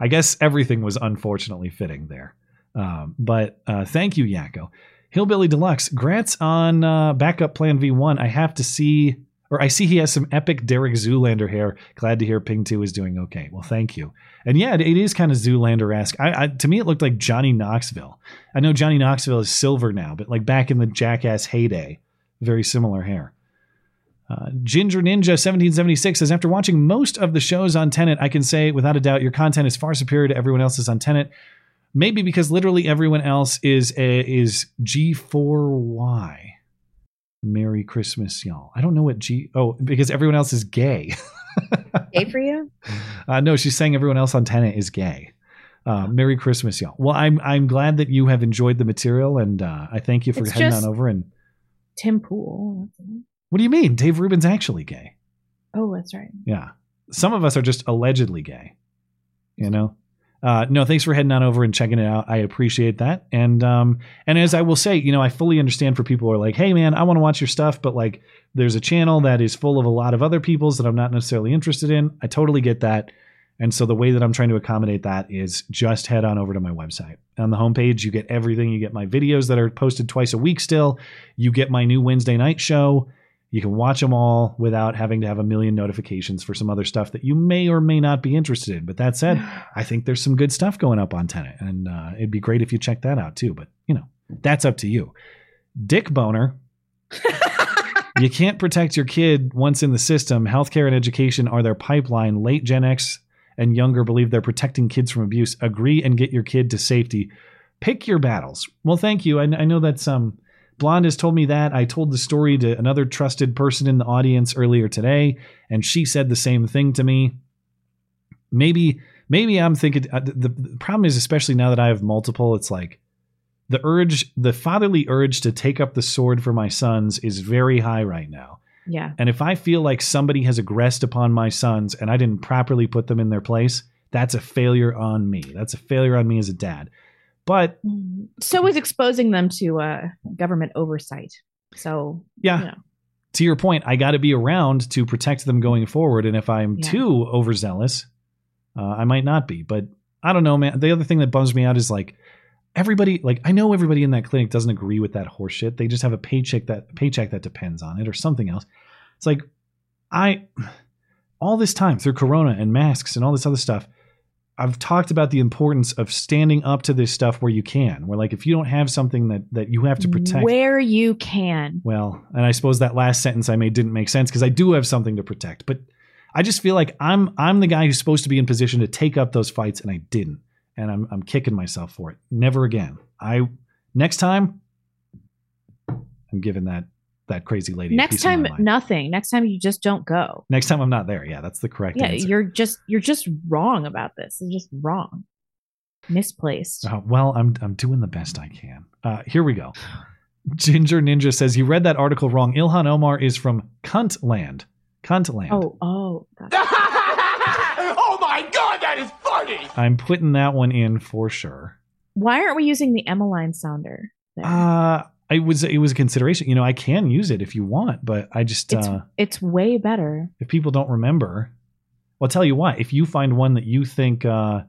I guess everything was unfortunately fitting there. Um, but uh, thank you, Yakko. Hillbilly Deluxe, grants on uh, backup plan V1. I have to see, or I see he has some epic Derek Zoolander hair. Glad to hear Ping 2 is doing okay. Well, thank you. And yeah, it, is kind of Zoolander esque. To me, it looked like Johnny Knoxville. I know Johnny Knoxville is silver now, but like back in the Jackass heyday, very similar hair. Uh, Ginger Ninja 1776 says After watching most of the shows on Tenet, I can say without a doubt your content is far superior to everyone else's on Tenet. Maybe because literally everyone else is a, is G4Y. Merry Christmas, y'all. I don't know what G. Oh, because everyone else is gay. (laughs) Gay for you? Uh, no, she's saying everyone else on Tenet is gay. Uh, Merry Christmas, y'all. Well, I'm I'm glad that you have enjoyed the material, and uh, I thank you for It's heading on over. And Tim Pool. What do you mean? Dave Rubin's actually gay? Oh, that's right. Yeah. Some of us are just allegedly gay. You know? Uh, no, thanks for heading on over and checking it out. I appreciate that. And um, and as I will say, you know, I fully understand for people who are like, hey man, I want to watch your stuff, but like there's a channel that is full of a lot of other people's that I'm not necessarily interested in. I totally get that. And so the way that I'm trying to accommodate that is just head on over to my website. On the homepage, you get everything. You get my videos that are posted twice a week still. You get my new Wednesday night show. You can watch them all without having to have a million notifications for some other stuff that you may or may not be interested in. But that said, (sighs) I think there's some good stuff going up on Tenet, and uh, it'd be great if you check that out too. But you know, that's up to you. Dick Boner. (laughs) you can't protect your kid once in the system. Healthcare and education are their pipeline. Late Gen X and younger believe they're protecting kids from abuse. Agree and get your kid to safety. Pick your battles. Well, thank you. I, I know that's um Blonde has told me that. I told the story to another trusted person in the audience earlier today, and she said the same thing to me. Maybe, maybe I'm thinking uh, the, the problem is, especially now that I have multiple, it's like the urge, the fatherly urge to take up the sword for my sons is very high right now. Yeah. And if I feel like somebody has aggressed upon my sons and I didn't properly put them in their place, that's a failure on me. That's a failure on me as a dad. But So is exposing them to uh, government oversight. So Yeah. you know. to your point, I got to be around to protect them going forward. And if I'm Yeah. too overzealous, uh, I might not be. But I don't know, man. The other thing that bums me out is like everybody, like I know everybody in that clinic doesn't agree with that horseshit. They just have a paycheck that paycheck that depends on it or something else. It's like I all this time through Corona and masks and all this other stuff. I've talked about the importance of standing up to this stuff where you can. Where like if you don't have something that that you have to protect, where you can. well, and I suppose that last sentence I made didn't make sense because I do have something to protect. But I just feel like I'm I'm the guy who's supposed to be in position to take up those fights, and I didn't, and I'm I'm kicking myself for it. Never again. I next time I'm giving that that crazy lady Next piece of my time, nothing. Next time, you just don't go. Next time I'm not there. Yeah, that's the correct Yeah, answer. you're just you're just wrong about this. It's just wrong, misplaced. Uh, well, I'm I'm doing the best I can. Uh, here we go. Ginger Ninja says you read that article wrong. Ilhan Omar is from Cuntland. Cuntland. Oh, oh, (laughs) oh my god, that is funny! I'm putting that one in for sure. Why aren't we using the Emmeline sounder? there? Uh it was it was a consideration. You know, I can use it if you want, but I just it's uh it's way better. if people don't remember, well, I'll tell you what. If you find one that you think uh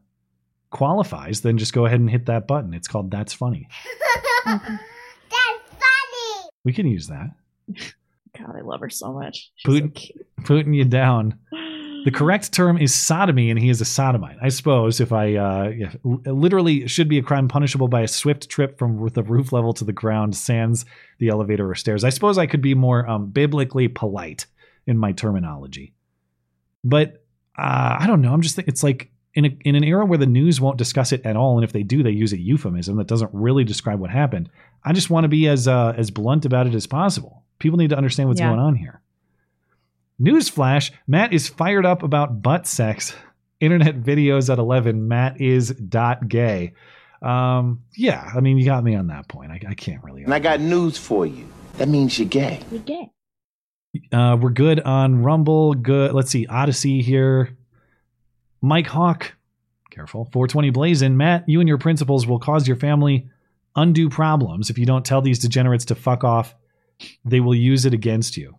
qualifies, then just go ahead and hit that button. It's called That's Funny. (laughs) That's funny. We can use that. (laughs) God, I love her so much. Putting, putting you down. (laughs) The correct term is sodomy, and he is a sodomite. I suppose if I uh, l- literally should be a crime punishable by a swift trip from the roof level to the ground, sans the elevator or stairs. I suppose I could be more um, biblically polite in my terminology, but uh, I don't know. I'm just think it's like in a, in an era where the news won't discuss it at all, and if they do, they use a euphemism that doesn't really describe what happened. I just want to be as uh, as blunt about it as possible. People need to understand what's Yeah. going on here. Newsflash: Matt is fired up about butt sex. Internet videos at eleven. Matt is dot gay. Um, yeah, I mean, you got me on that point. I, I can't really. And I got news for you. That means you're gay. You're gay. Uh, we're good on Rumble. Good. Let's see. Odysee here. Mike Hawk. Careful. 420 Blazing. Matt, you and your principals will cause your family undue problems if you don't tell these degenerates to fuck off. They will use it against you.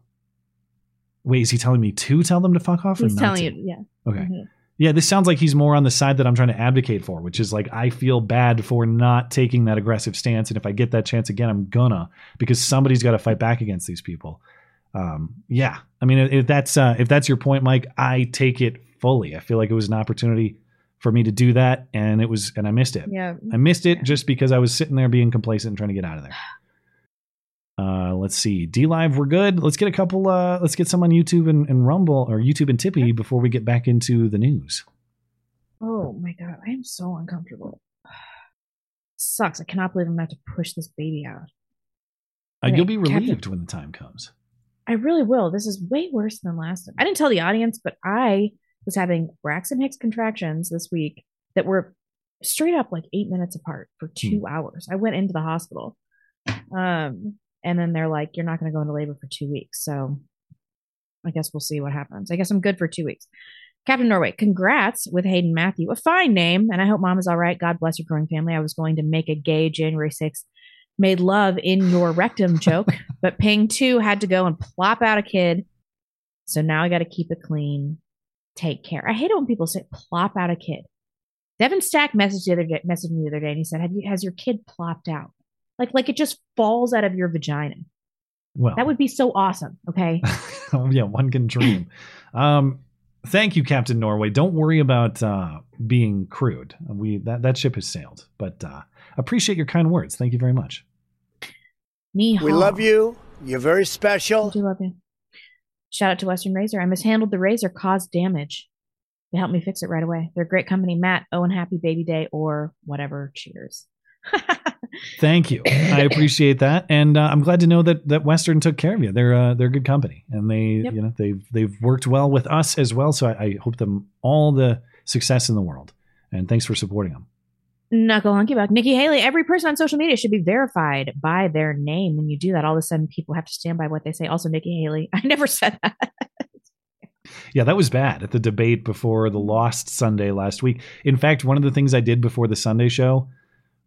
Wait, is he telling me to tell them to fuck off? or He's not telling to? you, yeah. Okay. Mhm. Yeah, this sounds like he's more on the side that I'm trying to advocate for, which is like I feel bad for not taking that aggressive stance, and if I get that chance again, I'm gonna because somebody's got to fight back against these people. Um, yeah, I mean, if that's uh, if that's your point, Mike, I take it fully. I feel like it was an opportunity for me to do that, and it was, and I missed it. Yeah. I missed it just because I was sitting there being complacent and trying to get out of there. Uh, let's see. DLive, we're good. Let's get a couple. Uh, let's get some on YouTube and, and Rumble or YouTube and Tippy before we get back into the news. Oh my god, I am so uncomfortable. (sighs) Sucks. I cannot believe I'm about to push this baby out. Uh, Okay, you'll be Captain- relieved when the time comes. I really will. This is way worse than last time. I didn't tell the audience, but I was having Braxton Hicks contractions this week that were straight up like eight minutes apart for two hours. I went into the hospital. Um, and then they're like, you're not going to go into labor for two weeks. So I guess we'll see what happens. I guess I'm good for two weeks. Captain Norway, congrats with Hayden Matthew. A fine name, and I hope mom is all right. God bless your growing family. I was going to make a gay January 6th made love in your rectum (laughs) joke, but Ping 2 had to go and plop out a kid. So now I got to keep it clean. Take care. I hate it when people say plop out a kid. Devin Stack messaged the other day, messaged me the other day, and he said, "Have you has your kid plopped out? Like like it just falls out of your vagina? Well, That would be so awesome. Okay, (laughs) yeah, one can dream. um, thank you, Captain Norway. Don't worry about uh, being crude. We that that ship has sailed. But uh, appreciate your kind words. Thank you very much. Ni We love you. You're very special. I do love you. Shout out to Western Razor. I mishandled the razor, caused damage. They helped me fix it right away. They're a great company. Matt, Owen, happy baby day, or whatever. Cheers. (laughs) Thank you. I appreciate that, and uh, I'm glad to know that that Western took care of you. They're uh, they're a good company, and they Yep. you know they've they've worked well with us as well. So I, I hope them all the success in the world. And thanks for supporting them. Knuckle Hunky Buck. Nikki Haley, every person on social media should be verified by their name. When you do that, all of a sudden people have to stand by what they say. Also, Nikki Haley. (laughs) I never said that. Yeah, that was bad at the debate before the Lost Sunday last week. In fact, one of the things I did before the Sunday show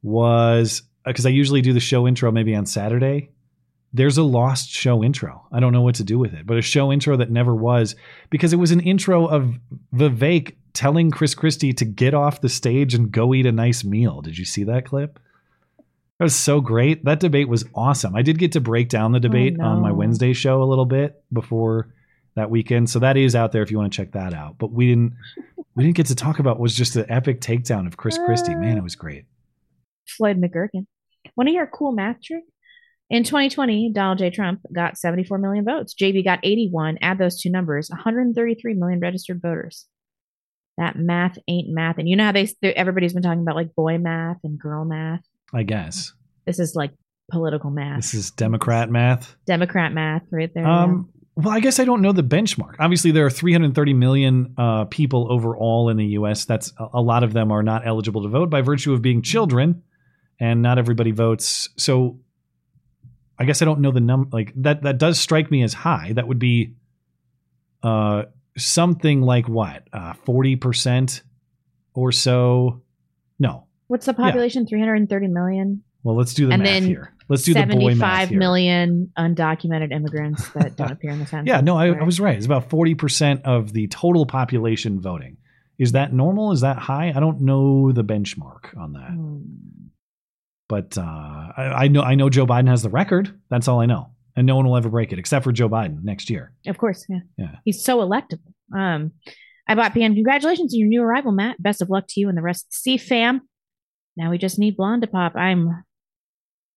was uh, because I usually do the show intro maybe on Saturday. There's a Lost show intro. I don't know what to do with it, but a show intro that never was because it was an intro of Vivek telling Chris Christie to get off the stage and go eat a nice meal. Did you see that clip? That was so great. That debate was awesome. I did get to break down the oh, debate on my. Wednesday show a little bit before that weekend. So that is out there if you want to check that out. But we didn't we didn't get to talk about was just the epic takedown of Chris Christie. Man, it was great. Floyd McGurkin. Want to hear a cool math trick? In 2020, Donald J. Trump got 74 million votes. JB got 81. Add those two numbers 133 million registered voters. That math ain't math. And you know how they everybody's been talking about like boy math and girl math. I guess. This is like political math, This is Democrat math. Democrat math right there. Um, well, I guess I don't know the benchmark. Obviously, there are 330 million uh, people overall in the U.S. That's a lot of them are not eligible to vote by virtue of being children, and not everybody votes. So, I guess I don't know the number. Like that, that does strike me as high. That would be, uh, something like what, uh, 40 percent or so. No, What's the population? 330 million. well, let's do the and math then here. Let's do the boy math 75 here. million undocumented immigrants that don't appear in the census. (laughs) Yeah, no, I, I was right. It's about 40% of the total population voting. Is that normal? Is that high? I don't know the benchmark on that. Hmm. But uh, I, I know I know Joe Biden has the record. That's all I know. And no one will ever break it except for Joe Biden next year. Of course, yeah. Yeah. He's so electable. Um, I bought PM. Congratulations on your new arrival, Matt. Best of luck to you and the rest of the C fam. Now we just need blonde to pop. I'm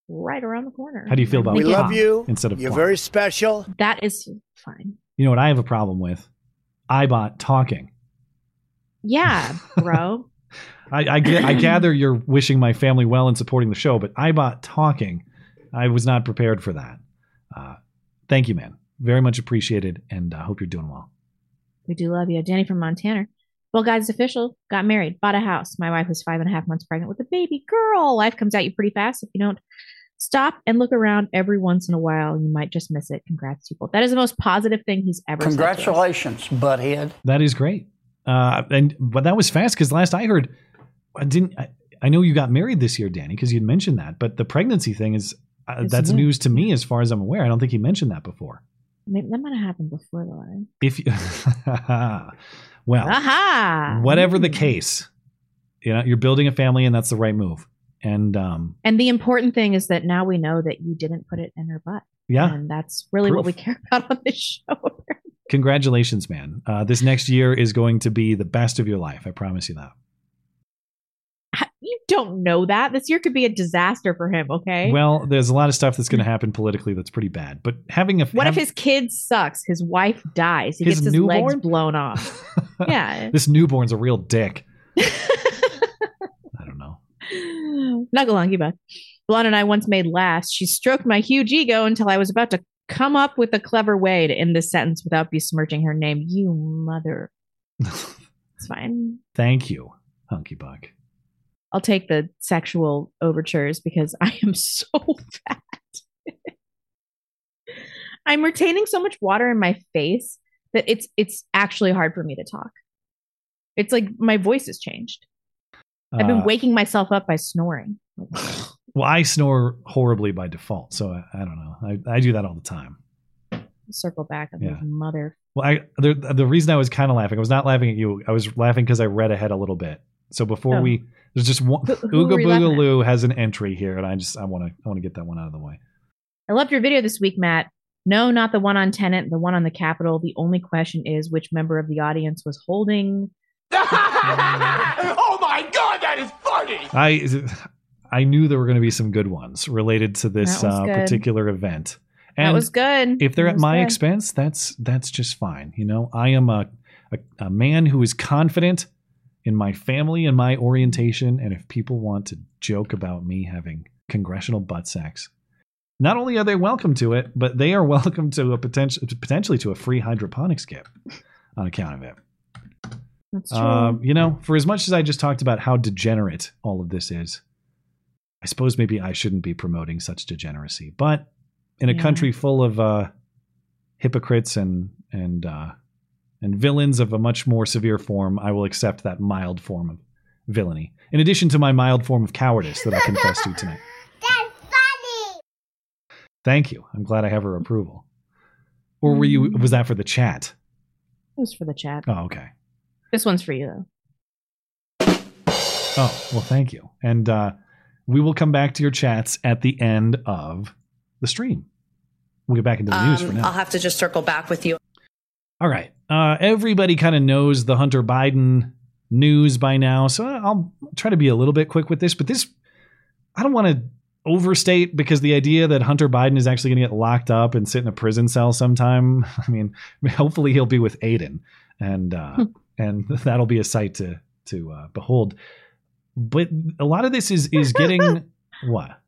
right around the corner. How do you feel about We plop love you. instead of You're plop? very special. That is fine. You know what I have a problem with? I bought talking. Yeah, bro. (laughs) I, I, get- I gather you're wishing my family well and supporting the show, but iBot talking, I was not prepared for that. Uh, thank you, man. Very much appreciated, and I hope you're doing well. we do love you. Danny from Montana. Well, guys, official. Got married, bought a house. My wife was five and a half months pregnant with a baby girl. Life comes at you pretty fast if you don't stop and look around every once in a while. You might just miss it. Congrats, people. That is the most positive thing he's ever said. Congratulations, butthead. That is great. Uh, and but that was fast because last I heard, I didn't. I, I know you got married this year, Danny, because you'd mentioned that. But the pregnancy thing is uh, It's that's new. news to me as far as I'm aware. I don't think he mentioned that before. Maybe that might have happened before the wedding. If you, (laughs) well, Aha! whatever the case, you know, you're building a family, and that's the right move. And um, And the important thing is that now we know that you didn't put it in her butt. yeah, And that's really what we care (laughs) about on this show. congratulations, man. Uh, this next year is going to be the best of your life. I promise you that. You don't know that. This year could be a disaster for him, okay? Well, there's a lot of stuff that's going to happen politically that's pretty bad. But having a what if his kid sucks? His wife dies. He His gets his legs blown off. (laughs) yeah. this newborn's a real dick. (laughs) I don't know. Buck. Blonde and I once made laughs. She stroked my huge ego until I was about to come up with a clever way to end this sentence without besmirching her name. You mother. (laughs) it's fine. Thank you, Hunky Buck. I'll take the sexual overtures because I am (laughs) so fat. I'm retaining so much water in my face that it's it's actually hard for me to talk. It's like my voice has changed. I've been Uh, waking myself up by snoring. (sighs) Well, I snore horribly by default, so I, I don't know. I, I do that all the time. Circle back on Yeah. mother. Well, I the, the reason I was kind of laughing, I was not laughing at you. I was laughing because I read ahead a little bit. So before Oh. we, there's just one. Who- who Ooga were you? Boogaloo has an entry here, and I just I want to I want to get that one out of the way. I loved your video this week, Matt. No, not the one on Tenet, the one on the Capitol. The only question is which member of the audience was holding. (laughs) oh my god, that is funny! I I knew there were going to be some good ones related to this uh, particular event. And that was good. If they're at my good. expense, that's that's just fine. You know, I am a, a a man who is confident in my family and my orientation, and if people want to joke about me having congressional butt sex, not only are they welcome to it, but they are (laughs) welcome to a potential potentially to a free hydroponics kit on account of it. That's true. Um, you know, for as much as I just talked about how degenerate all of this is, I suppose maybe I shouldn't be promoting such degeneracy. But in a Yeah. country full of uh, hypocrites and and uh, and villains of a much more severe form, I will accept that mild form of villainy, in addition to my mild form of cowardice that I confess to tonight. (laughs) That's funny. Thank you. I'm glad I have her approval. Or were you? Was that for the chat? It was for the chat. Oh, okay. This one's for you, though. Oh, well, thank you. And uh, we will come back to your chats at the end of the stream. We'll get back into the news for Um, now. I'll have to just circle back with you. All right. Uh, everybody kind of knows the Hunter Biden news by now, so I'll try to be a little bit quick with this. But this, I don't want to overstate because the idea that Hunter Biden is actually going to get locked up and sit in a prison cell sometime. (laughs) I mean, hopefully he'll be with Aiden, and uh, and (laughs) that'll be a sight to to uh, behold. But a lot of this is is getting (laughs) what?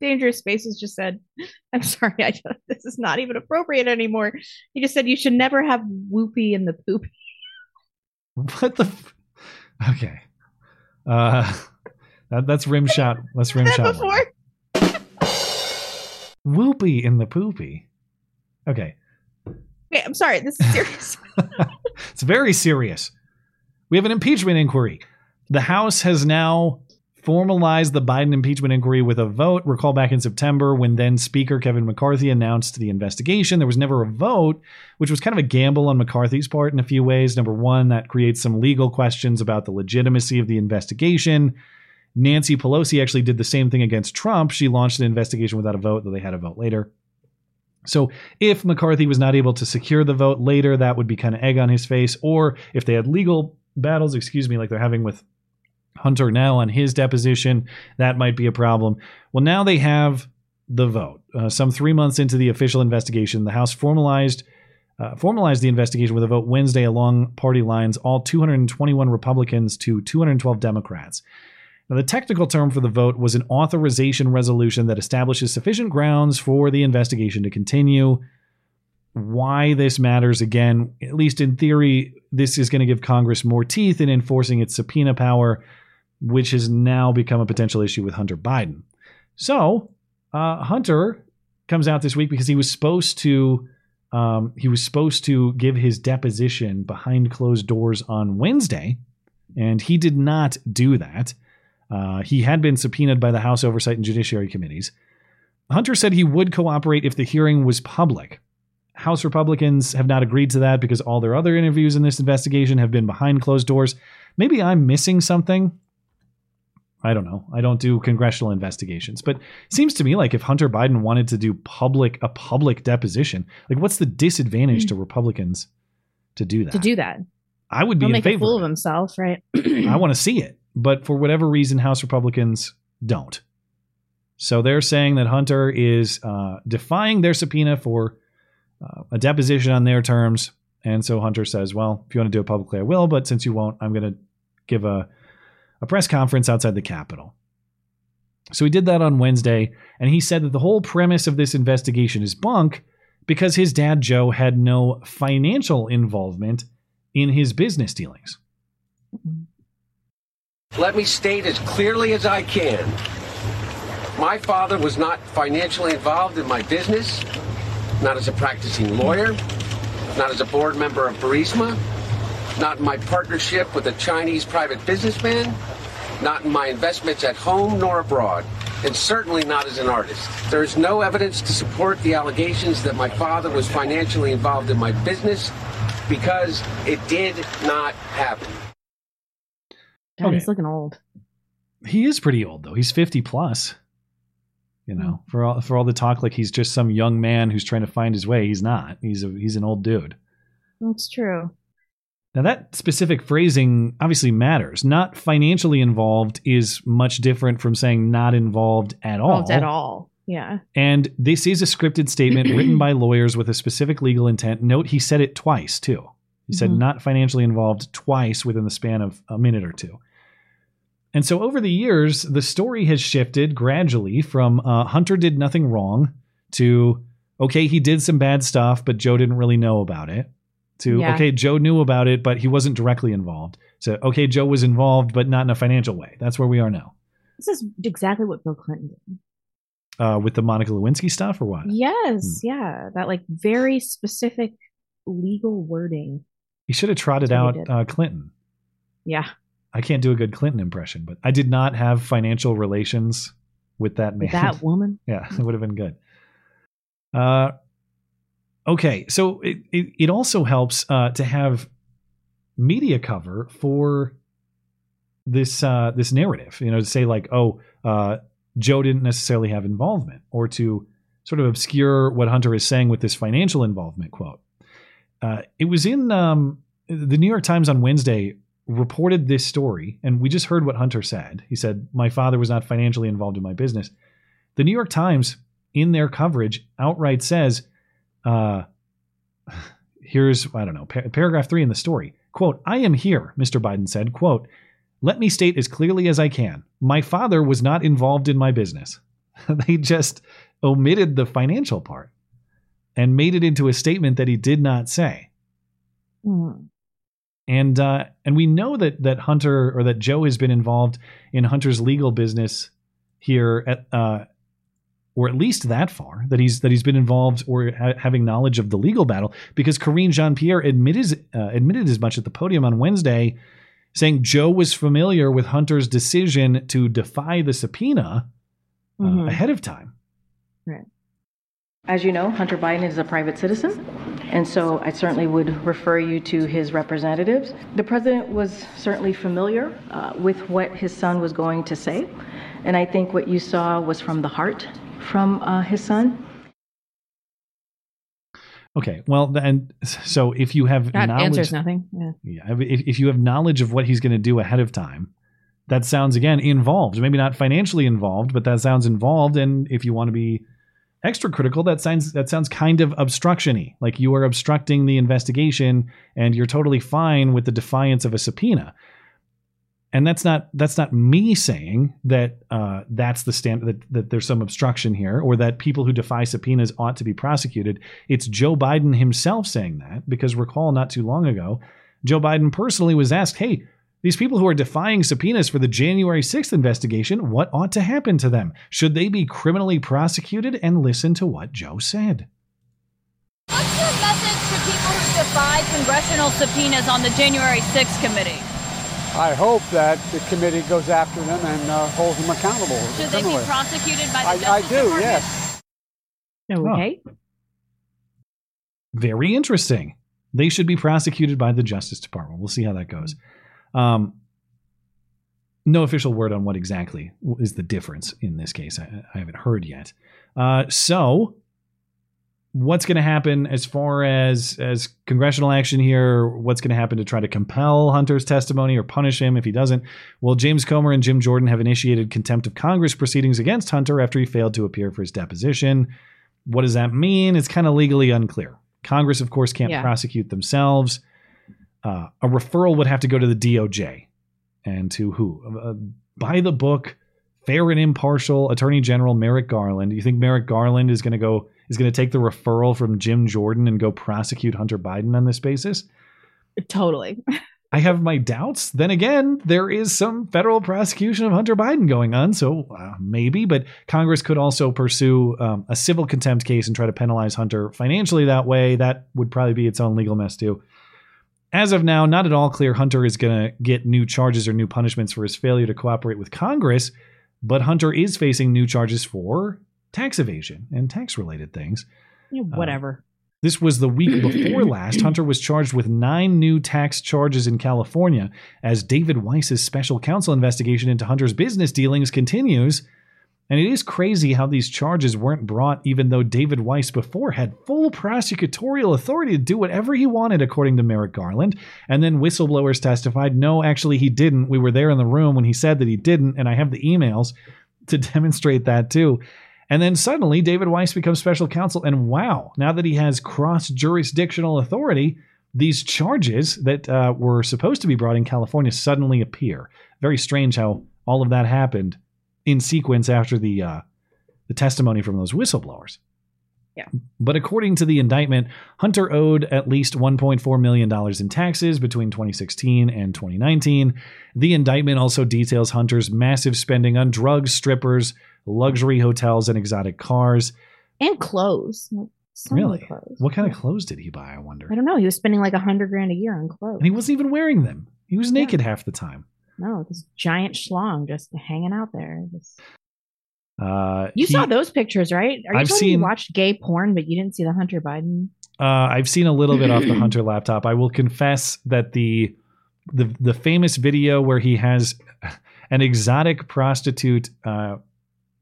Dangerous Spaces just said, (laughs) I'm sorry, I this is not even appropriate anymore. He just said you should never have whoopee in the poop. (laughs) What the? F- okay. Uh, that, that's rim shot. That's rim (laughs) Said shot. before. Whoopee in the poopy. Okay. Okay, I'm sorry, this is serious. It's very serious. We have an impeachment inquiry. The House has now formalized the Biden impeachment inquiry with a vote. Recall back in September when then Speaker Kevin McCarthy announced the investigation. There was never a vote, which was kind of a gamble on McCarthy's part in a few ways. Number one, that creates some legal questions about the legitimacy of the investigation. Nancy Pelosi actually did the same thing against Trump. She launched an investigation without a vote, though they had a vote later. So if McCarthy was not able to secure the vote later, that would be kind of egg on his face. Or if they had legal battles, excuse me, like they're having with Hunter now on his deposition, that might be a problem. Well, now they have the vote. Uh, some three months into the official investigation, the House formalized uh, formalized the investigation with a vote Wednesday along party lines, all 221 Republicans to 212 Democrats. Now, the technical term for the vote was an authorization resolution that establishes sufficient grounds for the investigation to continue. Why this matters, again, at least in theory, this is going to give Congress more teeth in enforcing its subpoena power, which has now become a potential issue with Hunter Biden. So, uh, Hunter comes out this week because he was supposed to. Um, he was supposed to give his deposition behind closed doors on Wednesday, and he did not do that. Uh, he had been subpoenaed by the House Oversight and Judiciary Committees. Hunter said he would cooperate if the hearing was public. House Republicans have not agreed to that because all their other interviews in this investigation have been behind closed doors. Maybe I'm missing something. I don't know. I don't do congressional investigations, but it seems to me like if Hunter Biden wanted to do public a public deposition, like what's the disadvantage to Republicans to do that? to do that. I would be He'll in make a fool of of himself, right? (clears throat) (clears throat) I want to see it, but for whatever reason, House Republicans don't. So they're saying that Hunter is uh, defying their subpoena for uh, a deposition on their terms. And so Hunter says, well, if you want to do it publicly, I will. But since you won't, I'm going to give a, a press conference outside the Capitol. So he did that on Wednesday. And he said that the whole premise of this investigation is bunk because his dad, Joe, had no financial involvement in his business dealings. Let me state as clearly as I can. My father was not financially involved in my business, not as a practicing lawyer, not as a board member of Burisma, not in my partnership with a Chinese private businessman, not in my investments at home nor abroad, and certainly not as an artist. There is no evidence to support the allegations that my father was financially involved in my business because it did not happen. God, Okay. he's looking old. He is pretty old though. He's 50 plus. You know, hmm. for all for all the talk like he's just some young man who's trying to find his way, he's not. He's a, he's an old dude. That's true. Now that specific phrasing obviously matters. Not financially involved is much different from saying not involved at all. Involved at all. Yeah. And this is a scripted statement written by (clears throat) lawyers with a specific legal intent. Note he said it twice too. He said Mhm. not financially involved twice within the span of a minute or two. And so over the years, the story has shifted gradually from uh, Hunter did nothing wrong to okay, he did some bad stuff, but Joe didn't really know about it. To Yeah. okay, Joe knew about it, but he wasn't directly involved. So okay, Joe was involved, but not in a financial way. That's where we are now. This is exactly what Bill Clinton did. Uh, with the Monica Lewinsky stuff, or what? Yes. Yeah. That like very specific legal wording. He should have trotted out uh, Clinton. Yeah. I can't do a good Clinton impression, but I did not have financial relations with that man. That woman. (laughs) yeah, it would have been good. Uh, okay, so it, it, it also helps uh, to have media cover for this uh, this narrative. You know, to say like, oh, uh, Joe didn't necessarily have involvement, or to sort of obscure what Hunter is saying with this financial involvement quote. Uh, it was in um, the New York Times on Wednesday reported this story, and we just heard what Hunter said. He said, My father was not financially involved in my business. The New York Times, in their coverage, outright says, uh, here's, I don't know, par- paragraph three in the story. Quote, I am here, Mr. Biden said. Quote, let me state as clearly as I can. My father was not involved in my business. (laughs) they just omitted the financial part and made it into a statement that he did not say Mm. and uh, and we know that that Hunter or that Joe has been involved in Hunter's legal business here at uh, or at least that far that he's that he's been involved or ha- having knowledge of the legal battle because Karine Jean Pierre admitted uh, admitted as much at the podium on Wednesday, saying Joe was familiar with Hunter's decision to defy the subpoena uh, Mhm. ahead of time. Right. As you know, Hunter Biden is a private citizen, and so I certainly would refer you to his representatives. The president was certainly familiar uh, with what his son was going to say, and I think what you saw was from the heart from uh, his son. Okay, well, and so if you have That knowledge, answers nothing. Yeah. Yeah, if, if you have knowledge of what he's going to do ahead of time, that sounds again involved. Maybe not financially involved, but that sounds involved. And if you want to be extra critical, that sounds that sounds kind of obstructiony. Like you are obstructing the investigation, and you're totally fine with the defiance of a subpoena. And that's not that's not me saying that uh, that's the stand that, that there's some obstruction here or that people who defy subpoenas ought to be prosecuted. It's Joe Biden himself saying that because recall not too long ago, Joe Biden personally was asked, "Hey, these people who are defying subpoenas for the January 6th investigation, what ought to happen to them? Should they be criminally prosecuted?" And listen to what Joe said. What's your message to people who defy congressional subpoenas on the January 6th committee? I hope that the committee goes after them and uh, holds them accountable. Should they be prosecuted by the Justice Department? I, I do, Department? yes. Okay. Very interesting. They should be prosecuted by the Justice Department. We'll see how that goes. Um, no official word on what exactly is the difference in this case. I, I haven't heard yet. Uh, so, what's going to happen as far as as congressional action here? What's going to happen to try to compel Hunter's testimony or punish him if he doesn't? Well, James Comer and Jim Jordan have initiated contempt of Congress proceedings against Hunter after he failed to appear for his deposition. What does that mean? It's kind of legally unclear. Congress, of course, can't Yeah. prosecute themselves. Uh, a referral would have to go to the DOJ and to who? Uh, by the book, fair and impartial Attorney General Merrick Garland. Do You think Merrick Garland is going to go is going to take the referral from Jim Jordan and go prosecute Hunter Biden on this basis? Totally. I have my doubts. Then again, there is some federal prosecution of Hunter Biden going on, so uh, maybe. But Congress could also pursue um, a civil contempt case and try to penalize Hunter financially that way. That would probably be its own legal mess too. As of now, not at all clear Hunter is going to get new charges or new punishments for his failure to cooperate with Congress, but Hunter is facing new charges for tax evasion and tax related things. Yeah, uh, whatever. This was the week before (clears throat) last. Hunter was charged with nine new tax charges in California as David Weiss's special counsel investigation into Hunter's business dealings continues. And it is crazy how these charges weren't brought, even though David Weiss before had full prosecutorial authority to do whatever he wanted, according to Merrick Garland. And then whistleblowers testified, no, actually, he didn't. We were there in the room when he said that he didn't. And I have the emails to (laughs) demonstrate that too. And then suddenly David Weiss becomes special counsel. And wow, now that he has cross jurisdictional authority, these charges that uh, were supposed to be brought in California suddenly appear. Very strange how all of that happened in sequence after the uh, the testimony from those whistleblowers. Yeah. But according to the indictment, Hunter owed at least $1.4 million in taxes between 2016 and 2019. The indictment also details Hunter's massive spending on drugs, strippers, luxury hotels, and exotic cars. And clothes. Like, so many Really? Clothes. What kind of clothes did he buy, I wonder? I don't know. He was spending like a hundred grand a year on clothes. And he wasn't even wearing them. He was naked half the time. No, this giant schlong just hanging out there. Just- Uh, You he- saw those pictures, right? Are you I've telling me you seen- watched gay porn, but you didn't see the Hunter Biden? Uh, I've seen a little bit off the (clears throat) Hunter laptop. I will confess that the the the famous video where he has an exotic prostitute uh,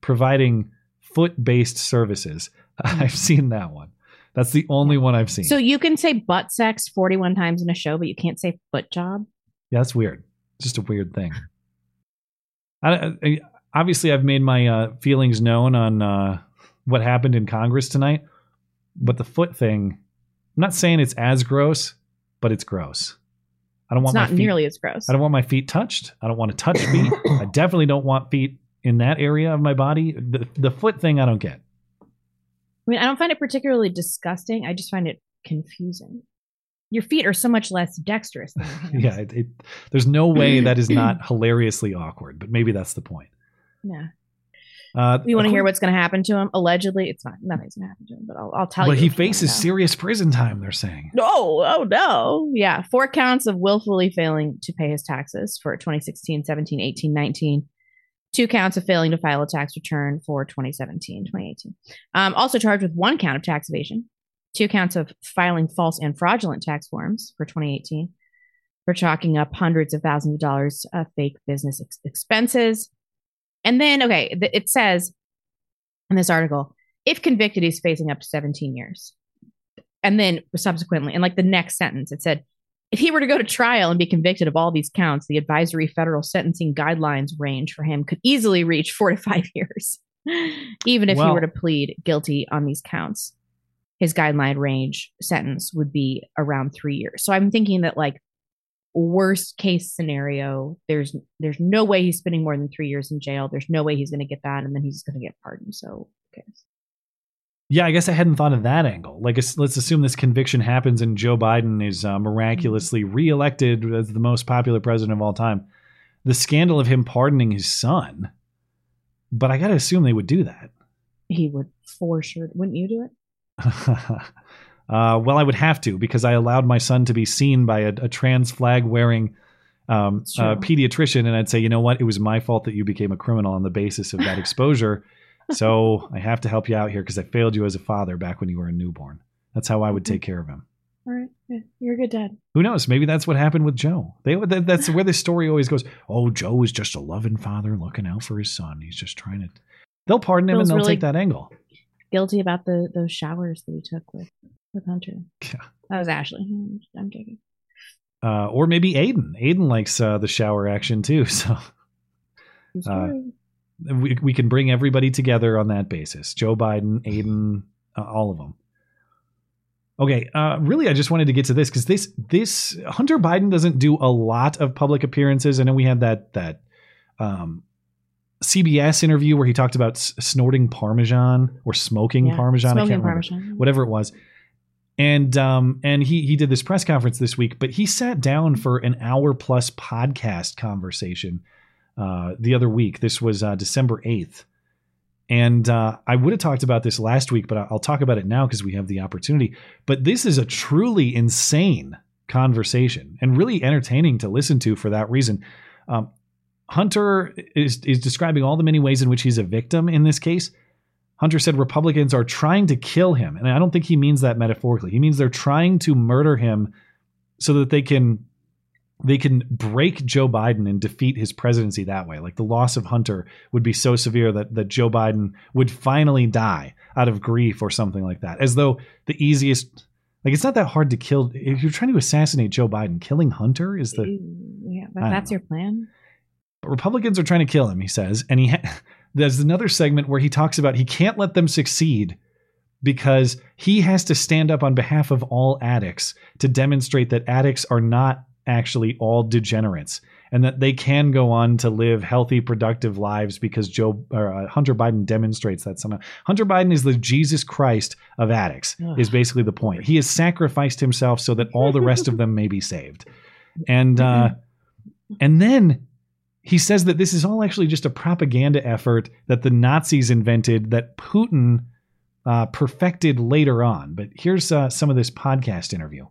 providing foot based services. (laughs) I've seen that one. That's the only one I've seen. So you can say butt sex 41 times in a show, but you can't say foot job? yeah, that's weird. Just a weird thing. I, I- obviously, I've made my uh, feelings known on uh, what happened in Congress tonight, but the foot thing. I'm not saying it's as gross, but it's gross. I don't It's want not my feet, nearly as gross. I don't want my feet touched. I don't want to touch feet. (coughs) I definitely don't want feet in that area of my body. The, the foot thing, I don't get. I mean, I don't find it particularly disgusting. I just find it confusing. Your feet are so much less dexterous than. (laughs) Yeah, it, it, there's no way (clears throat) that is not hilariously awkward, but maybe that's the point. Yeah. Uh, You want to hear what's going to happen to him? Allegedly, it's not. Nothing's going to happen to him, but I'll, I'll tell But you. But he if you wanna faces serious prison time. They're saying. No, oh no. Yeah, four counts of willfully failing to pay his taxes for 2016, 17, 18, 19. Two counts of failing to file a tax return for 2017, 2018. Um, also charged with one count of tax evasion, two counts of filing false and fraudulent tax forms for 2018, for chalking up hundreds of thousands of dollars of fake business ex- expenses. And then, okay, th- it says in this article, if convicted, he's facing up to 17 years and then subsequently, in like the next sentence, it said, if he were to go to trial and be convicted of all these counts, the advisory federal sentencing guidelines range for him could easily reach four to five (laughs) years, even if he were to plead guilty on these counts. His guideline range sentence would be around three years. So I'm thinking that like worst case scenario, there's there's no way he's spending more than three years in jail. There's no way he's going to get that, and then he's going to get pardoned. So cares? Yeah, I guess I hadn't thought of that angle. Like, let's assume this conviction happens and Joe Biden is uh, miraculously reelected as the most popular president of all time. The scandal of him pardoning his son, but I got to assume they would do that. He would for sure. Wouldn't you do it? (laughs) uh, well, I would have to because I allowed my son to be seen by a, a trans flag wearing um, uh, pediatrician, and I'd say, you know what, it was my fault that you became a criminal on the basis of that (laughs) exposure. So I have to help you out here because I failed you as a father back when you were a newborn. That's how I would take care of him. All right, yeah, you're a good dad. Who knows? Maybe that's what happened with Joe. They that, that's where the story always goes. Oh, Joe is just a loving father looking out for his son. He's just trying to. They'll pardon him and they'll really- take that angle. Guilty about the those showers that he took with with Hunter. Yeah. That was Ashley. I'm joking. Uh, or maybe Aiden. Aiden likes uh, the shower action too. (laughs) So uh, we we can bring everybody together on that basis. Joe Biden, Aiden, uh, all of them. Okay, uh, really, I just wanted to get to this because this this Hunter Biden doesn't do a lot of public appearances. I know we had that that um, CBS interview where he talked about s- snorting Parmesan or smoking Yeah, Parmesan. I smoking can't remember. Parmesan. Whatever it was. and um, and he he did this press conference this week, but he sat down for an hour plus podcast conversation uh, the other week. This was uh, December eighth, and uh, I would have talked about this last week, but I'll talk about it now because we have the opportunity. But this is a truly insane conversation and really entertaining to listen to for that reason. Um, Hunter is is describing all the many ways in which he's a victim in this case Hunter said Republicans are trying to kill him. And I don't think he means that metaphorically. He means they're trying to murder him so that they can they can break Joe Biden and defeat his presidency that way. Like the loss of Hunter would be so severe that that Joe Biden would finally die out of grief or something like that. As though the easiest like it's not that hard to kill if you're trying to assassinate Joe Biden, killing Hunter is the Yeah, but that's your plan. but Republicans are trying to kill him, he says. And he ha- (laughs) there's another segment where he talks about he can't let them succeed because he has to stand up on behalf of all addicts to demonstrate that addicts are not actually all degenerates and that they can go on to live healthy productive lives because Joe or uh, Hunter Biden demonstrates that somehow. Hunter Biden is the Jesus Christ of addicts Ugh. is basically the point. He has sacrificed himself so that all the rest of them may be saved. And uh and then he says that this is all actually just a propaganda effort that the Nazis invented that Putin uh, perfected later on. But here's uh, some of this podcast interview.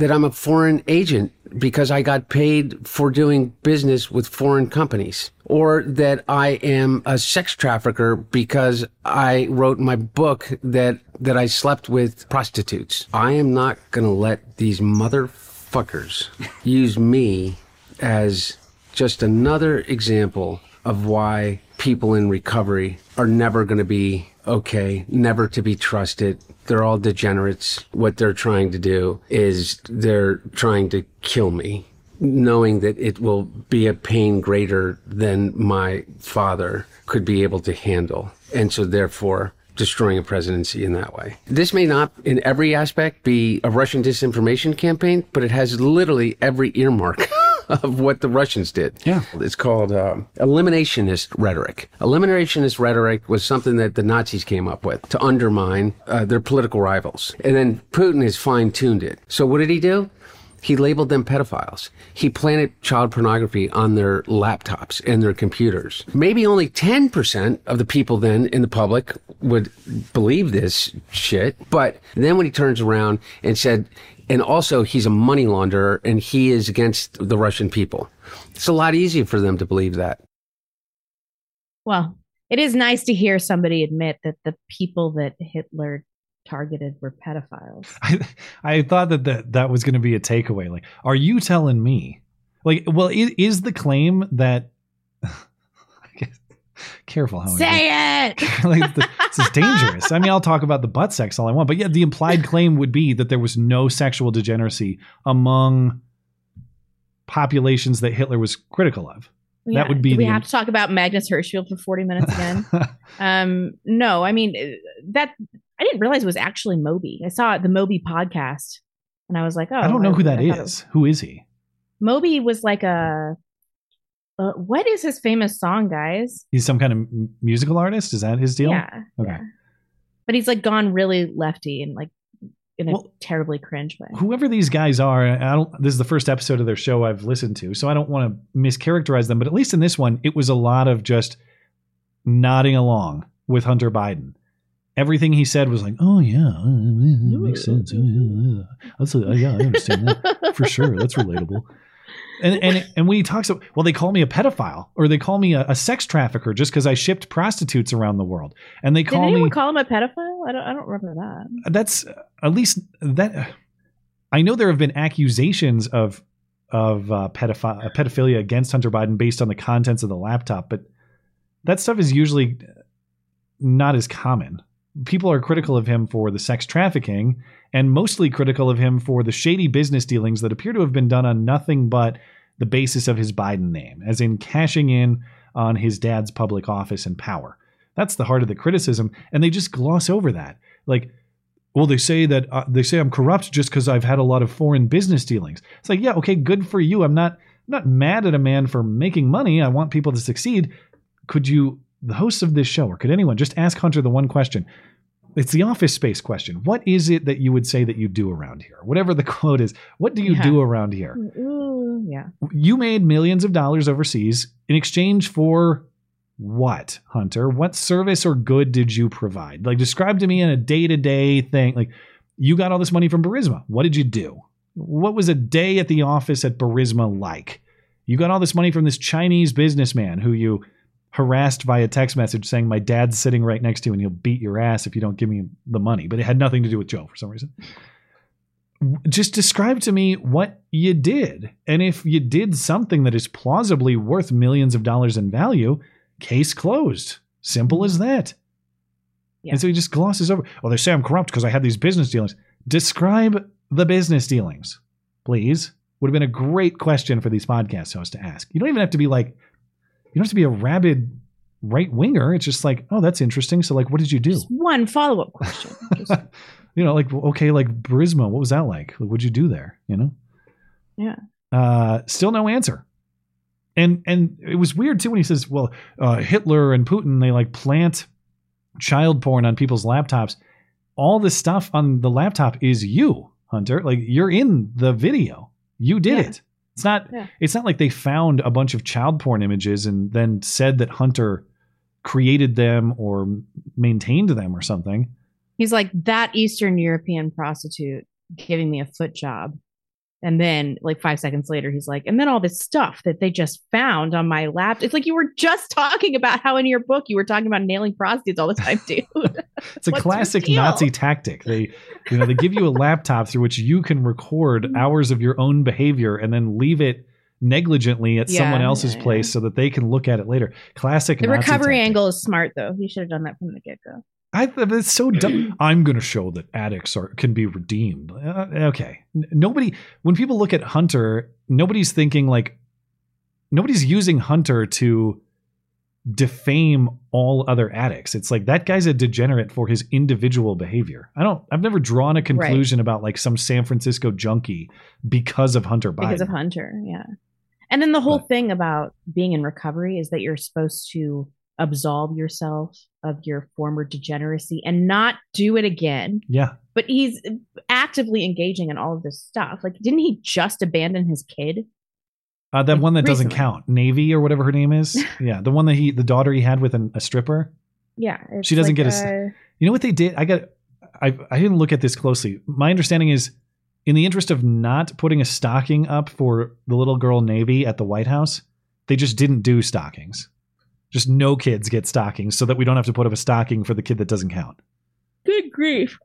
That I'm a foreign agent because I got paid for doing business with foreign companies, or that I am a sex trafficker because I wrote my book that that I slept with prostitutes. I am not going to let these motherfuckers use me as just another example of why people in recovery are never going to be okay, never to be trusted. They're all degenerates. What they're trying to do is they're trying to kill me, knowing that it will be a pain greater than my father could be able to handle. And so therefore, destroying a presidency in that way. This may not in every aspect be a Russian disinformation campaign, but it has literally every earmark. (laughs) (laughs) of what the Russians did. Yeah. It's called um, eliminationist rhetoric. Eliminationist rhetoric was something that the Nazis came up with to undermine uh, their political rivals. And then Putin has fine tuned it. So what did he do? He labeled them pedophiles. He planted child pornography on their laptops and their computers. Maybe only 10% of the people then in the public would believe this shit. But then when he turns around and said, and also he's a money launderer and he is against the Russian people. It's a lot easier for them to believe that. Well, it is nice to hear somebody admit that the people that Hitler targeted were pedophiles. (laughs) I, I thought that that, that was going to be a takeaway. Like, are you telling me? Like, well, is, is the claim that. Careful how I Say it. (laughs) like, this is (laughs) dangerous. I mean, I'll talk about the butt sex all I want, but yeah, the implied claim would be that there was no sexual degeneracy among populations that Hitler was critical of. Yeah, that would be do we the have to talk about Magnus Hirschfeld for 40 minutes again. (laughs) um, no, I mean uh, that I didn't realize it was actually Moby. I saw the Moby podcast and I was like, oh, I don't know who that I thought it is. Who is he? Moby was like a uh, what is his famous song, guys? He's some kind of m- musical artist. Is that his deal? Yeah, Okay. But he's like gone really lefty and like in a terribly cringe way. whoever these guys are, I don't. This is the first episode of their show I've listened to, so I don't want to mischaracterize them. But at least in this one, it was a lot of just nodding along with Hunter Biden. Everything he said was like, "Oh yeah, uh, that makes sense. Oh, yeah, yeah. That's a, yeah, I understand that (laughs) for sure. That's relatable." And and and when he talks, about, well, they call me a pedophile or they call me a, a sex trafficker just because I shipped prostitutes around the world, and they Did call anyone me call him a pedophile? I don't. I don't remember that. that's at least that I know there have been accusations of of uh, pedophi- uh, pedophilia against Hunter Biden based on the contents of the laptop, but that stuff is usually not as common. People are critical of him for the sex trafficking and mostly critical of him for the shady business dealings that appear to have been done on nothing but the basis of his Biden name, as in cashing in on his dad's public office and power. That's the heart of the criticism, and they just gloss over that. Like, well, they say that uh, they say I'm corrupt just because I've had a lot of foreign business dealings. It's like, yeah, okay, good for you. I'm not I'm not mad at a man for making money. I want people to succeed. Could you, the hosts of this show, or could anyone just ask Hunter the one question? It's the office space question. What is it that you would say that you do around here? Whatever the (laughs) quote is, what do you Yeah. do around here? Ooh, yeah. You made millions of dollars overseas in exchange for what, Hunter? What service or good did you provide? Like, describe to me in a day to day thing. Like, you got all this money from Burisma. What did you do? What was a day at the office at Burisma like? You got all this money from this Chinese businessman who you harassed via text message saying, My dad's sitting right next to you and he'll beat your ass if you don't give me the money. But it had nothing to do with Joe for some reason just describe to me what you did. And if you did something that is plausibly worth millions of dollars in value, case closed. Simple as that. And so he just glosses over. Oh, they say I'm corrupt because I had these business dealings. Describe the business dealings, please. Would have been a great question for these podcast hosts to ask. You don't even have to be like, you don't have to be a rabid right winger. It's just like, oh, that's interesting. So, like, what did you do? One follow up question. (laughs) you know, like okay, like Burisma, what was that like? Like, what'd you do there? You know, Yeah. uh, still no answer. And and it was weird too when he says, well, uh, Hitler and Putin they like plant child porn on people's laptops. All the stuff on the laptop is you, Hunter. Like you're in the video. You did it. It's not. Yeah. It's not like they found a bunch of child porn images and then said that Hunter created them or maintained them or something. He's like that Eastern European prostitute giving me a foot job. And then, like five seconds later, he's like, and then all this stuff that they just found on my lap. It's like you were just (laughs) talking about how in your book you were talking about nailing prostitutes all the time, dude. (laughs) It's a What's classic? Nazi tactic. They, you know, they give you a laptop through which you can record Mm-hmm. hours of your own behavior and then leave it negligently at Yeah, someone else's yeah, place so that they can look at it later. Classic the Nazi recovery tactic. angle is smart, though. He should have done that from the get go. I it's so dumb. I'm going to show that addicts are can be redeemed. Uh, okay, nobody. When people look at Hunter, nobody's thinking like nobody's using Hunter to defame all other addicts. It's like that guy's a degenerate for his individual behavior. I don't. I've never drawn a conclusion about like some San Francisco junkie because of Hunter Biden. because of Hunter. Yeah. And then the whole thing about being in recovery is that you're supposed to absolve yourself of your former degeneracy and not do it again. yeah. But he's actively engaging in all of this stuff. Like, didn't he just abandon his kid? Uh, that one that doesn't count, Navy or whatever her name is. (laughs) Yeah, the one that he, the daughter he had with an, a stripper. Yeah. she doesn't like, get a, uh, You know what they did? I got. I I didn't look at this closely. My understanding is, in the interest of not putting a stocking up for the little girl Navy at the White House, they just didn't do stockings. Just no kids get stockings, so that we don't have to put up a stocking for the kid that doesn't count. Good grief.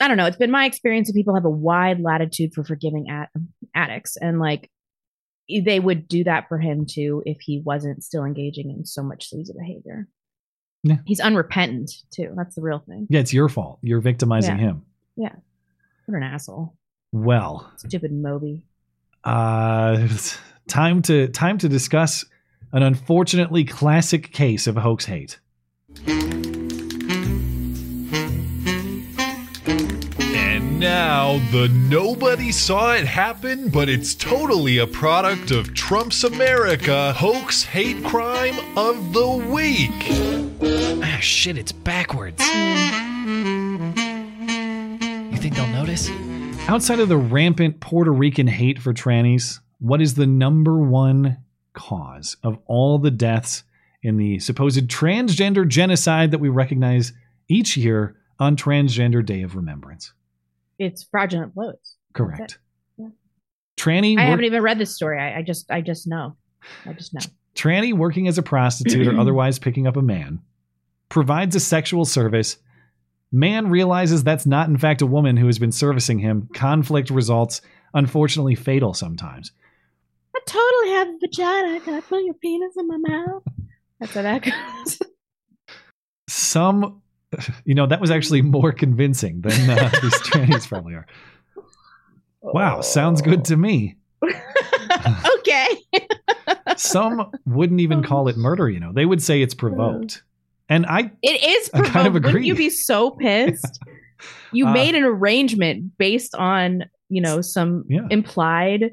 I don't know. It's been my experience that people have a wide latitude for forgiving ad- addicts, and like they would do that for him too if he wasn't still engaging in so much sleazy behavior. Yeah. He's unrepentant too. That's the real thing. Yeah, it's your fault. You're victimizing Yeah. him. Yeah. What an asshole. Well, Stupid Moby. uh, (laughs) time to time to discuss an unfortunately classic case of hoax hate. And now the nobody saw it happen, but it's totally a product of Trump's America hoax hate crime of the week. Ah, shit, it's backwards. You think they'll notice? Outside of the rampant Puerto Rican hate for trannies, what is the number one cause of all the deaths in the supposed transgender genocide that we recognize each year on Transgender Day of Remembrance? It's fraudulent blows. Correct. Yeah. Tranny, I work- haven't even read this story. I, I just I just know. I just know. tranny working as a prostitute or (clears throat) otherwise picking up a man provides a sexual service. Man realizes that's not, in fact, a woman who has been servicing him. Conflict results, unfortunately, fatal sometimes. I totally have a vagina. Can I put your penis in my mouth? That's how that goes. Some, you know, that was actually more convincing than uh, (laughs) these trannies probably are. Wow, sounds good to me. (laughs) okay. Some wouldn't even call it murder, you know. They would say it's provoked. And I It is provoked. kind of Wouldn't you be so pissed? (laughs) You Uh, made an arrangement based on, you know, some Yeah. implied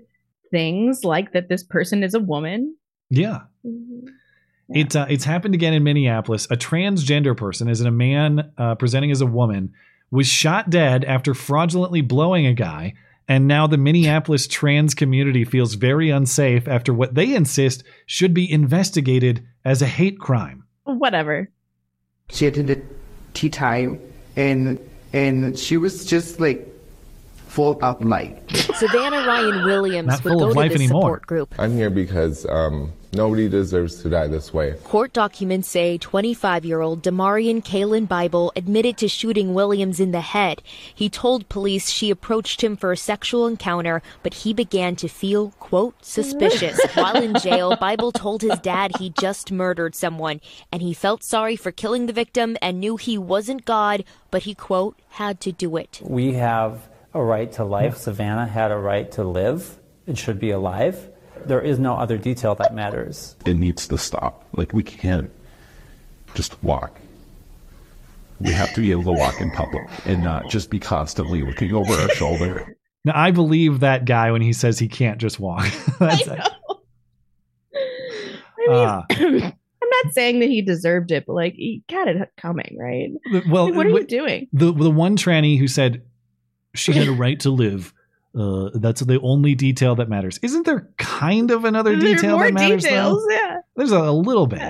things like that this person is a woman. Yeah. It uh, it's happened again in Minneapolis. A transgender person, as in a man uh, presenting as a woman, was shot dead after fraudulently blowing a guy. And now the Minneapolis trans community feels very unsafe after what they insist should be investigated as a hate crime. Whatever. She attended tea time and and she was just like full of life. (laughs) Savannah Ryan Williams Not would go to this anymore. support group. I'm here because um, nobody deserves to die this way. Court documents say 25 year old Damarian Kalen Bible admitted to shooting Williams in the head. He told police she approached him for a sexual encounter, but he began to feel, quote, suspicious. (laughs) While in jail, Bible told his dad he just murdered someone, and he felt sorry for killing the victim and knew he wasn't God, but he, quote, had to do it. We have a right to life. Savannah had a right to live. It should be alive. There is no other detail that matters. It needs to stop. Like, we can't just walk. We have to be able to walk in public and not just be constantly looking over our shoulder. (laughs) Now, I believe that guy when he says he can't just walk. (laughs) That's, I mean, uh, (coughs) I'm not saying that he deserved it, but like he got it coming, right? well, Like, what are you doing? The the one tranny who said she had a (laughs) right to live. Uh, that's the only detail that matters. Isn't there kind of another There detail that matters? though? details, yeah. There's a, a little bit.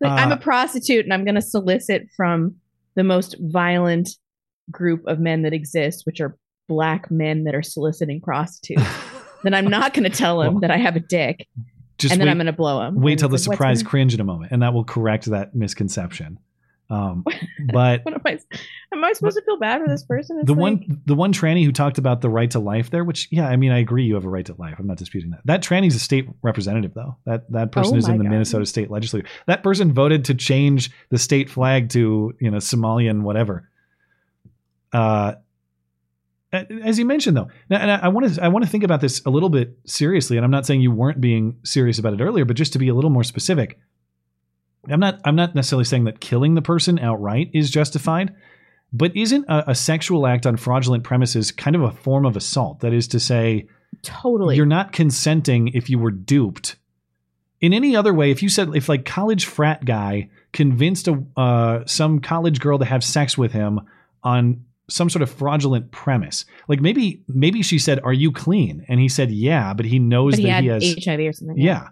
Like, I'm Uh, a prostitute and I'm going to solicit from the most violent group of men that exist, which are black men that are soliciting prostitutes. (laughs) then I'm not going to tell him that I have a dick, and then wait- I'm going to blow him. Wait till the like, surprise cringe in a moment, and that will correct that misconception. Um, (laughs) but What am I? Am I supposed to feel bad for this person? It's the like- one the one tranny who talked about the right to life there, which yeah, I mean I agree you have a right to life. I'm not disputing that. That tranny's a state representative though. That that person Oh is in the God. Minnesota state legislature. That person voted to change the state flag to you know Somalian whatever. Uh, as you mentioned though, now, and I want to I want to think about this a little bit seriously, and I'm not saying you weren't being serious about it earlier, but just to be a little more specific. I'm not I'm not necessarily saying that killing the person outright is justified, but isn't a, a sexual act on fraudulent premises kind of a form of assault? That is to say, totally, you're not consenting if you were duped. In any other way, if you said if like college frat guy convinced a uh, some college girl to have sex with him on some sort of fraudulent premise, like maybe maybe she said, "Are you clean?" and he said, "Yeah," but he knows but he that he has HIV or something. yeah.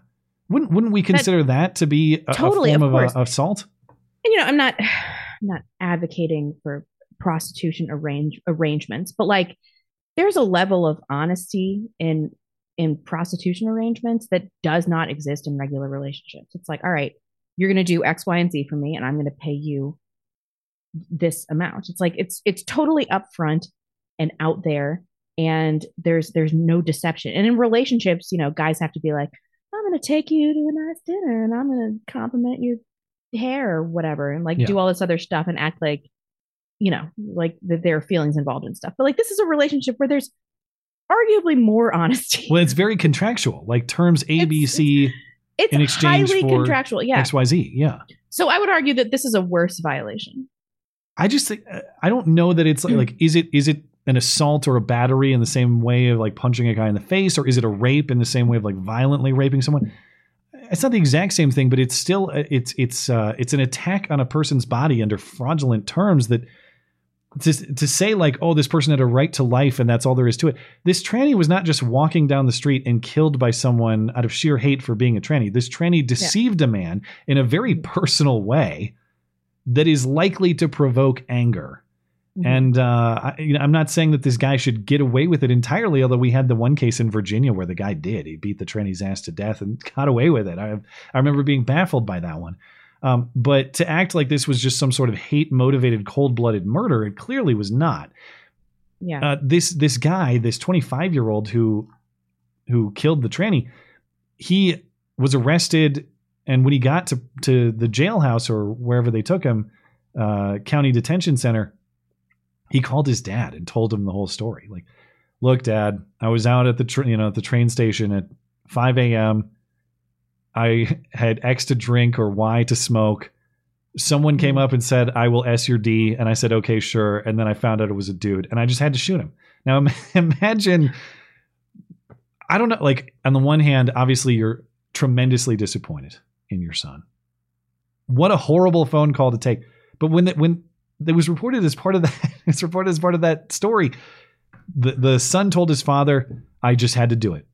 Wouldn't wouldn't we consider that, to be a, a Totally, form of of, a, assault? And, you know, I'm not (sighs) I'm not advocating for prostitution arrange arrangements, but like there's a level of honesty in in prostitution arrangements that does not exist in regular relationships. It's like, all right, you're going to do X, Y, and Z for me, and I'm going to pay you this amount. It's like it's it's totally upfront and out there, and there's there's no deception. And in relationships, you know, guys have to be like, I'm going to take you to a nice dinner, and I'm going to compliment your hair or whatever, and like Yeah. do all this other stuff and act like, you know, like that there are feelings involved and stuff. But like this is a relationship where there's arguably more honesty. Well, it's very contractual, like terms A, B, C It's in exchange highly for contractual, yeah. X, Y, Z. Yeah. So I would argue that this is a worse violation. I just think uh, I don't know that it's like, like is it is it an assault or a battery in the same way of like punching a guy in the face, or is it a rape in the same way of like violently raping someone? It's not the exact same thing, but it's still uh, it's it's uh, it's an attack on a person's body under fraudulent terms that to, to say like oh this person had a right to life and that's all there is to it. This tranny was not just walking down the street and killed by someone out of sheer hate for being a tranny. This tranny deceived a man in a very personal way that is likely to provoke anger and uh, I, you know, I'm not saying that this guy should get away with it entirely. Although we had the one case in Virginia where the guy did, he beat the tranny's ass to death and (laughs) got away with it. I, I remember being baffled by that one. Um, but to act like this was just some sort of hate motivated, cold blooded murder, it clearly was not. Yeah. Uh, this this guy, this 25 year old who who killed the tranny, he was arrested, and when he got to to the jailhouse or wherever they took him, uh, county detention center, he called his dad and told him the whole story. Like, look, dad, I was out at the tr- you know at the train station at 5 a.m. I had X to drink or Y to smoke. Someone came mm-hmm. up and said, "I will S your D," and I said, "Okay, sure." And then I found out it was a dude, and I just had to shoot him. Now (laughs) imagine, I don't know. Like on the one hand, obviously you're tremendously disappointed in your son. What a horrible phone call to take. But when it, when it was reported as part of that, (laughs) it's reported as part of that story. The the son told his father, "I just had to do it.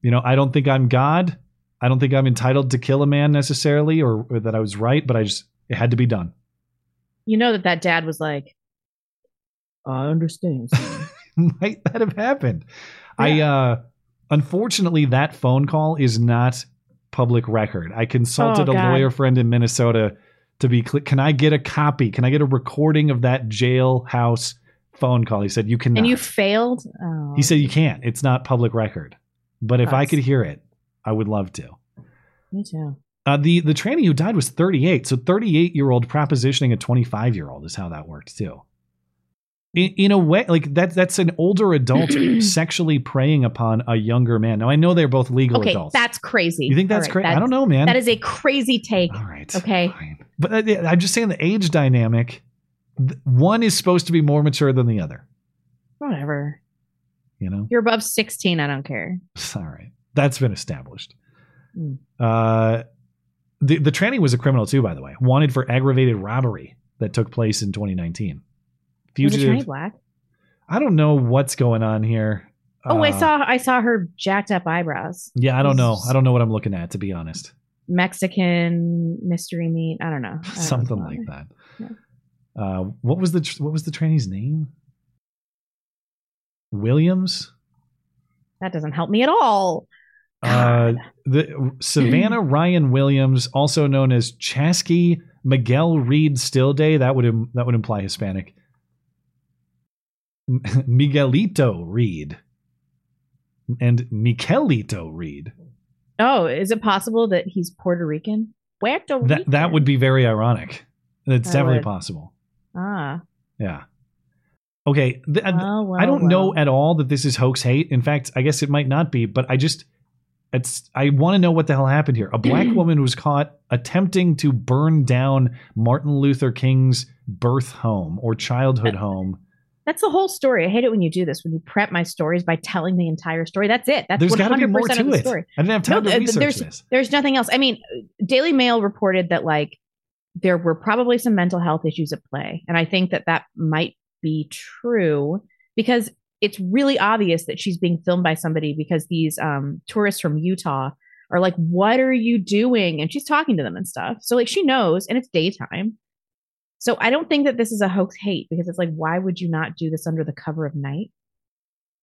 You know, I don't think I'm God. I don't think I'm entitled to kill a man necessarily, or, or that I was right, but I just it had to be done." You know that that dad was like, I understand. (laughs) Might that have happened? I uh unfortunately that phone call is not public record. I consulted Oh, a lawyer friend in Minnesota to be cl- can I get a copy? Can I get a recording of that jailhouse phone call? He said you cannot. and you failed. Oh, he said you can't. It's not public record. But if I could hear it, I would love to. me too. Uh, the the tranny who died was 38. So 38 year old propositioning a 25 year old is how that worked too. In, in a way, like that that's an older adult (clears throat) sexually preying upon a younger man. Now I know they're both legal Okay, adults, that's crazy. You think that's All cra- I don't know, man. That is a crazy take. All right. Okay. but uh, I'm just saying the age dynamic. th- One is supposed to be more mature than the other. Whatever. You know, You're above 16. I don't care. (laughs) all right, that's been established. Mm. Uh, the the tranny was a criminal too, by the way, wanted for aggravated robbery that took place in 2019. Tranny black? I don't know what's going on here. Oh, I Uh, saw I saw her jacked up eyebrows. Yeah, I don't know. I don't know what I'm looking at to be honest. Mexican mystery meat. I don't know. I don't Something like that. on. Uh, what was the what was the tranny's name? Williams. That doesn't help me at all. Uh, the Savannah (laughs) Ryan Williams, also known as Chasky Miguel Reed Stillday. That would im- that would imply Hispanic. (laughs) Miguelito Reed and Michelito Reed. Oh, is it possible that he's Puerto Rican? Puerto Rican. That that would be very ironic. It's That definitely would. possible. Ah. Yeah. Okay. th- uh, Well, well, I don't know at all that this is hoax hate. In fact, I guess it might not be, but I just it's I want to know what the hell happened here. A black (clears throat) woman was caught attempting to burn down Martin Luther King's birth home or childhood home. That's the whole story. I hate it when you do this, when you prep my stories by telling the entire story. That's it. That's There's 100% gotta be more of to the it. story. I didn't have time to th- research there's, this. There's nothing else. I mean, Daily Mail reported that like there were probably some mental health issues at play, and I think that that might be true because it's really obvious that she's being filmed by somebody because these um, tourists from Utah are like, "What are you doing?" and she's talking to them and stuff. So like she knows, and it's daytime. So I don't think that this is a hoax hate because it's like, why would you not do this under the cover of night?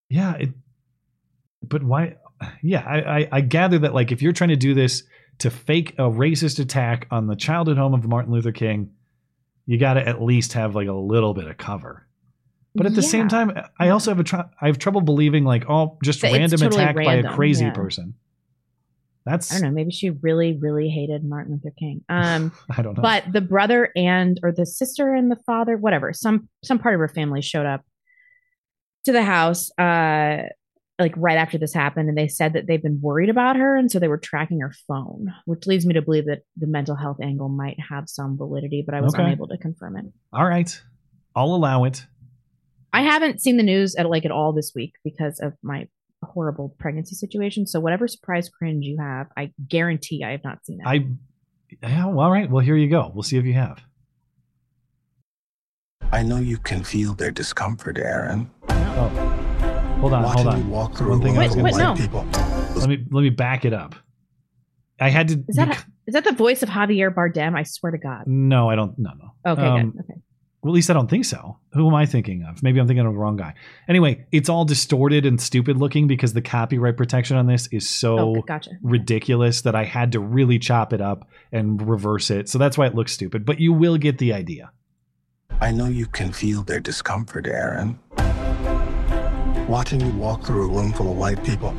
Yeah, it, but why? Yeah, I, I, I gather that like if you're trying to do this to fake a racist attack on the childhood home of Martin Luther King, you got to at least have like a little bit of cover. But at the same time, I also have a tr- I have trouble believing like oh, just random totally attack by a crazy yeah. person. That's I don't know. Maybe she really, really hated Martin Luther King. (laughs) Um, I don't know. but the brother and or the sister and the father, whatever, some some part of her family showed up to the house, uh, like right after this happened, and they said that they've been worried about her, and so they were tracking her phone, which leads me to believe that the mental health angle might have some validity, but I was Okay. unable to confirm it. All right, I'll allow it. I haven't seen the news at like at all this week because of my horrible pregnancy situation. So whatever surprise cringe you have, I guarantee I have not seen it. I yeah, well, all right. Well, here you go. We'll see if you have. I know you can feel their discomfort, Aaron. Oh, hold on, Watching hold on. walk through One thing room I was full gonna of say. white people. Let me let me back it up. I had to. Is that bec- is that the voice of Javier Bardem? I swear to God. no, I don't. No, no. Okay, Um, good. Okay. Well, at least I don't think so. Who am I thinking of? Maybe I'm thinking of the wrong guy. Anyway, it's all distorted and stupid looking because the copyright protection on this is so Oh, gotcha. ridiculous that I had to really chop it up and reverse it. So that's why it looks stupid. But you will get the idea. I know you can feel their discomfort, Aaron. Watching you walk through a room full of white people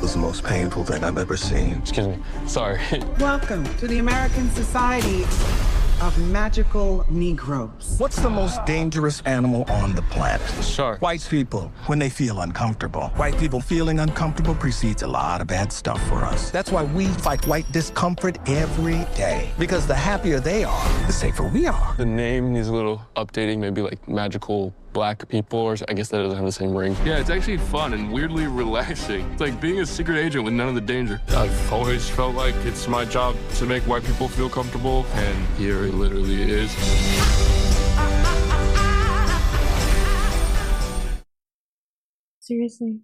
was the most painful thing I've ever seen. Excuse me. Sorry. (laughs) Welcome to the American Society of Magical Negroes. What's the most dangerous animal on the planet? The Shark. White people, when they feel uncomfortable. White people feeling uncomfortable precedes a lot of bad stuff for us. That's why we fight white discomfort every day. Because the happier they are, the safer we are. The name needs a little updating, maybe like magical black people, or I guess that doesn't have the same ring. Yeah, it's actually fun and weirdly (laughs) relaxing. It's like being a secret agent with none of the danger. I've always felt like it's my job to make white people feel comfortable, and here it literally is. Seriously.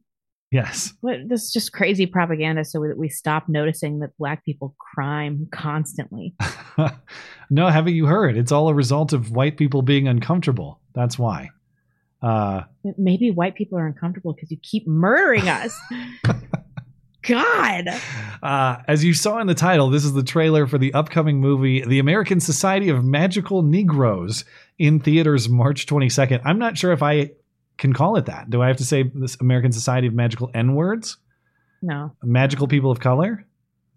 Yes. What this is just crazy propaganda so that we stop noticing that black people crime constantly. (laughs) no, haven't you heard? It's all a result of white people being uncomfortable. That's why. Uh, Maybe white people are uncomfortable because you keep murdering us. (laughs) God. Uh, as you saw in the title, this is the trailer for the upcoming movie, The American Society of Magical Negroes, in theaters March 22nd. I'm not sure if I can call it that. Do I have to say this American Society of Magical N words? No. Magical people of color?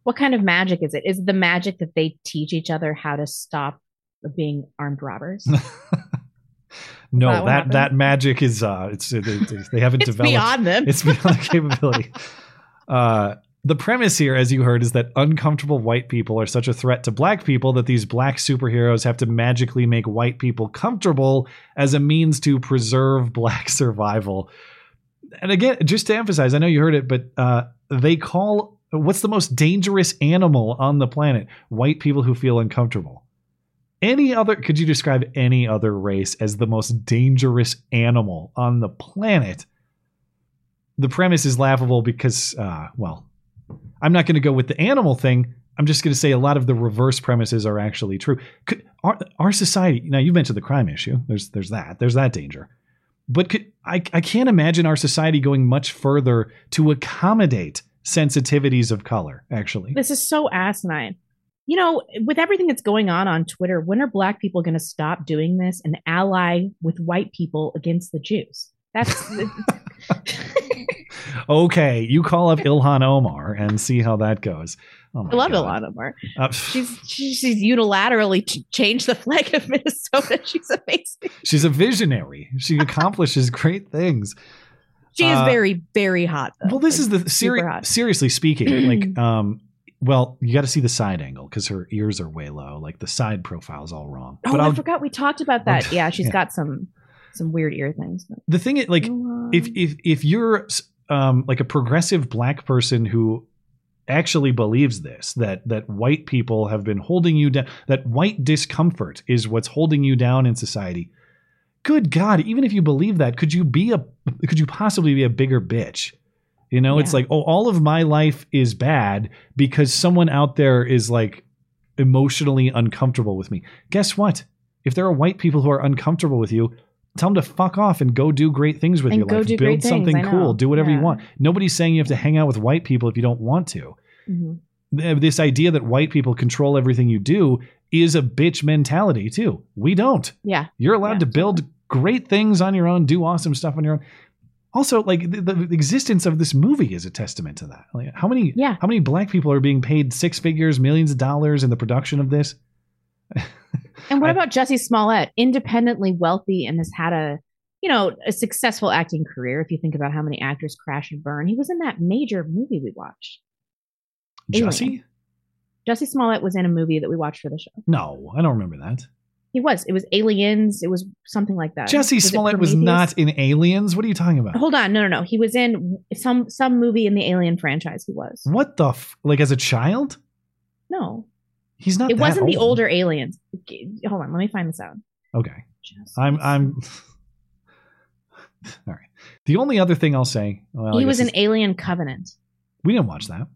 What kind of magic is it? Is it the magic that they teach each other how to stop being armed robbers? (laughs) No, That that magic is uh, it's it, it- they haven't (laughs) It's developed. beyond them. It's beyond capability. (laughs) Uh, the premise here, as you heard, is that uncomfortable white people are such a threat to black people that these black superheroes have to magically make white people comfortable as a means to preserve (laughs) black survival. And again, just to emphasize, I know you heard it, but uh, they call what's the most dangerous animal on the planet? White people who feel uncomfortable. Any other, could you describe any other race as the most dangerous animal on the planet? The premise is laughable because, uh, well, I'm not going to go with the animal thing. I'm just going to say a lot of the reverse premises are actually true. Could, our, our society, now you mentioned the crime issue. There's there's that. There's that danger. But could, I, I can't imagine our society going much further to accommodate sensitivities of color, actually. This is so asinine. You know, with everything that's going on on Twitter, when are black people going to stop doing this and ally with white people against the Jews? That's (laughs) Okay, you call up Ilhan Omar and see how that goes. Oh I love God. Ilhan Omar. Uh, She's she- she's unilaterally ch- changed the flag of Minnesota. (laughs) She's amazing. She's a visionary. She accomplishes great things. She is Uh, very very hot. Though. Well, this is the seri- seriously speaking, like (clears throat) um well, you got to see the side angle because her ears are way low. Like the side profile is all wrong. Oh, but I I'll, forgot we talked about that. (laughs) Yeah, she's Yeah. got some some weird ear things. but- the thing is, like, if if if you're um like a progressive black person who actually believes this that that white people have been holding you down that white discomfort is what's holding you down in society good god even if you believe that could you be a could you possibly be a bigger bitch you know it's like oh all of my life is bad because someone out there is like emotionally uncomfortable with me guess what if there are white people who are uncomfortable with you tell them to fuck off and go do great things with And your go life do build something cool do whatever you want nobody's saying you have to hang out with white people if you don't want to Mhm. This idea that white people control everything you do is a bitch mentality too. We don't. Yeah. You're allowed to build great things on your own, do awesome stuff on your own. Also, like the, the existence of this movie is a testament to that. Like, how many Yeah. how many black people are being paid six figures, millions of dollars in the production of this? (laughs) And what I- about Jussie Smollett, independently wealthy and has had a, you know, a successful acting career? If you think about how many actors crash and burn, he was in that major movie we watched. Alien. Jussie? Jussie Smollett was in a movie that we watched for the show. No, I don't remember that. He was. It was Aliens. It was something like that. Jussie Was Smollett was not in Aliens. What are you talking about? Hold on, no, no, no. He was in some some movie in the Alien franchise. He was. What the f- like as a child? No, He's not. it wasn't the older aliens. Hold on, let me find this out. Okay. I'm I'm (laughs) all right. The only other thing I'll say, well, he was in Alien Covenant. we didn't watch that.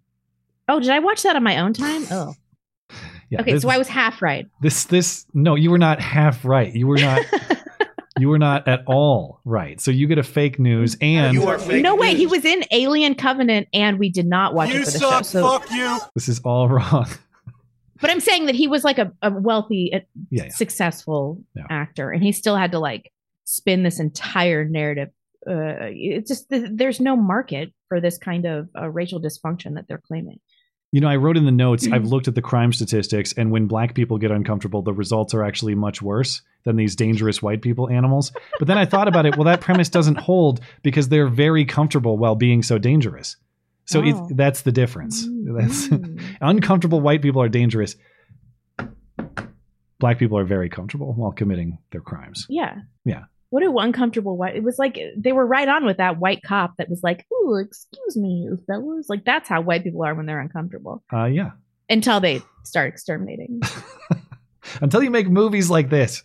Oh, did I watch that on my own time? (sighs) Oh, Yeah, okay. this, So I was half right. this this no, you were not half right. You were not (laughs) you were not at all right. So you get a fake news and you are fake no way. He was in Alien Covenant, and we did not watch it for the show. So, fuck you. This is all wrong. but I'm saying that he was like a, a wealthy, uh, Yeah, yeah. successful actor, and he still had to like spin this entire narrative. Uh, it's just there's no market for this kind of uh, racial dysfunction that they're claiming. You know, I wrote in the notes, I've mm-hmm. looked at the crime statistics, and when black people get uncomfortable, the results are actually much worse than these dangerous white people animals. But then I thought about it, well, that premise doesn't hold because they're very comfortable while being so dangerous. So Oh. it, that's the difference. That's mm. (laughs) uncomfortable white people are dangerous. Black people are very comfortable while committing their crimes. Yeah. Yeah. What a uncomfortable white. It was like they were right on with that white cop that was like, "Ooh, excuse me, you fellas." Like that's how white people are when they're uncomfortable. Uh, yeah. Until they start exterminating. (laughs) Until you make movies like this.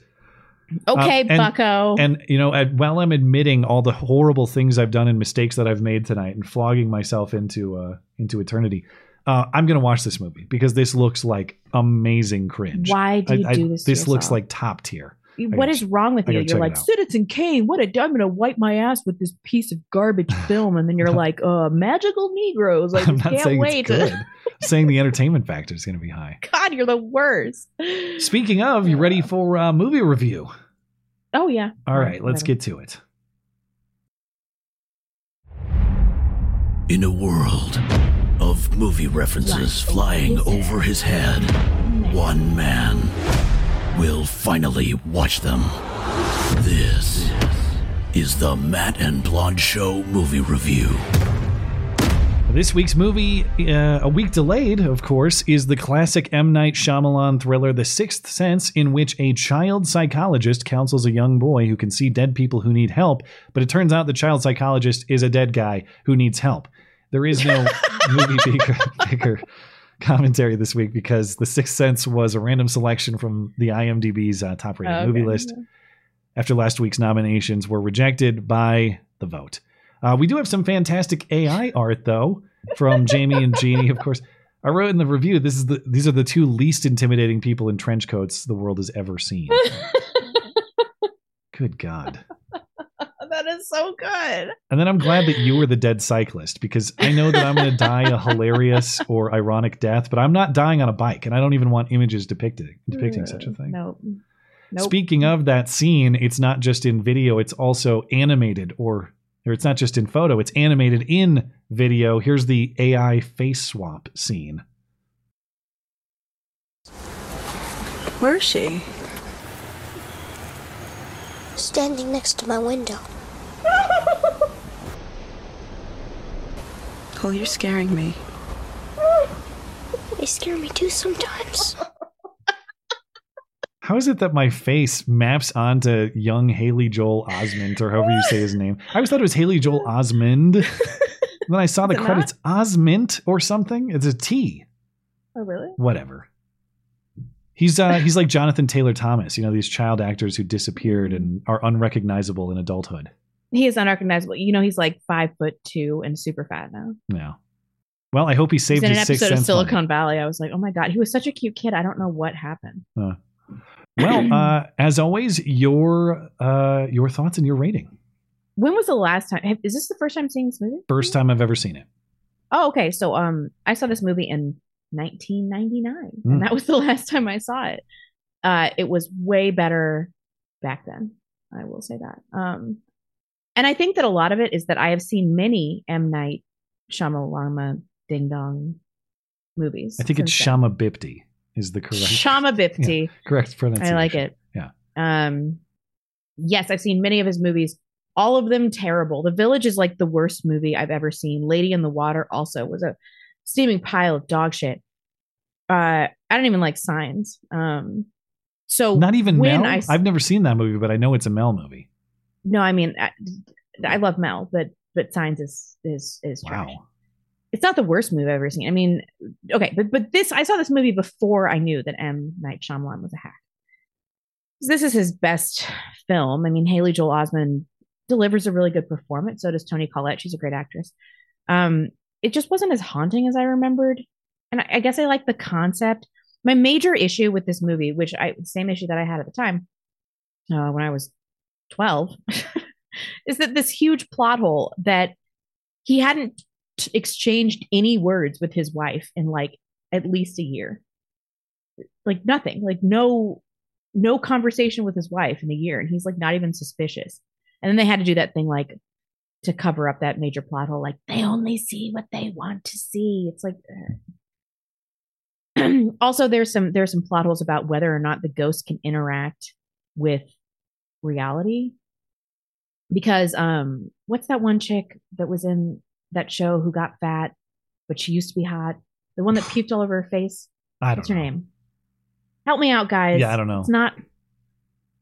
Okay, Uh, and- Bucko. And you know, at, while I'm admitting all the horrible things I've done and mistakes that I've made tonight, and flogging myself into uh, into eternity, uh, I'm gonna watch this movie because this looks like amazing cringe. Why do you I- I- do this to This looks like top tier. I what gotta is ch- wrong with you? You're like. Citizen Kane. What a I'm gonna wipe my ass with this piece of garbage (laughs) film, and then you're like, uh, magical Negroes. Like, (laughs) I'm not can't saying wait. it's good. (laughs) Saying the entertainment factor is gonna be high. God, you're the worst. Speaking of, you ready for uh, movie review? Oh yeah. All right, let's get to it. In a world of movie references flying over his head, one man will finally watch them. This is the Matt and Blonde Show movie review. This week's movie, uh, a week delayed, of course, is the classic M. Night Shyamalan thriller The Sixth Sense, in which a child psychologist counsels a young boy who can see dead people who need help, but it turns out the child psychologist is a dead guy who needs help. There is no (laughs) movie picker (laughs) commentary this week because The Sixth Sense was a random selection from the IMDb's uh, top rated Okay. movie list after last week's nominations were rejected by the vote. Uh, we do have some fantastic AI art though from Jamie and Jeannie, of course. I wrote in the review this is the these are the two least intimidating people in trench coats the world has ever seen. (laughs) Good God. That is so good. And then I'm glad that you were the dead cyclist because I know that I'm going to die a hilarious (laughs) or ironic death, but I'm not dying on a bike, and I don't even want images depicting depicting such a mm, thing. Nope. Nope. Speaking of that scene, it's not just in video, it's also animated or or it's not just in photo, it's animated in video. Here's the AI face swap scene. Where is she? Standing next to my window. Oh, you're scaring me. They scare me too sometimes. How is it that my face maps onto young Haley Joel Osment or however you say his name? I always thought it was Haley Joel Osmond. (laughs) then I saw the Is it not? credits Osment or something. It's a T. Oh really? Whatever. He's uh he's like Jonathan Taylor Thomas, you know, these child actors who disappeared and are unrecognizable in adulthood. He is unrecognizable. You know, he's like five foot two and super fat now. Yeah. Well, I hope he saved in an his sixth episode of sense. money. Silicon Valley. I was like, oh my god, he was such a cute kid. I don't know what happened. Uh, well, (clears throat) uh, as always, your uh, your thoughts and your rating. When was the last time? Is this the first time seeing this movie? First time I've ever seen it. Oh, okay. So, um, I saw this movie in 1999, Mm. and that was (laughs) the last time I saw it. Uh, it was way better back then. I will say that. Um, and I think that a lot of it is that I have seen many M Night Shyamalama Ding Dong movies. I think it's then. Shama Bipti is the correct Shama Bipti. (laughs) Yeah, correct pronunciation. I like it. Yeah. Um, yes, I've seen many of his movies. All of them terrible. The Village is like the worst movie I've ever seen. Lady in the Water also was a steaming pile of dog shit. Uh, I don't even like Signs. Um, so Not even when Mel. I I, s- have never seen that movie, but I know it's a Mel movie. No, I mean I, I love Mel, but but Signs is is is trash. Wow. It's not the worst movie I've ever seen. I mean, okay, but but this I saw this movie before I knew that M Night Shyamalan was a hack. This is his best film. I mean, Haley Joel Osment delivers a really good performance. So does Toni Collette. She's a great actress. Um, it just wasn't as haunting as I remembered, and I, I guess I like the concept. My major issue with this movie, which I same issue that I had at the time uh, when I was twelve, (laughs) is that this huge plot hole that he hadn't t- exchanged any words with his wife in like at least a year. Like nothing. Like no no conversation with his wife in a year and he's like not even suspicious. And then they had to do that thing like to cover up that major plot hole like they only see what they want to see. It's like (clears throat) also there's some there's some plot holes about whether or not the ghost can interact with reality because um what's that one chick that was in that show who got fat but she used to be hot the one that (sighs) puked all over her face I don't what's her name help me out guys Yeah, I don't know. it's not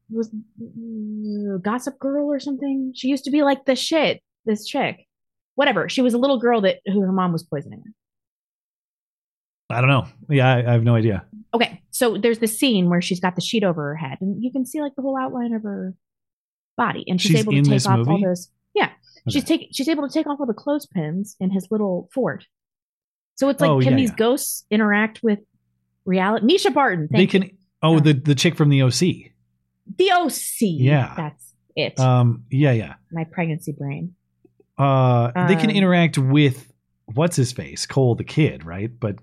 was uh, Gossip Girl or something. She used to be like the shit. This chick, whatever. She was a little girl that who her mom was poisoning her. I don't know. Yeah, I, I have no idea. Okay, so there's the scene where she's got the sheet over her head, and you can see like the whole outline of her body, and she's, She's able to take off all those. Yeah, she's taking. She's able to take off all the clothespins in his little fort. So it's like, Oh, can yeah, these yeah. ghosts interact with reality? Mischa Barton, they can. you. Oh, the the chick from the OC. the OC. Yeah. that's it. Um. Yeah. Yeah. My pregnancy brain. Uh. they can Um, interact with what's his face, Cole the kid, right? But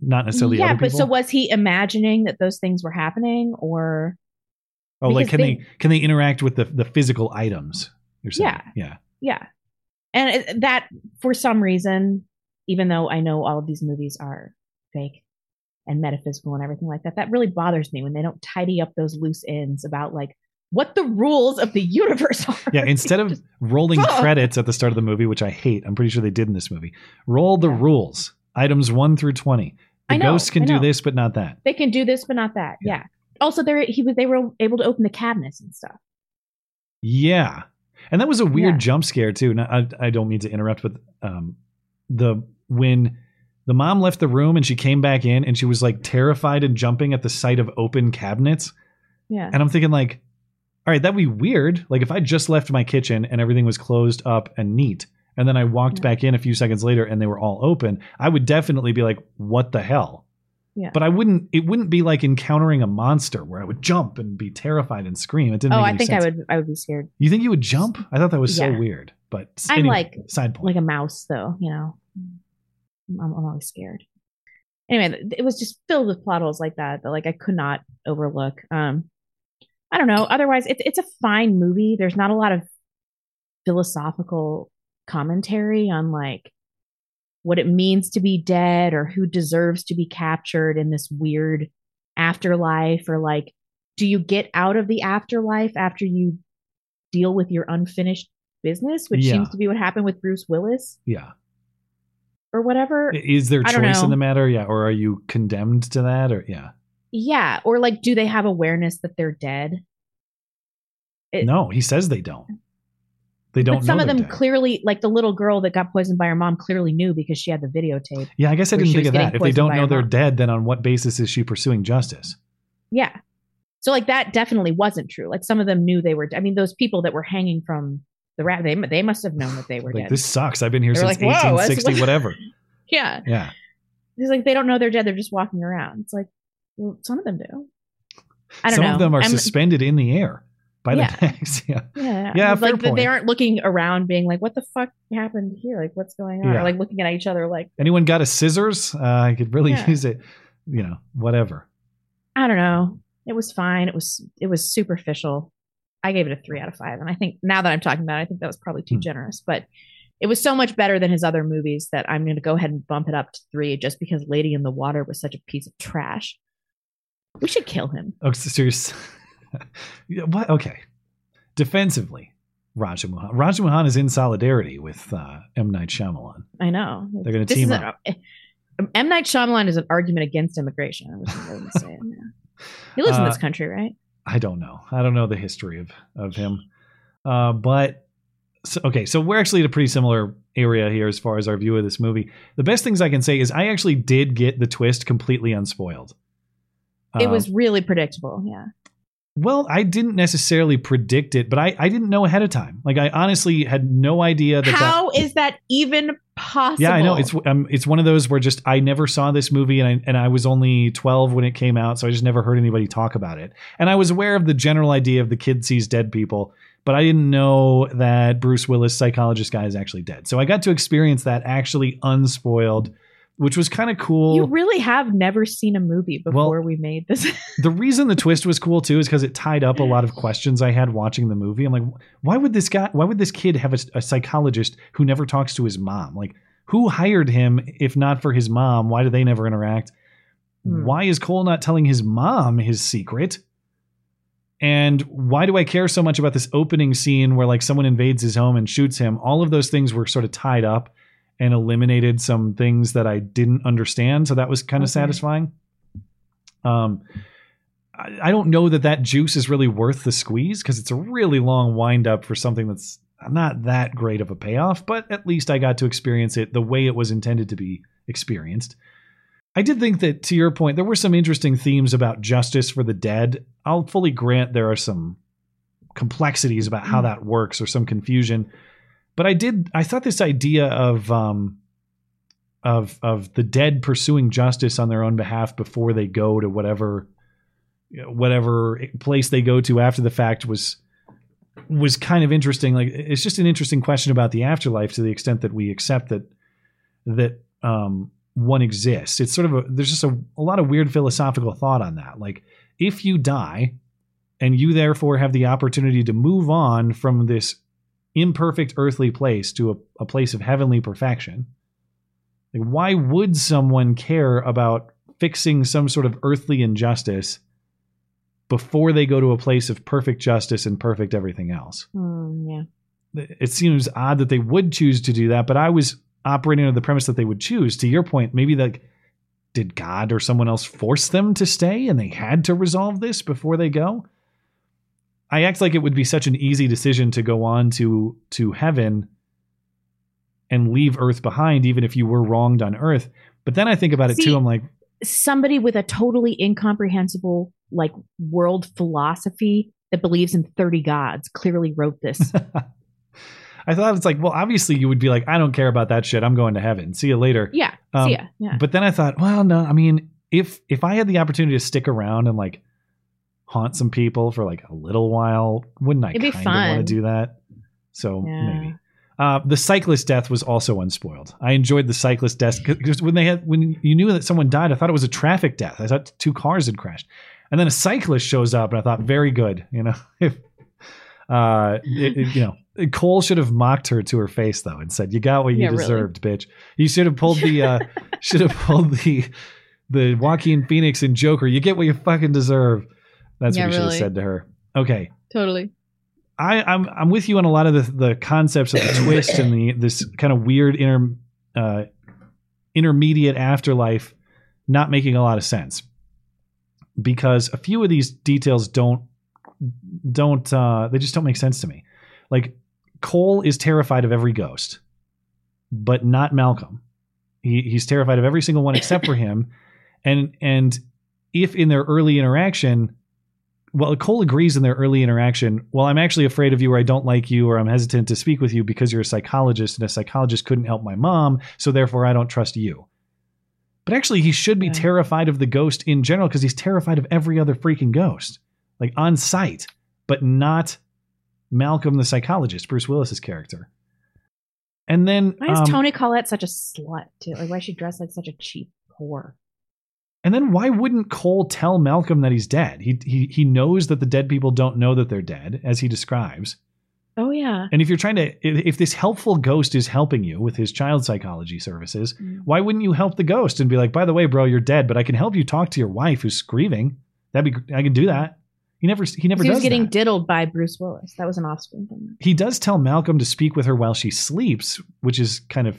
not necessarily yeah, but so was he imagining that those things were happening, or oh, like can they, they- can they interact with the the physical items? You're saying. Yeah. Yeah. yeah? And that, for some reason, even though I know all of these movies are fake and metaphysical and everything like that, that really bothers me when they don't tidy up those loose ends about like what the rules of the universe are. Yeah, instead of (laughs) rolling credits at the start of the movie, which I hate, I'm pretty sure they did in this movie. Roll the rules, items one through twenty. The I know, ghosts can do this, but not that. They can do this, but not that. Yeah. Also, they he was they were able to open the cabinets and stuff. Yeah, and that was a weird jump scare too. Now, I, I don't mean to interrupt, but um, the when the mom left the room and she came back in and she was like terrified and jumping at the sight of open cabinets, Yeah. and I'm thinking like, all right, that'd be weird. Like if I just left my kitchen and everything was closed up and neat, and then I walked back in a few seconds later and they were all open, I would definitely be like, what the hell? Yeah. But I wouldn't. It wouldn't be like encountering a monster where I would jump and be terrified and scream. It didn't. oh, make I think sense. I would I would be scared. You think you would jump? I thought that was so weird. But I'm anyway, like side point. like a mouse, though. You know, I'm, I'm always scared. Anyway, it was just filled with plot holes like that that like I could not overlook. Um, I don't know. Otherwise, it's it's a fine movie. There's not a lot of philosophical commentary on like what it means to be dead or who deserves to be captured in this weird afterlife or like do you get out of the afterlife after you deal with your unfinished business which Yeah. seems to be what happened with Bruce Willis yeah. or whatever Is there choice in the matter? Yeah. Or are you condemned to that? Or yeah. yeah or like do they have awareness that they're dead It- no, he says they don't. They don't. but some of them dead. clearly like the little girl that got poisoned by her mom clearly knew because she had the videotape Yeah, I guess I didn't think of that. If they don't know they're mom. dead, then on what basis is she pursuing justice? Yeah. So like that definitely wasn't true. Like some of them knew they were. I mean, those people that were hanging from the rat, they they must have known that they were (sighs) Like dead. this sucks. I've been here They were since like, 1860, what-" whatever. (laughs) yeah. Yeah. It's like they don't know they're dead. They're just walking around. It's like, well, some of them do. I don't Some know. Some of them are I'm- suspended in the air by Yeah. the necks. (laughs) Yeah. Yeah, Yeah, like fair point. they aren't looking around, being like, "What the fuck happened here? Like, what's going on?" Yeah. Or like looking at each other, like, Anyone got a scissors? Uh, I could really Yeah. (laughs) use it. You know, whatever. I don't know. It was fine. It was it was superficial. I gave it a three out of five, and I think now that I'm talking about, it, I think that was probably Hmm. too generous. But it was so much better than his other movies that I'm going to go ahead and bump it up to three, just because Lady in the Water was such a piece of trash. We should kill him. Oh, so you're s- Yeah, (laughs) (laughs) what? Okay. Defensively, Raja Mohan. Raja Mohan is in solidarity with uh, M Night Shyamalan. I know They're gonna team is an- M Night Shyamalan is an argument against immigration. I was going to say it. Yeah. He lives in Uh, this country, right? I don't know. I don't know the history of of him. Uh, but so, okay, so we're actually at a pretty similar area here as far as our view of this movie. The best things I can say is I actually did get the twist completely unspoiled. it Uh, was really predictable. Yeah. Well, I didn't necessarily predict it, but I, I didn't know ahead of time. Like I honestly had no idea that. that How is that even possible? yeah, I know it's um, it's one of those where just I never saw this movie and I and I was only 12 when it came out, so I just never heard anybody talk about it. And I was aware of the general idea of the kid sees dead people, but I didn't know that Bruce Willis psychologist guy is actually dead. So I got to experience that actually unspoiled, which was kind of cool. You really have never seen a movie before we made this. (laughs) the reason the twist was cool too is because it tied up a lot of questions I had watching the movie. I'm like, why would this guy, why would this kid have a, a psychologist who never talks to his mom? Like, who hired him if not for his mom? Why do they never interact? Hmm. Why is Cole not telling his mom his secret? And why do I care so much about this opening scene where like someone invades his home and shoots him? All of those things were sort of tied up and eliminated some things that I didn't understand. So that was kind of Okay. satisfying. Um, I, I don't know that that juice is really worth the squeeze because it's a really long wind up for something that's not that great of a payoff, but at least I got to experience it the way it was intended to be experienced. I did think that, to your point, there were some interesting themes about justice for the dead. I'll fully grant there are some complexities about how that works or some confusion. But I did, I thought this idea of, um, of, of the dead pursuing justice on their own behalf before they go to whatever, whatever place they go to after the fact was, was kind of interesting. Like it's just an interesting question about the afterlife to the extent that we accept that, that, um, one exists. It's sort of a there's just a, a lot of weird philosophical thought on that. Like if you die and you therefore have the opportunity to move on from this imperfect earthly place to a, a place of heavenly perfection, like why would someone care about fixing some sort of earthly injustice before they go to a place of perfect justice and perfect everything else? Mm, yeah. It seems odd that they would choose to do that, but I was operating under the premise that they would choose. To your point, maybe like did God or someone else force them to stay and they had to resolve this before they go? I act like it would be such an easy decision to go on to to heaven and leave earth behind even if you were wronged on earth. But then I think about it See, too I'm like Somebody with a totally incomprehensible like world philosophy that believes in 30 gods clearly wrote this. (laughs) I thought it's like, well, obviously you would be like, I don't care about that shit. I'm going to heaven. See you later. yeah. Um, see ya. Yeah. But then I thought, well, no, I mean, if if I had the opportunity to stick around and like haunt some people for like a little while, wouldn't I kind of want to do that? So Yeah. maybe. Uh, the cyclist death was also unspoiled. I enjoyed the cyclist death because when they had when you knew that someone died, I thought it was a traffic death. I thought two cars had crashed, and then a cyclist shows up, and I thought, very good. You know, (laughs) if uh, it- it- you know, Cole should have mocked her to her face though and said, "You got what you Yeah, really. deserved, bitch. You should have pulled the (laughs) uh, should have pulled the the Joaquin Phoenix and Joker. You get what you fucking deserve." That's Yeah, what you should have said to her. Okay, Totally. I, I'm I'm with you on a lot of the the concepts of the (coughs) twist and the this kind of weird inter, uh, intermediate afterlife not making a lot of sense because a few of these details don't don't uh, they just don't make sense to me. Like Cole is terrified of every ghost, but not Malcolm. He, he's terrified of every single one except for (laughs) him. And and if in their early interaction, well, Cole agrees in their early interaction. Well, I'm actually afraid of you, or I don't like you, or I'm hesitant to speak with you because you're a psychologist, and a psychologist couldn't help my mom, so therefore I don't trust you. But actually, he should be terrified of the ghost in general because he's terrified of every other freaking ghost, like on sight, but not Malcolm the psychologist, Bruce Willis's character. And then, Why is um, Toni Collette such a slut too? Like why is she dressed like such a cheap whore? And then why wouldn't Cole tell Malcolm that he's dead? He he he knows that the dead people don't know that they're dead, as he describes. Oh yeah. And if you're trying to, if, this helpful ghost is helping you with his child psychology services, Mm. why wouldn't you help the ghost and be like, by the way, bro, you're dead, but I can help you talk to your wife who's grieving. That'd be, I can do that. He never, he never he does was getting that. diddled by Bruce Willis. That was an offspring thing. He does tell Malcolm to speak with her while she sleeps, which is kind of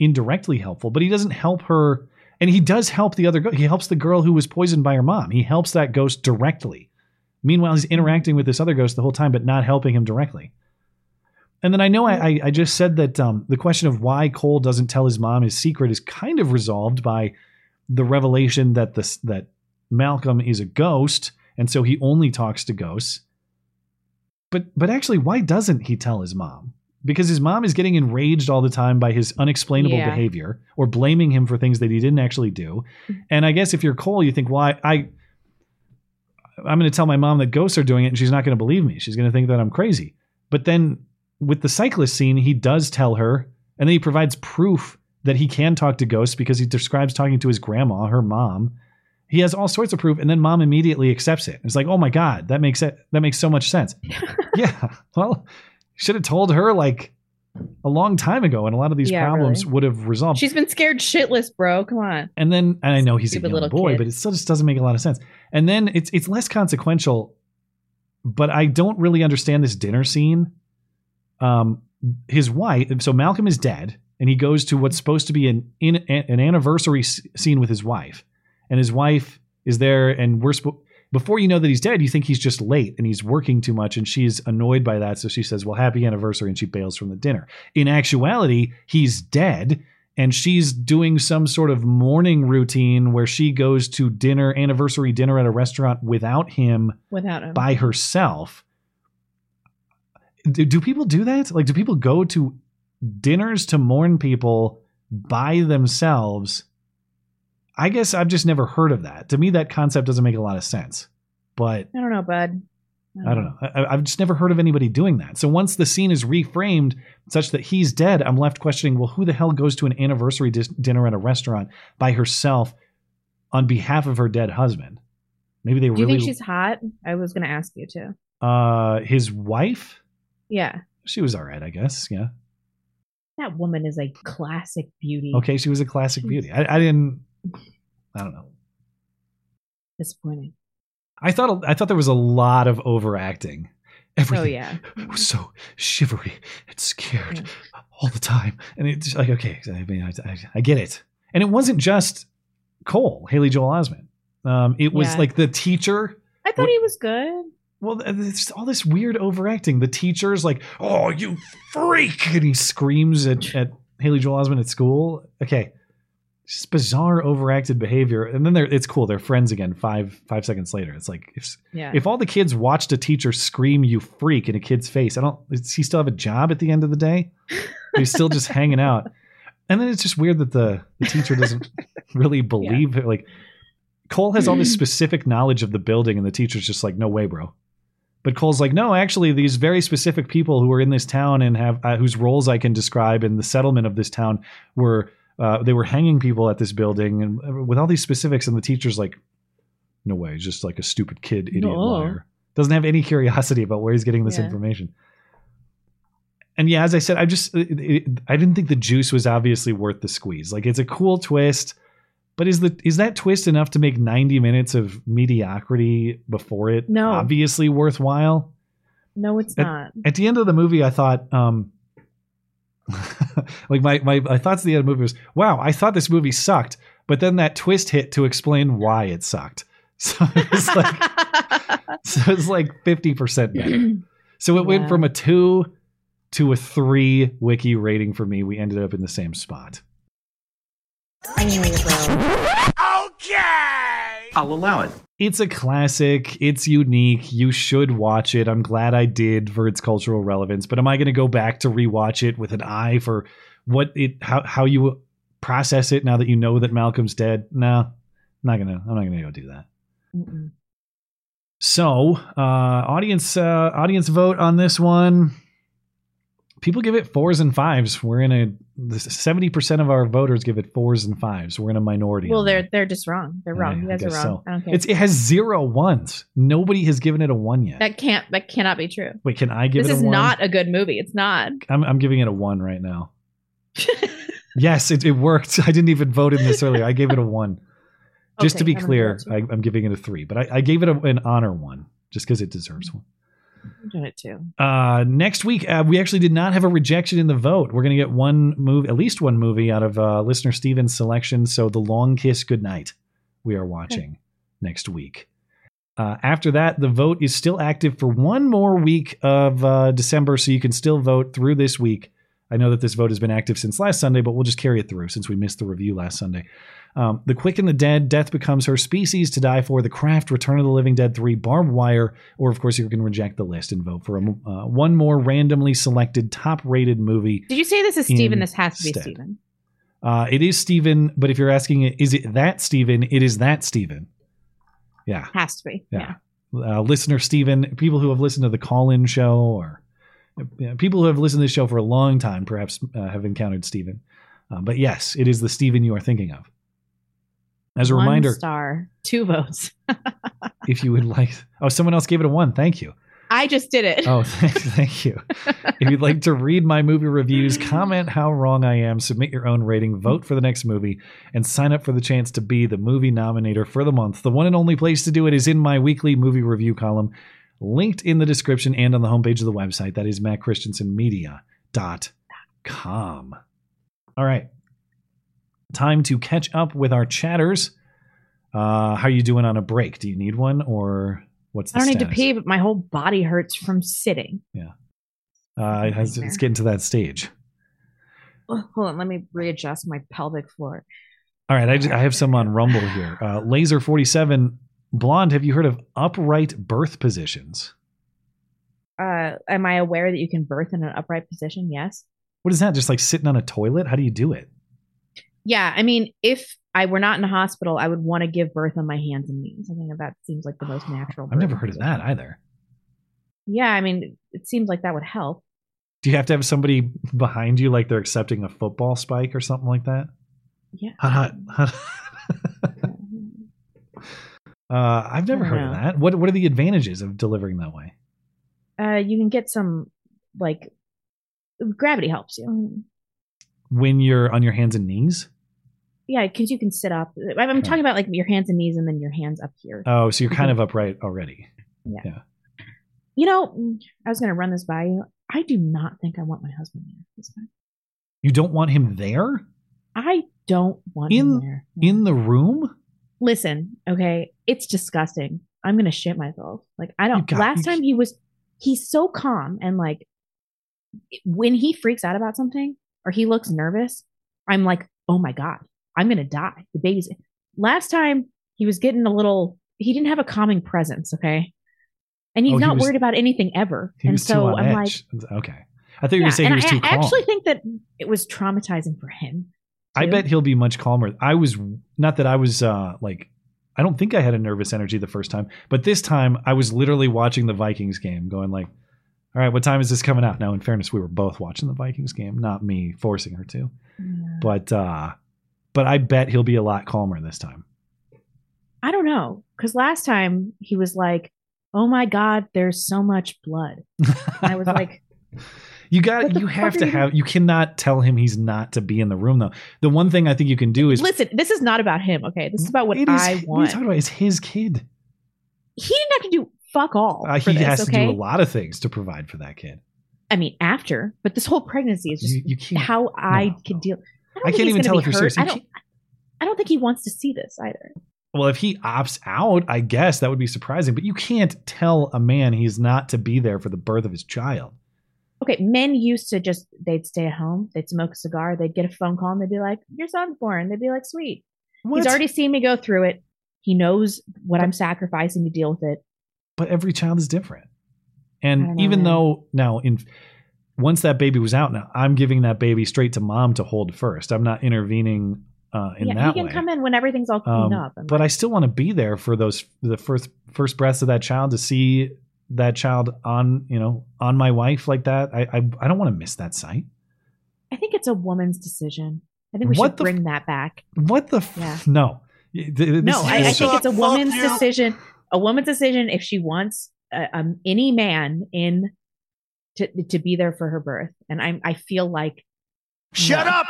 indirectly helpful, but he doesn't help her. And he does help the other. Go- he helps the girl who was poisoned by her mom. He helps that ghost directly. Meanwhile, he's interacting with this other ghost the whole time, but not helping him directly. And then I know I, I, I just said that um, the question of why Cole doesn't tell his mom his secret is kind of resolved by the revelation that this that Malcolm is a ghost, and so he only talks to ghosts. But but actually, why doesn't he tell his mom? Because his mom is getting enraged all the time by his unexplainable Yeah. behavior or blaming him for things that he didn't actually do. Mm-hmm. And I guess if you're Cole, you think, well, I, I I'm going to tell my mom that ghosts are doing it, and she's not going to believe me. She's going to think that I'm crazy. But then with the cyclist scene, he does tell her, and then he provides proof that he can talk to ghosts because he describes talking to his grandma, her mom. He has all sorts of proof, and then mom immediately accepts it. It's like, oh my god, that makes it that makes so much sense. (laughs) yeah, (laughs) well, should have told her like a long time ago, and a lot of these Yeah, problems really. would have resolved. She's been scared shitless, bro. Come on. And then, and I know he's Stupid a young little boy, kid. but it still just doesn't make a lot of sense. And then it's it's less consequential, but I don't really understand this dinner scene. Um, his wife. So Malcolm is dead, and he goes to what's supposed to be an in, an anniversary s- scene with his wife, and his wife is there, and we're supposed. Before you know that he's dead, you think he's just late and he's working too much, and she's annoyed by that. So she says, "Well, happy anniversary," and she bails from the dinner. In actuality, he's dead, and she's doing some sort of morning routine where she goes to dinner, anniversary dinner at a restaurant without him, Without him. by herself. Do, do people do that? Like, do people go to dinners to mourn people by themselves? I guess I've just never heard of that. To me, that concept doesn't make a lot of sense. But I don't know, bud. I don't know. I, I've just never heard of anybody doing that. So once the scene is reframed such that he's dead, I'm left questioning, well, who the hell goes to an anniversary dis- dinner at a restaurant by herself on behalf of her dead husband? Maybe they were Do you think she's hot? I was going to ask you too. uh his wife? Yeah. She was all right, I guess. Yeah. That woman is a classic beauty. Okay, she was a classic beauty. I, I didn't I don't know. Disappointing. I thought I thought there was a lot of overacting. Everything Oh, yeah. (laughs) was so shivery and scared all the time, and it's like okay, I mean, I, I, I get it. And it wasn't just Cole, Haley Joel Osment. Um, it was Yeah. like the teacher. I thought he was good. Well, it's all this weird overacting. The teacher's like, "Oh, you freak!" and he screams at, at Haley Joel Osment at school. Okay, just bizarre overacted behavior. And then they're it's cool. They're friends again. Five five seconds later, it's like if Yeah. if all the kids watched a teacher scream "you freak" in a kid's face, I don't. Does he still have a job at the end of the day? (laughs) He's still just hanging out. And then it's just weird that the the teacher doesn't (laughs) really believe it. Like Cole has all this specific knowledge of the building, and the teacher's just like, "No way, bro." But Cole's like, no, actually, these very specific people who are in this town and have uh, whose roles I can describe in the settlement of this town were uh, they were hanging people at this building and uh, with all these specifics. And the teacher's like, no way, he's just like a stupid kid, idiot No. liar. Doesn't have any curiosity about where he's getting this Yeah. information. And yeah, as I said, I just it, it, I didn't think the juice was obviously worth the squeeze. Like it's a cool twist, but is the is that twist enough to make 90 minutes of mediocrity before it No. obviously worthwhile? No, it's At- not. At the end of the movie, I thought, um, (laughs) like my, my my thoughts at the end of the movie was, wow, I thought this movie sucked, but then that twist hit to explain why it sucked. (laughs) So it was like, (laughs) so it's like fifty percent better. (clears throat) So it went from a two to a three wiki rating for me. We ended up in the same spot. Okay. I'll allow it. It's a classic. It's unique. You should watch it. I'm glad I did for its cultural relevance. But am I going to go back to rewatch it with an eye for what it how how you process it now that you know that Malcolm's dead? No, I'm not gonna. I'm not gonna go do that. Mm-mm. So, uh, audience uh, audience vote on this one. People give it fours and fives. We're in a seventy percent of our voters give it fours and fives. We're in a minority. Well, they're they're just wrong. They're wrong. I- you guys are wrong. so. I don't care. It's, it has zero ones. Nobody has given it a one yet. that can't that cannot be true. Wait, can I give This it a is one? not a good movie. It's not. (laughs) I'm, I'm giving it a one right now. (laughs) yes, it, it worked. (laughs) I didn't even vote in this earlier. I gave it a one. Just to be clear. I, I'm giving it a three, but I, I gave it a, an honor one just because it deserves one. I'm doing it too. Uh, next week, uh, we actually did not have a rejection in the vote. We're going to get one movie, at least one movie out of uh, listener Steven's selection. So, The Long Kiss Goodnight, we are watching next week. Uh, after that, the vote is still active for one more week of uh, December, so you can still vote through this week. I know that this vote has been active since last Sunday, but we'll just carry it through since we missed the review last Sunday. Um, the Quick and the Dead, Death Becomes Her Species to Die For, The Craft, Return of the Living Dead 3, Barbed Wire, or of course you can reject the list and vote for a, uh, one more randomly selected top rated movie. Did you say this is Steven? This has to be. Steven. Uh, it is Steven, but if you're asking, is it that Steven? It is that Steven. Yeah. Has to be. Yeah. Uh, listener Steven, people who have listened to the call in show or uh, people who have listened to this show for a long time perhaps uh, have encountered Stephen. Uh, but yes, it is the Stephen you are thinking of. As a One reminder, star, two votes. (laughs) if you would like, oh, someone else gave it a one. Thank you. I just did it. Oh, (laughs) thank you. if you'd like to read my movie reviews, comment how wrong I am, submit your own rating, vote for the next movie, and sign up for the chance to be the movie nominator for the month. The one and only place to do it is in my weekly movie review column, linked in the description and on the homepage of the website. That is mattchristiansenmedia.com. All right. Time to catch up with our chatters. Uh, how are you doing on a break? Do you need one or what's the I don't need to pee, but my whole body hurts from sitting. Yeah. Uh, it has, it's getting to that stage. Hold on, let me readjust my pelvic floor. All right, I, I have some on (laughs) Rumble here. Uh, Laser forty seven blonde. Have you heard of upright birth positions? Uh, am I aware that you can birth in an upright position? Yes. What is that? Just like sitting on a toilet? How do you do it? Yeah, I mean, if I were not in a hospital, I would want to give birth on my hands and knees. I think that seems like the most natural. I've never heard of that either. Yeah, I mean, it seems like that would help. Do you have to have somebody behind you, like they're accepting a football spike or something like that? Yeah. Hot, hot, hot. Uh, I've never heard don't of that. What What are the advantages of delivering that way? Uh, you can get some like gravity helps you. When you're on your hands and knees? Yeah, because you can sit up. I'm I'm talking about like your hands and knees, and then your hands up here. Oh, so you're kind (laughs) of upright already. Yeah. Yeah. You know, I was going to run this by you. I do not think I want my husband there this time. You don't want him there I don't want him in there. in the room. Listen, okay, it's disgusting. I'm gonna shit myself. Like I don't. last time he was, he's so calm and like when he freaks out about something or he looks nervous, I'm like, oh my god, I'm gonna die. The baby's. Last time he was getting a little. He didn't have a calming presence. Okay. And he's Oh, he not was- worried about anything ever. He and so I'm like, okay. I thought you were saying he was I, too I calm. I actually think that it was traumatizing for him. I bet he'll be much calmer. I was not that I was uh like I don't think I had a nervous energy the first time, but this time I was literally watching the Vikings game going like, "All right, what time is this coming out?" Now in fairness, we were both watching the Vikings game, not me forcing her to. But uh but I bet he'll be a lot calmer this time. I don't know. Because last time he was like, oh my God, there's so much blood. (laughs) And I was like, You got you have to you have you cannot tell him he's not to be in the room though. The one thing I think you can do is listen, this is not about him. Okay. This is about what is I what are want. talking about? It's his kid. He didn't have to do fuck all. Uh, he this, has okay? to do a lot of things to provide for that kid. I mean, after, but this whole pregnancy is just You- you how I can deal. I, I can't even tell if you're hurt. serious. I don't. I don't think he wants to see this either. Well, if he opts out, I guess that would be surprising. But you can't tell a man he's not to be there for the birth of his child. Okay, men used to just they'd stay at home, they'd smoke a cigar, they'd get a phone call, and they'd be like, "Your son's born." They'd be like, "Sweet." What? He's already seen me go through it. He knows what I'm sacrificing to deal with it. But every child is different. And know, even though now in once that baby was out, now I'm giving that baby straight to mom to hold first. I'm not intervening uh, in yeah, that he can way. come in when everything's all cleaned Um, up. And but I still want to be there for those the first first breaths of that child to see that child on you know on my wife like that. I I, I don't want to miss that sight. I think it's a woman's decision. I think we What should the bring that back. What the f- Yeah. no. Th- th- this No, I, I think it's a woman's decision. A woman's decision if she wants uh, um, any man in to to be there for her birth, and I'm I feel like Shut no. up,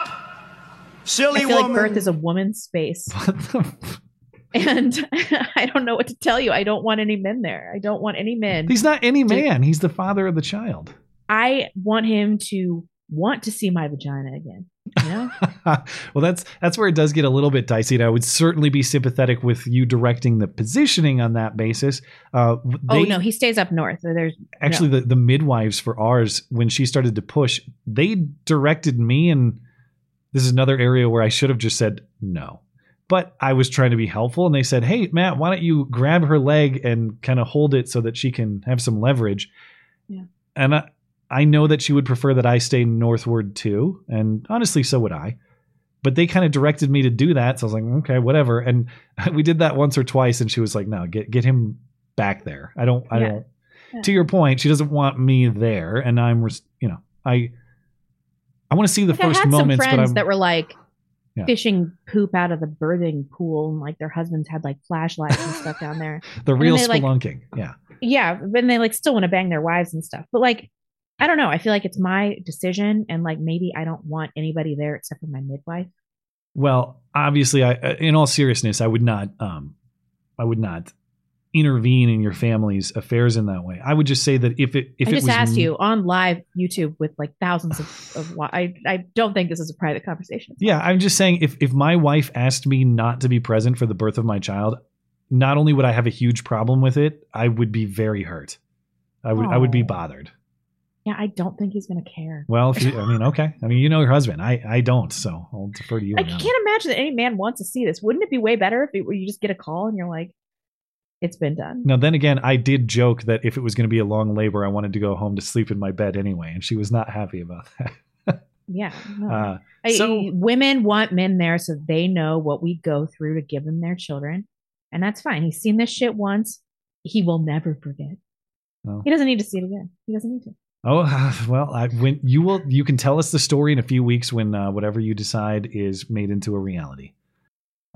silly I feel woman. like birth is a woman's space. (laughs) (laughs) and (laughs) I don't know what to tell you. I don't want any men there. I don't want any men. He's not any man. He's the father of the child. I want him to want to see my vagina again. You know? (laughs) well, that's that's where it does get a little bit dicey. And I would certainly be sympathetic with you directing the positioning on that basis. Uh, oh no, he stays up north. There's actually no. the, the midwives for ours when she started to push they directed me and this is another area where i should have just said no but i was trying to be helpful and they said hey matt why don't you grab her leg and kind of hold it so that she can have some leverage? Yeah. and I, I know that she would prefer that i stay northward too and honestly so would i. But they kind of directed me to do that so i was like okay whatever. And (laughs) we did that once or twice and she was like no get get him back there. I don't i Yeah. don't to your point, she doesn't want me there, and I'm, you know, I, I want to see the Like, first had moments, some but friends I'm that were like Yeah. fishing poop out of the birthing pool, and like their husbands had like flashlights and stuff down there. (laughs) the And real they, like, spelunking. yeah, yeah, but they like still want to bang their wives and stuff. But like, I don't know. I feel like it's my decision, and like maybe I don't want anybody there except for my midwife. Well, obviously, I, uh, in all seriousness, I would not, um, I would not intervene in your family's affairs in that way. I would just say that if it if I it just was asked you on live YouTube with like thousands of, of I I don't think this is a private conversation. Yeah, I'm just saying if if my wife asked me not to be present for the birth of my child, not only would I have a huge problem with it, I would be very hurt. I would I would be bothered. Yeah, I don't think he's gonna care. Well, if you, I (laughs) mean, okay. I mean, you know your husband. I I don't, so I'll defer to you. I can't imagine that any man wants to see this. Wouldn't it be way better if it, were you just get a call and you're like, it's been done? Now, then again, I did joke that if it was going to be a long labor, I wanted to go home to sleep in my bed anyway, and she was not happy about (laughs) that. Yeah. no. Uh, I- so- women want men there so they know what we go through to give them their children, and that's fine. He's seen this shit once. He will never forget. Well. He doesn't need to see it again. He doesn't need to. Oh (sighs) well, I, when you will, you can tell us the story in a few weeks when uh, whatever you decide is made into a reality.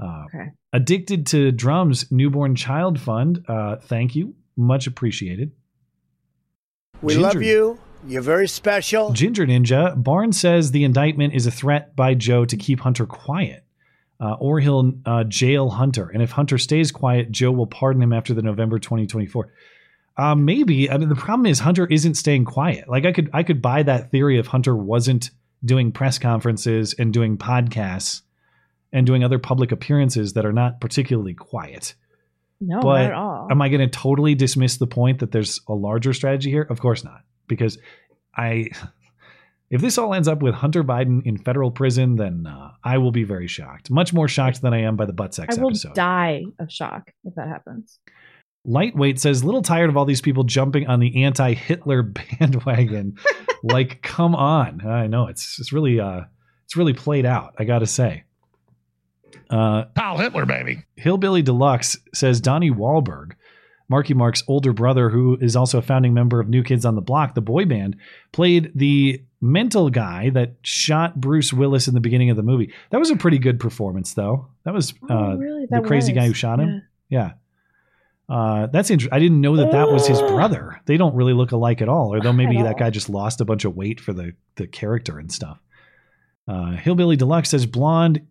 Uh, Okay. Addicted to Drums Newborn Child Fund. Uh, thank you, much appreciated. We Ginger- love you. You're very special. Ginger Ninja Barnes says the indictment is a threat by Joe to keep Hunter quiet, uh, or he'll uh, jail Hunter. And if Hunter stays quiet, Joe will pardon him after the November 2024. Uh, maybe. I mean, the problem is Hunter isn't staying quiet. Like I could, I could buy that theory if Hunter wasn't doing press conferences and doing podcasts and doing other public appearances that are not particularly quiet. No, but not at all. am I going to totally dismiss the point that there's a larger strategy here? Of course not, because I, (laughs) if this all ends up with Hunter Biden in federal prison, then uh, I will be very shocked. Much more shocked than I am by the butt sex I will episode. die of shock if that happens. Lightweight says, little tired of all these people jumping on the anti-Hitler (laughs) bandwagon. (laughs) like, come on. I know it's it's really uh it's really played out, I gotta say. Uh Pal Hitler, baby. Hillbilly Deluxe says Donnie Wahlberg, Marky Mark's older brother, who is also a founding member of New Kids on the Block, the boy band, played the mental guy that shot Bruce Willis in the beginning of the movie. That was a pretty good performance, though. That was uh, Oh, really? the That crazy guy who shot him. Yeah. Uh, that's interesting. I didn't know that that was his brother. They don't really look alike at all. Or though maybe that all. guy just lost a bunch of weight for the the character and stuff. Uh, Hillbilly Deluxe says blonde.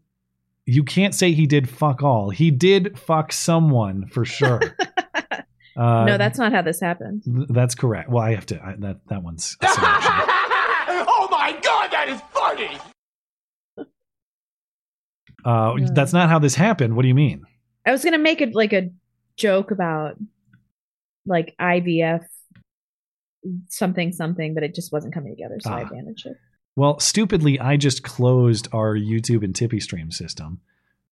You can't say he did fuck all. He did fuck someone for sure. (laughs) uh, no, that's not how this happened. th- that's correct. Well, I have to. I, that that one's. (laughs) oh my god, that is funny! Uh, That's not how this happened. What do you mean? I was gonna make it like a joke about like IVF something something, but it just wasn't coming together, so I Ah. abandoned it. Well, stupidly, I just closed our YouTube and Tippy stream system.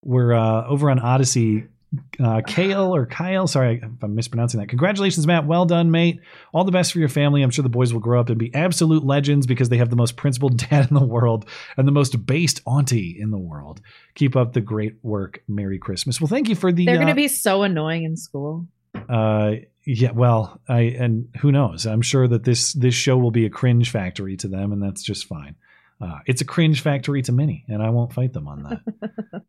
We're uh, over on Odysee. Uh, Kale or Kyle, sorry if I'm mispronouncing that. Congratulations, Matt. Well done, mate. All the best for your family. I'm sure the boys will grow up and be absolute legends because they have the most principled (laughs) dad in the world and the most based auntie in the world. Keep up the great work. Merry Christmas. Well, thank you for the. They're uh, gonna be so annoying in school. Uh, yeah, well, I and who knows? I'm sure that this this show will be a cringe factory to them, and that's just fine. Uh, it's a cringe factory to many, and I won't fight them on that.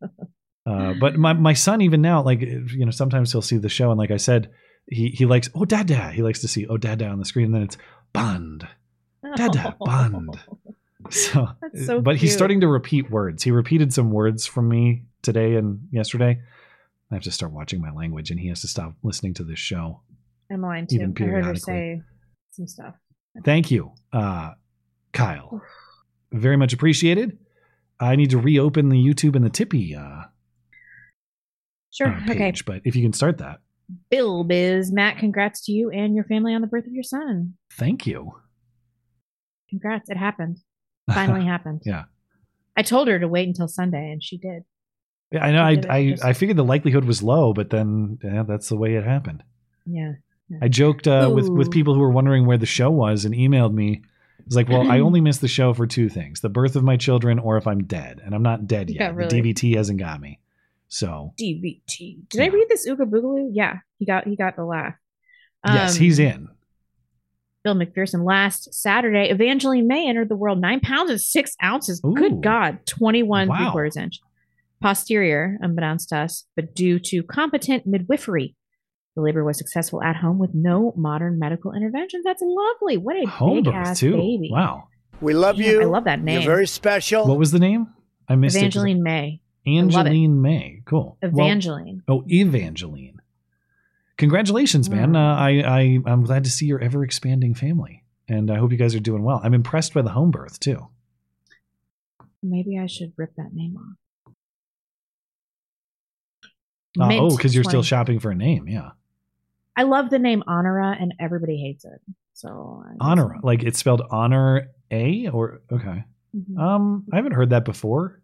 (laughs) uh, but my my son, even now, like you know, sometimes he'll see the show, and like I said, he he likes oh dada. He likes to see oh dada on the screen, and then it's Bond, dada (laughs) Bond. So, That's so but he's starting to repeat words. He repeated some words from me today and yesterday. I have to start watching my language, and he has to stop listening to this show. I'm too. Even I heard her periodically. say some stuff. Thank you, uh, Kyle. Very much appreciated. I need to reopen the YouTube and the Tippy uh, Sure. uh, okay. but if you can start that, Bill Biz, Matt, congrats to you and your family on the birth of your son. thank you. Congrats. It happened. Finally (laughs) happened. Yeah, I told her to wait until Sunday and she did. Yeah I know. I She did it I, I figured the likelihood was low, but then yeah, that's the way it happened. Yeah. I joked uh, with with people who were wondering where the show was and emailed me. It's like, well, I only missed the show for two things: the birth of my children, or if I'm dead, and I'm not dead yet. got really- The DVT hasn't got me. So DVT. Did I read this Ooga Boogaloo? Yeah, he got he got the laugh. yes, Um, he's in. Bill McPherson. Last Saturday, Evangeline May entered the world nine pounds and six ounces. Ooh. Good God, twenty-one Wow. three quarters inch. Posterior, unbeknownst to us, but due to competent midwifery, the labor was successful at home with no modern medical intervention. That's lovely. What a Home big birth ass too. baby. Wow. We love Yeah, you. I love that name. You're very special. What was the name? I missed Evangeline May. it. I love it. Angeline May. Cool. Well- Evangeline. oh, Evangeline. congratulations, man. Uh, I, I I'm glad to see your ever expanding family, and I hope you guys are doing well. I'm impressed by the home birth too. Maybe I should rip that name off. Uh, oh, because you're still shopping for a name, yeah. I love the name Honora, and everybody hates it. So I- Honor, like it's spelled honor a or okay. Mhm. Um, I haven't heard that before.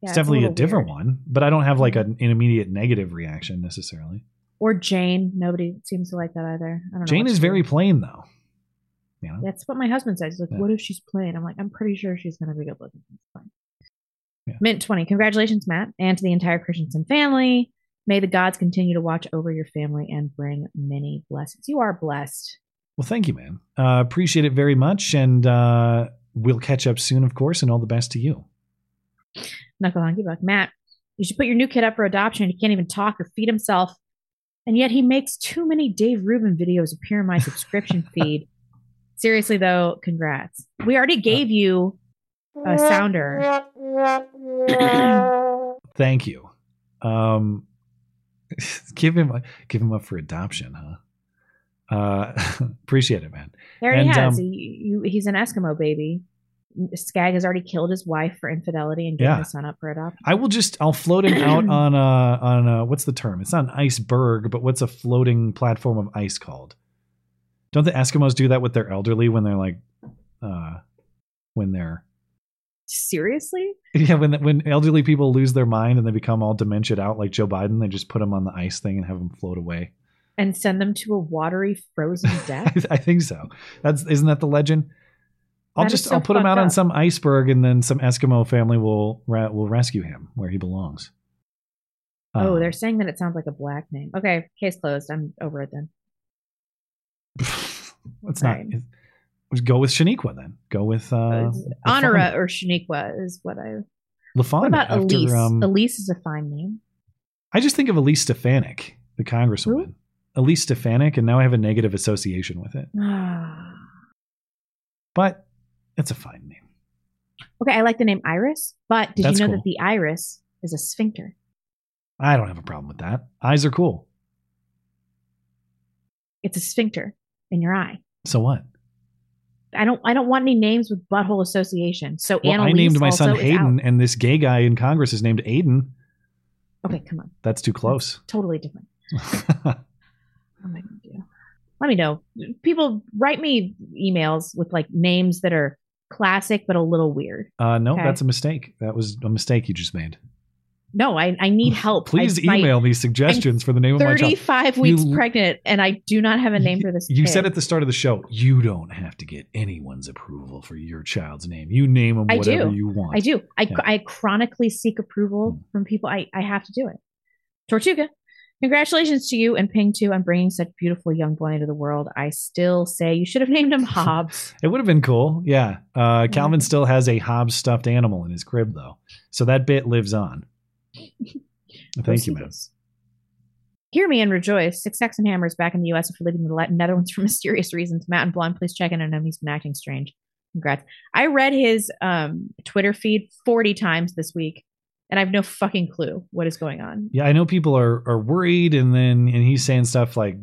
Yeah, it's definitely a, little different weird. one, but I don't have like an, an immediate negative reaction necessarily. Or Jane. Nobody seems to like that either. I don't. Jane is very plain though. You know, That's what my husband says. He's like, Yeah. what if she's plain? I'm like, I'm pretty sure she's going to be good looking. It's fine. Mint 20. Congratulations, Matt, and to the entire Christiansen family. May the gods continue to watch over your family and bring many blessings. You are blessed. well, thank you, man. Uh, appreciate it very much, and uh, we'll catch up soon, of course. And all the best to you. Knuckle Honky Buck. Matt, you should put your new kid up for adoption. He can't even talk or feed himself. And yet he makes too many Dave Rubin videos appear in my subscription (laughs) feed. Seriously, though, congrats. We already gave you a (laughs) sounder. (clears throat) Thank you. Um, (laughs) give him give him up for adoption, huh? Uh, (laughs) appreciate it, man. There he And, has. um, He- he's an Eskimo baby. Skag has already killed his wife for infidelity and given Yeah. his son up for adoption. I will just I'll float him out (clears throat) on a on a what's the term? It's not an iceberg, but what's a floating platform of ice called? Don't the Eskimos do that with their elderly when they're like uh when they're Seriously? (laughs) yeah, when when elderly people lose their mind and they become all dementia out like Joe Biden, they just put them on the ice thing and have them float away. And send them to a watery, frozen (laughs) death? I think so. That's isn't that the legend? I'll That just so I'll put him out on some iceberg and then some Eskimo family will ra- will rescue him where he belongs. oh, Uh, they're saying that it sounds like a black name. Okay, case closed. I'm over it then. (laughs) Let's not. Right. Go with Shaniqua then. Go with uh, Honora or Shaniqua is what I. LaFonda. What about after, Elise? um, Elise is a fine name. I just think of Elise Stefanik, the congresswoman. Elise Stefanik, and now I have a negative association with it. But it's a fine name. okay, I like the name Iris, but did That's you know cool. that the iris is a sphincter? I don't have a problem with that. Eyes are cool. It's a sphincter in your eye. So what? I don't. I don't want any names with butthole association. So Well, I named my son Hayden, and this gay guy in Congress is named Aiden. Okay, come on, That's too close. totally different. (laughs) what am I gonna do? Let me know. People write me emails with like names that are classic but a little weird. Uh, no, Okay. that's a mistake. That was a mistake you just made. No, I, I need help. Please I, my- email me suggestions for the name of my child. 35 weeks You- pregnant and I do not have a name for this. You kid. said at the start of the show, you don't have to get anyone's approval for your child's name. You name them whatever you want. I do. I, Yeah. I chronically seek approval from people. I, I have to do it. Tortuga, congratulations to you and Ping too on bringing such beautiful young boy into the world. I still say you should have named him (laughs) Hobbs. It would have been cool. Yeah. Uh, Calvin still has a Hobbs stuffed animal in his crib, though. So that bit lives on. Thank you, man. Hear me and rejoice. Sticks Hexenhammers back in the U.S. after leaving the Netherlands (laughs) for mysterious reasons. Matt and Blonde, please check in on him. He's been acting strange. Congrats. I read his um, Twitter feed 40 times this week, and I have no fucking clue what is going on. Yeah, I know people are are worried, and then and he's saying stuff like,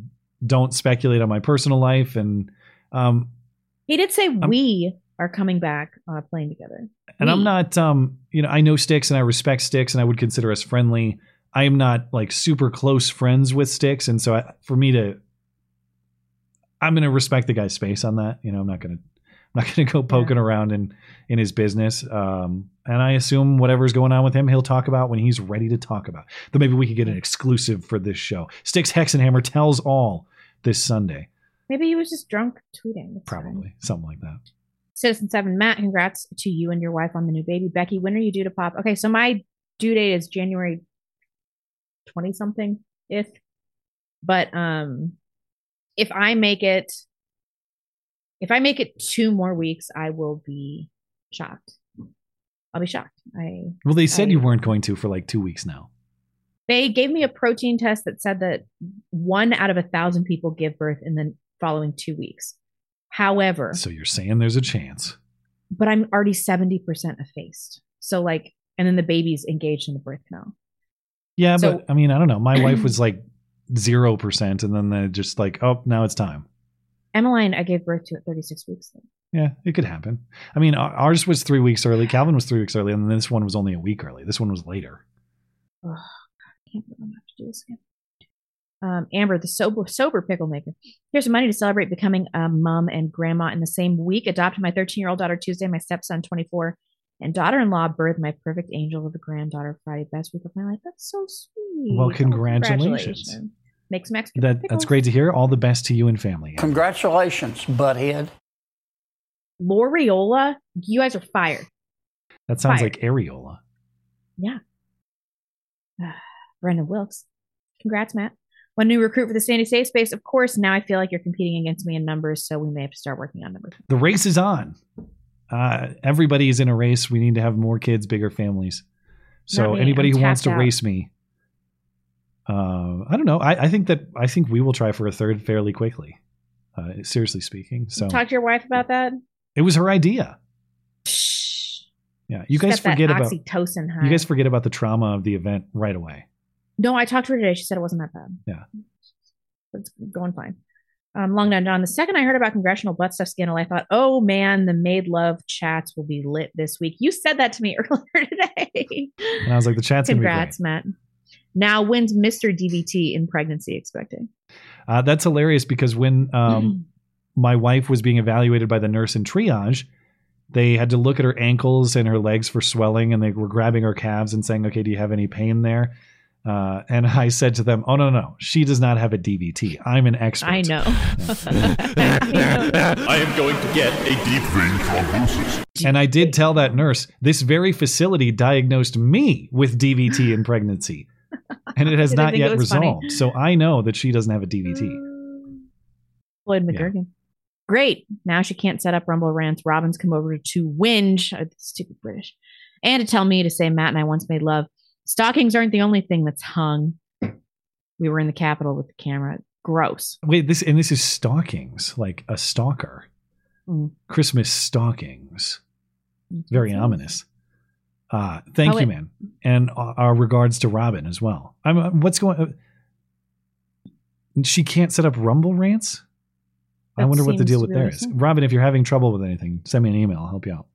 "Don't speculate on my personal life," and um, He did say we are coming back on a plane together. and I'm not um, you know, I know Sticks and I respect Sticks, and I would consider us friendly. I am not like super close friends with Sticks, and so I, for me to, I'm going to respect the guy's space on that. You know, I'm not going to. I'm not (laughs) going to go poking around in in his business. Um, and I assume whatever's going on with him, he'll talk about when he's ready to talk about. Then maybe we could get an exclusive for this show. Sticks Hexenhammer tells all this Sunday, Maybe he was just drunk tweeting. That's fine. probably something like that. Citizen Seven, Matt, congrats to you and your wife on the new baby. Becky, when are you due to pop? Okay, so my due date is January twenty something, if. But um, if I make it, if I make it two more weeks, I will be shocked. I'll be shocked. I Well, they said I- you weren't going to for like two weeks now. they gave me a protein test that said that one out of a thousand people give birth in the following two weeks. However, So you're saying there's a chance. but I'm already 70% effaced. So like, and then the baby's engaged in the birth canal. Yeah, So- but I mean, I don't know. My (clears throat) wife was like zero percent, and then they just like, oh, now it's time. Emmeline, I gave birth to at 36 weeks. Yeah, it could happen. I mean, ours was three weeks early. (sighs) Calvin was three weeks early, and then this one was only a week early. This one was later. Oh, God, I can't believe I'm gonna have to do this again. Um, Amber, the sober sober pickle maker. Here's some money to celebrate becoming a mom and grandma in the same week. Adopted my 13 year old daughter Tuesday, my stepson 24, and daughter in law birthed my perfect angel of a granddaughter Friday. Best week of my life. That's so sweet. Well, Oh, congratulations. Make some extra. That that's great to hear. All the best to you and family. Congratulations, butthead. Loriola, you guys are fired. That sounds Fired. like areola. Yeah. (sighs) Brendan Wilkes. Congrats, Matt. One new recruit for the Sandy Safe Space. Of course, now I feel like you're competing against me in numbers, so we may have to start working on numbers. The race is on. Uh, everybody is in a race. We need to have more kids, bigger families. So anybody I'm who wants to out. race me, uh, I don't know. I, I think that I think we will try for a third fairly quickly. Uh, seriously speaking, so Talk to your wife about that. it was her idea. Yeah, you She's guys forget about oxytocin high. you guys forget about the trauma of the event right away. No, I talked to her today. She said it wasn't that bad. Yeah. It's going fine. Um, Long Dong John. The second I heard about congressional butt stuff scandal, I thought, oh man, the made love chats will be lit this week. You said that to me (laughs) earlier today. And I was like, the chat's gonna be great. Congrats, Matt. Now, when's Mr. DVT in pregnancy expecting? Uh, that's hilarious because when um, my wife was being evaluated by the nurse in triage, they had to look at her ankles and her legs for swelling, and they were grabbing her calves and saying, "Okay, do you have any pain there?" Uh, and I said to them, "Oh no, no, she does not have a DVT. I'm an expert." I know. (laughs) I am going to get a deep vein thrombosis. And I did tell that nurse, this very facility diagnosed me with DVT in pregnancy, and it has not yet was funny? resolved. So I know that she doesn't have a DVT. Floyd McGurgan. Great. Now she can't set up Rumble rants. Robin's come over to whinge. uh, Stupid British. And to tell me to say Matt and I once made love. Stockings aren't the only thing that's hung. We were in the Capitol with the camera. Gross. Wait, this and this is stockings, like a stalker. Mm. Christmas stockings. Very ominous. Uh, thank Oh, you, it- man, and uh, our regards to Robin as well. I'm. uh, What's going? Uh, she can't set up Rumble rants. I wonder what the deal with really there is. Robin, if you're having trouble with anything, send me an email. I'll help you out.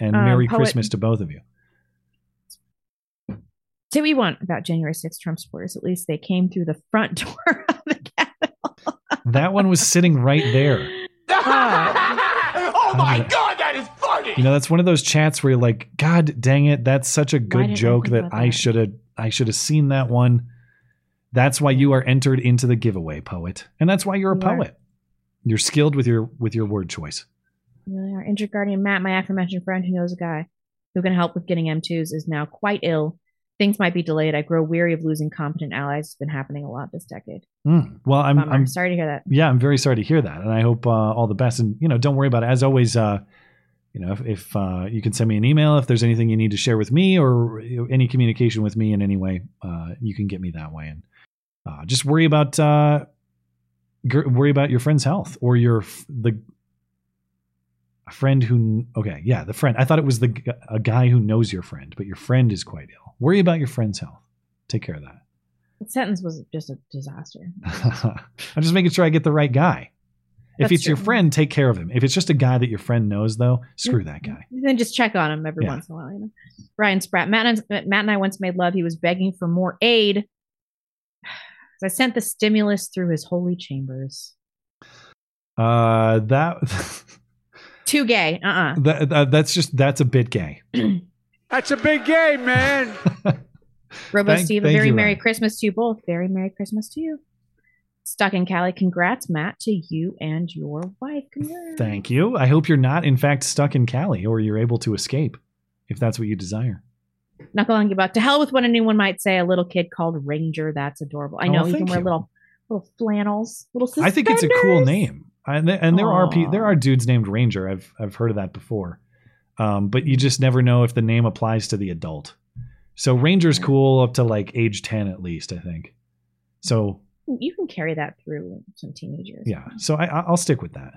And Um, Merry poet- Christmas to both of you. Say what you want about January 6th Trump supporters. At least they came through the front (laughs) door of the Capitol. That one was sitting right there. (laughs) oh my uh, god, that is funny! You know, that's one of those chats where you're like, God dang it, that's such a good joke think that about I should have I should have seen that one. That's why you are entered into the giveaway, poet. And that's why you're a You are. poet. You're skilled with your with your word choice. You really are. Injured Guardian Matt, my aforementioned friend who knows a guy who can help with getting M2s, is now quite ill. Things might be delayed. I grow weary of losing competent allies. It's been happening a lot this decade. Mm. Well, I'm, I'm sorry to hear that. yeah, I'm very sorry to hear that, and I hope uh, all the best. And you know, don't worry about it. As always, uh, you know, if, if uh, you can send me an email if there's anything you need to share with me or any communication with me in any way, uh, you can get me that way. And uh, just worry about uh, gr- worry about your friend's health or your f- the a friend who okay yeah the friend. I thought it was the g- a guy who knows your friend, but your friend is quite ill. Worry about your friend's health. Take care of that. The sentence was just a disaster. (laughs) I'm just making sure I get the right guy. If That's it's your friend, take care of him. If it's just a guy that your friend knows, though, screw that guy. (laughs) Then just check on him every Yeah. once in a while. You know? Ryan Spratt. Matt and, Matt and I once made love. He was begging for more aid. (sighs) I sent the stimulus through his holy chambers. Uh, that, Too gay. Uh uh (laughs) that, that that's just that's a bit gay. (clears throat) That's a big game, man. (laughs) Robo Thank- Steve, a thank very you, Merry Ryan. Christmas to you both. Very Merry Christmas to you. Stuck in Cali. Congrats, Matt, to you and your wife. Congrats. Thank you. I hope you're not, in fact, stuck in Cali, or you're able to escape, if that's what you desire. Knuckle on about to hell with what anyone might say. A little kid called Ranger. That's adorable. I Oh, know he can wear you. little little flannels, little. I think it's a cool name, and, and there are pe- there are dudes named Ranger. I've I've heard of that before, um, but you just never know if the name applies to the adult. So Ranger's cool up to like age ten at least, I think. So You can carry that through some teenagers. yeah, so I, I- I'll stick with that.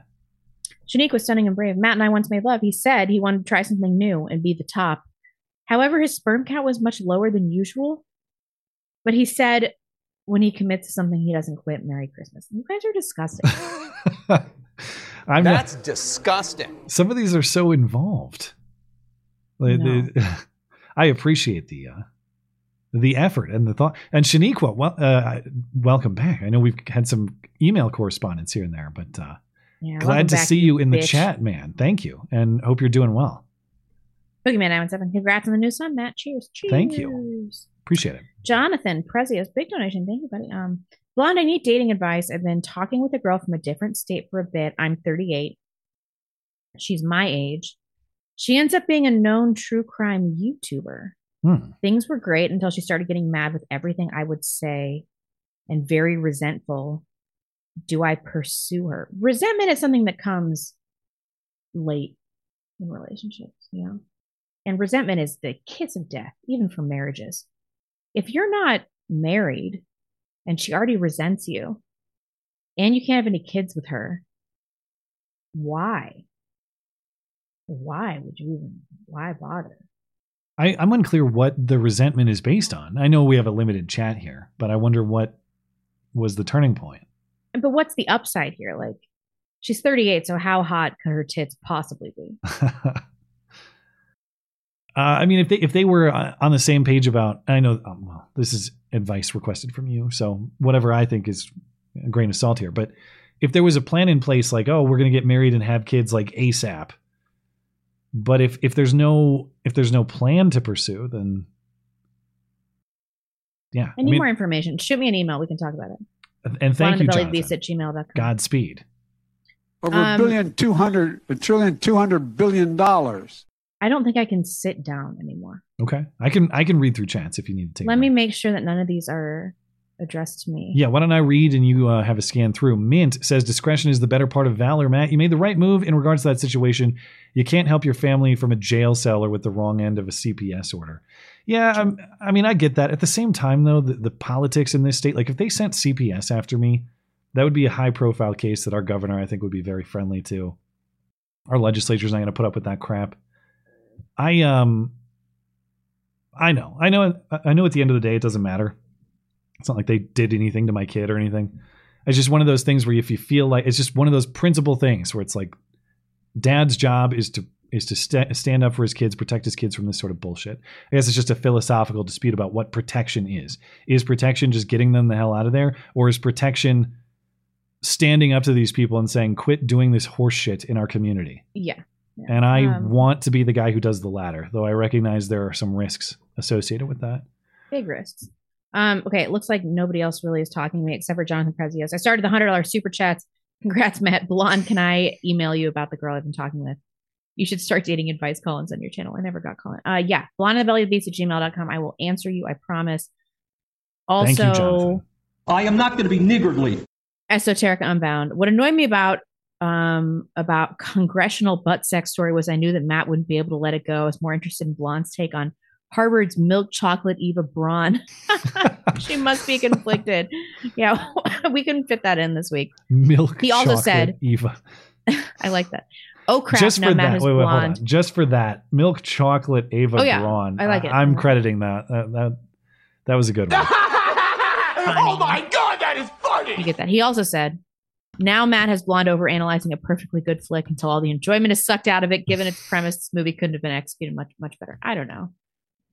Shanique was stunning and brave. Matt and I once made love. He said he wanted to try something new and be the top. However, his sperm count was much lower than usual. But he said when he commits to something he doesn't quit, Merry Christmas. You guys are disgusting. (laughs) I'm not- That's disgusting. some of these are so involved. Like, No. the- (laughs) I appreciate the uh, the effort and the thought. And Shaniqua, well, uh, welcome back. I know we've had some email correspondence here and there, but uh, Yeah, glad to see you in the bitch. chat, man. Thank you, and hope you're doing well. Boogeyman 917. Congrats on the new son, Matt. Cheers. Cheers. Thank you. Appreciate it. Jonathan Prezios, big donation. Thank you, buddy. Um, Blonde, I need dating advice. I've been talking with a girl from a different state for a bit. I'm 38. She's my age. She ends up being a known true crime YouTuber. Hmm. Things were great until she started getting mad with everything I would say and very resentful. Do I pursue her? Resentment is something that comes late in relationships, you know? And resentment is the kiss of death, even for marriages. If you're not married and she already resents you and you can't have any kids with her, why? Why would you even, why bother? I, I'm unclear what the resentment is based on. I know we have a limited chat here, but I wonder what was the turning point. But what's the upside here? Like, she's 38, so how hot could her tits possibly be? (laughs) Uh, I mean, if they if they were uh, on the same page about, I know, um, well, this is advice requested from you, so whatever I think is a grain of salt here. But if there was a plan in place, like, oh, we're going to get married and have kids like ASAP, but if if there's no if there's no plan to pursue, then yeah, I need more information. Shoot me an email. We can talk about it. And thank you, Jonathan. Jonathan. at gmail.com. Godspeed. Over Um, a billion, two hundred, a trillion, two hundred billion dollars. I don't think I can sit down anymore. Okay, I can I can read through chats if you need to take. Let me make sure that none of these are addressed to me. Yeah, why don't I read and you uh, have a scan through? Mint says discretion is the better part of valor. Matt, you made the right move in regards to that situation. You can't help your family from a jail cell or with the wrong end of a CPS order. Yeah, I'm, I mean, I get that. At the same time, though, the, the politics in this state, like if they sent CPS after me, that would be a high profile case that our governor, I think, would be very friendly to. Our legislature's not going to put up with that crap. I um, I know, I know, I know. At the end of the day, it doesn't matter. It's not like they did anything to my kid or anything. It's just one of those things where if you feel like it's just one of those principal things where it's like, dad's job is to is to sta stand up for his kids, protect his kids from this sort of bullshit. I guess it's just a philosophical dispute about what protection is. Is protection just getting them the hell out of there, or is protection standing up to these people and saying, "Quit doing this horse shit in our community"? Yeah. And I Um, want to be the guy who does the latter, though I recognize there are some risks associated with that. Big risks. Um, okay, it looks like nobody else really is talking to me except for Jonathan Prezios. I started the hundred dollar super chats. Congrats, Matt. Blonde, can I email you about the girl I've been talking with? You should start dating advice Collins on your channel. I never got Colin. Uh yeah, blonde and the belly beats at gmail.com. I will answer you, I promise. Also Thank you, I am not going to be niggardly. Esoterica Unbound. What annoyed me about um about (laughs) congressional butt sex story was I knew that Matt wouldn't be able to let it go. I was more interested in Blonde's take on Harvard's milk chocolate Eva Braun. (laughs) she must be conflicted. Yeah, (laughs) we couldn't fit that in this week. Milk. He also chocolate said- Eva. I like that. Oh crap! just for Matt that. is Wait, wait, hold on. Just for that, milk chocolate Ava Oh, yeah. Braun. I like it. I'm crediting that. That that, that was a good one. oh my god, that is funny! You get that. He also said, "Now Matt has blonde over analyzing a perfectly good flick until all the enjoyment is sucked out of it. Given its (sighs) premise, this movie couldn't have been executed much much better." I don't know.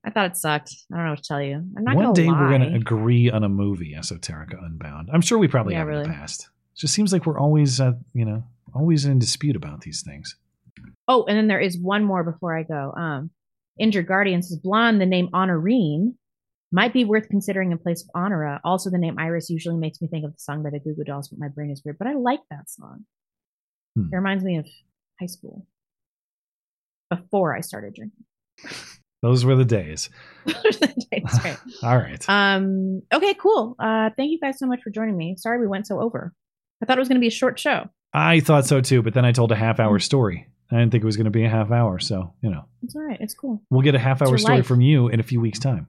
I thought it sucked. I don't know what to tell you. I'm not One day lie. we're going to agree on a movie, Esoterica Unbound. I'm sure we probably Yeah, have in the past. It just seems like we're always, uh, you know, always in dispute about these things. Oh, and then there is one more before I go. Um, Injured Guardians is blonde. The name Honorine might be worth considering in place of Honora. Also, the name Iris usually makes me think of the song by the Goo Goo Dolls, but my brain is weird. But I like that song. Hmm. It reminds me of high school before I started drinking. (laughs) Those were the days. (laughs) That's right. (laughs) All right. Um. Okay. Cool. Uh. Thank you guys so much for joining me. Sorry we went so over. I thought it was going to be a short show. I thought so too, but then I told a half hour story. I didn't think it was going to be a half hour. So, you know, It's all right. It's cool. we'll get a half hour story life. from you in a few weeks' time.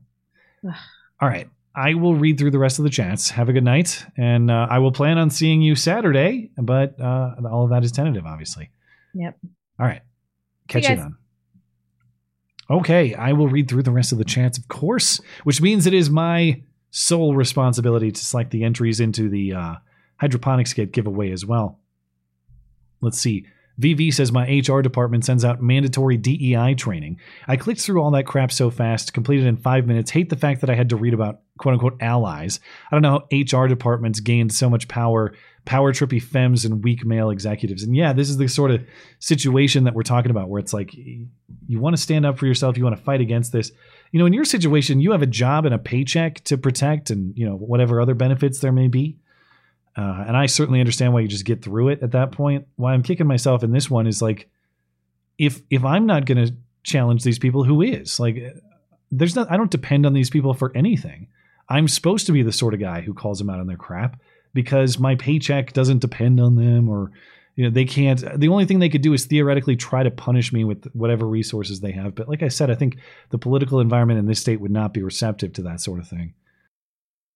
(sighs) All right. I will read through the rest of the chats. Have a good night. And uh, I will plan on seeing you Saturday, but uh, all of that is tentative, obviously. Yep. All right. See you Catch you then. Okay. I will read through the rest of the chats, of course, which means it is my sole responsibility to select the entries into the uh, hydroponics kit giveaway as well. Let's see. VV says my HR department sends out mandatory DEI training. I clicked through all that crap so fast, completed in five minutes. Hate the fact that I had to read about quote unquote allies. I don't know how HR departments gained so much power, power trippy femmes and weak male executives. And yeah, this is the sort of situation that we're talking about where it's like you want to stand up for yourself, you want to fight against this. You know, in your situation, you have a job and a paycheck to protect and, you know, whatever other benefits there may be. Uh, and I certainly understand why you just get through it at that point. Why I'm kicking myself in this one is like, if if I'm not going to challenge these people, who is? Like, there's not. I don't depend on these people for anything. I'm supposed to be the sort of guy who calls them out on their crap because my paycheck doesn't depend on them, or you know, they can't. The only thing they could do is theoretically try to punish me with whatever resources they have. But like I said, I think the political environment in this state would not be receptive to that sort of thing.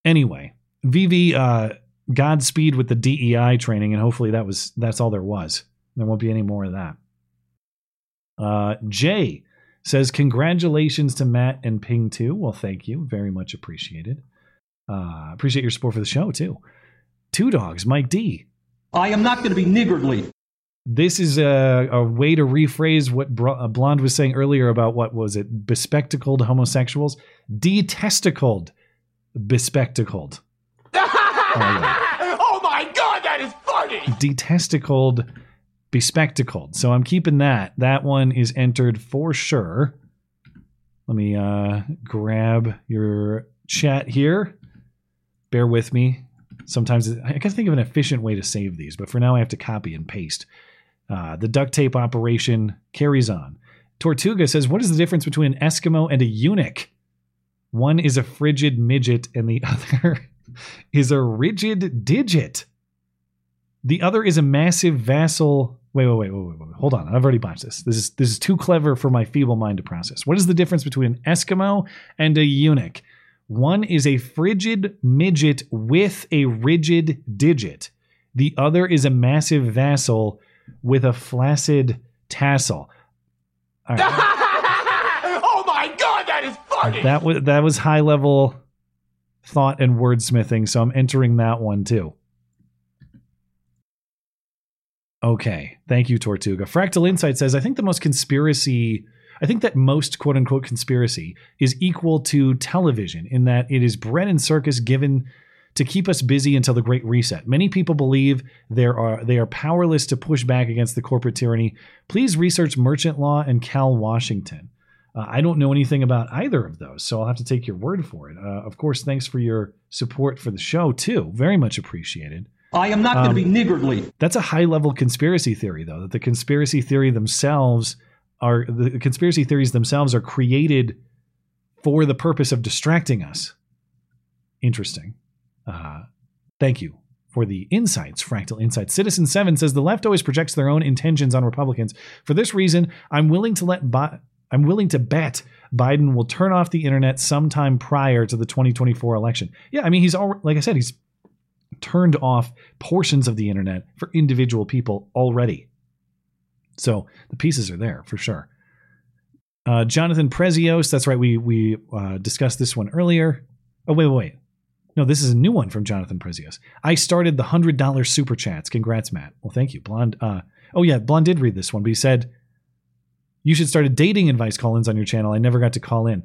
Anyway, VV. Uh, Godspeed with the DEI training, and hopefully that was that's all there was. There won't be any more of that. Uh, Jay says, "Congratulations to Matt and Ping too." Well, thank you, very much appreciated. Uh, appreciate your support for the show too. Two dogs, Mike D. I am not going to be niggardly. This is a, a way to rephrase what Br- Blonde was saying earlier about what was it? Bespectacled homosexuals, detesticled, bespectacled. Oh my god, that is funny! detesticled, bespectacled. So I'm keeping that. That one is entered for sure. Let me uh, grab your chat here. Bear with me. Sometimes I can think of an efficient way to save these, but for now I have to copy and paste. Uh, the duct tape operation carries on. Tortuga says, What is the difference between an Eskimo and a eunuch? One is a frigid midget, and the (laughs) other is a rigid digit. The other is a massive vassal. Wait, wait, wait, wait, wait, wait. Hold on. I've already botched this. This is this is too clever for my feeble mind to process. What is the difference between an Eskimo and a eunuch? One is a frigid midget with a rigid digit. The other is a massive vassal with a flaccid tassel. (laughs) oh my god, that is funny! That was that was high level thought and wordsmithing, so I'm entering that one too. Okay, thank you, Tortuga. Fractal Insight says, I think the most conspiracy, I think that most quote unquote conspiracy is equal to television in that it is bread and circus given to keep us busy until the Great Reset. Many people believe there are they are powerless to push back against the corporate tyranny. Please research merchant law and Cal Washington. Uh, I don't know anything about either of those, so I'll have to take your word for it. Uh, of course, thanks for your support for the show too. Very much appreciated. I am not going to Um, be niggardly. That's a high level conspiracy theory, though, that the conspiracy theory themselves are the conspiracy theories themselves are created for the purpose of distracting us. Interesting. Uh, thank you for the insights, Fractal Insights. Citizen 7 says the left always projects their own intentions on Republicans. For this reason, I'm willing to let Bi- I'm willing to bet Biden will turn off the internet sometime prior to the 2024 election. Yeah, I mean he's all like I said, he's turned off portions of the internet for individual people already. So the pieces are there for sure. Uh, Jonathan Prezios, that's right. We we uh, discussed this one earlier. Oh wait, wait, wait. No, this is a new one from Jonathan Prezios. I started the hundred dollar super chats. Congrats, Matt. Well, thank you, Blonde. Uh, oh yeah, Blonde did read this one, but he said you should start a dating advice call-ins on your channel. I never got to call in.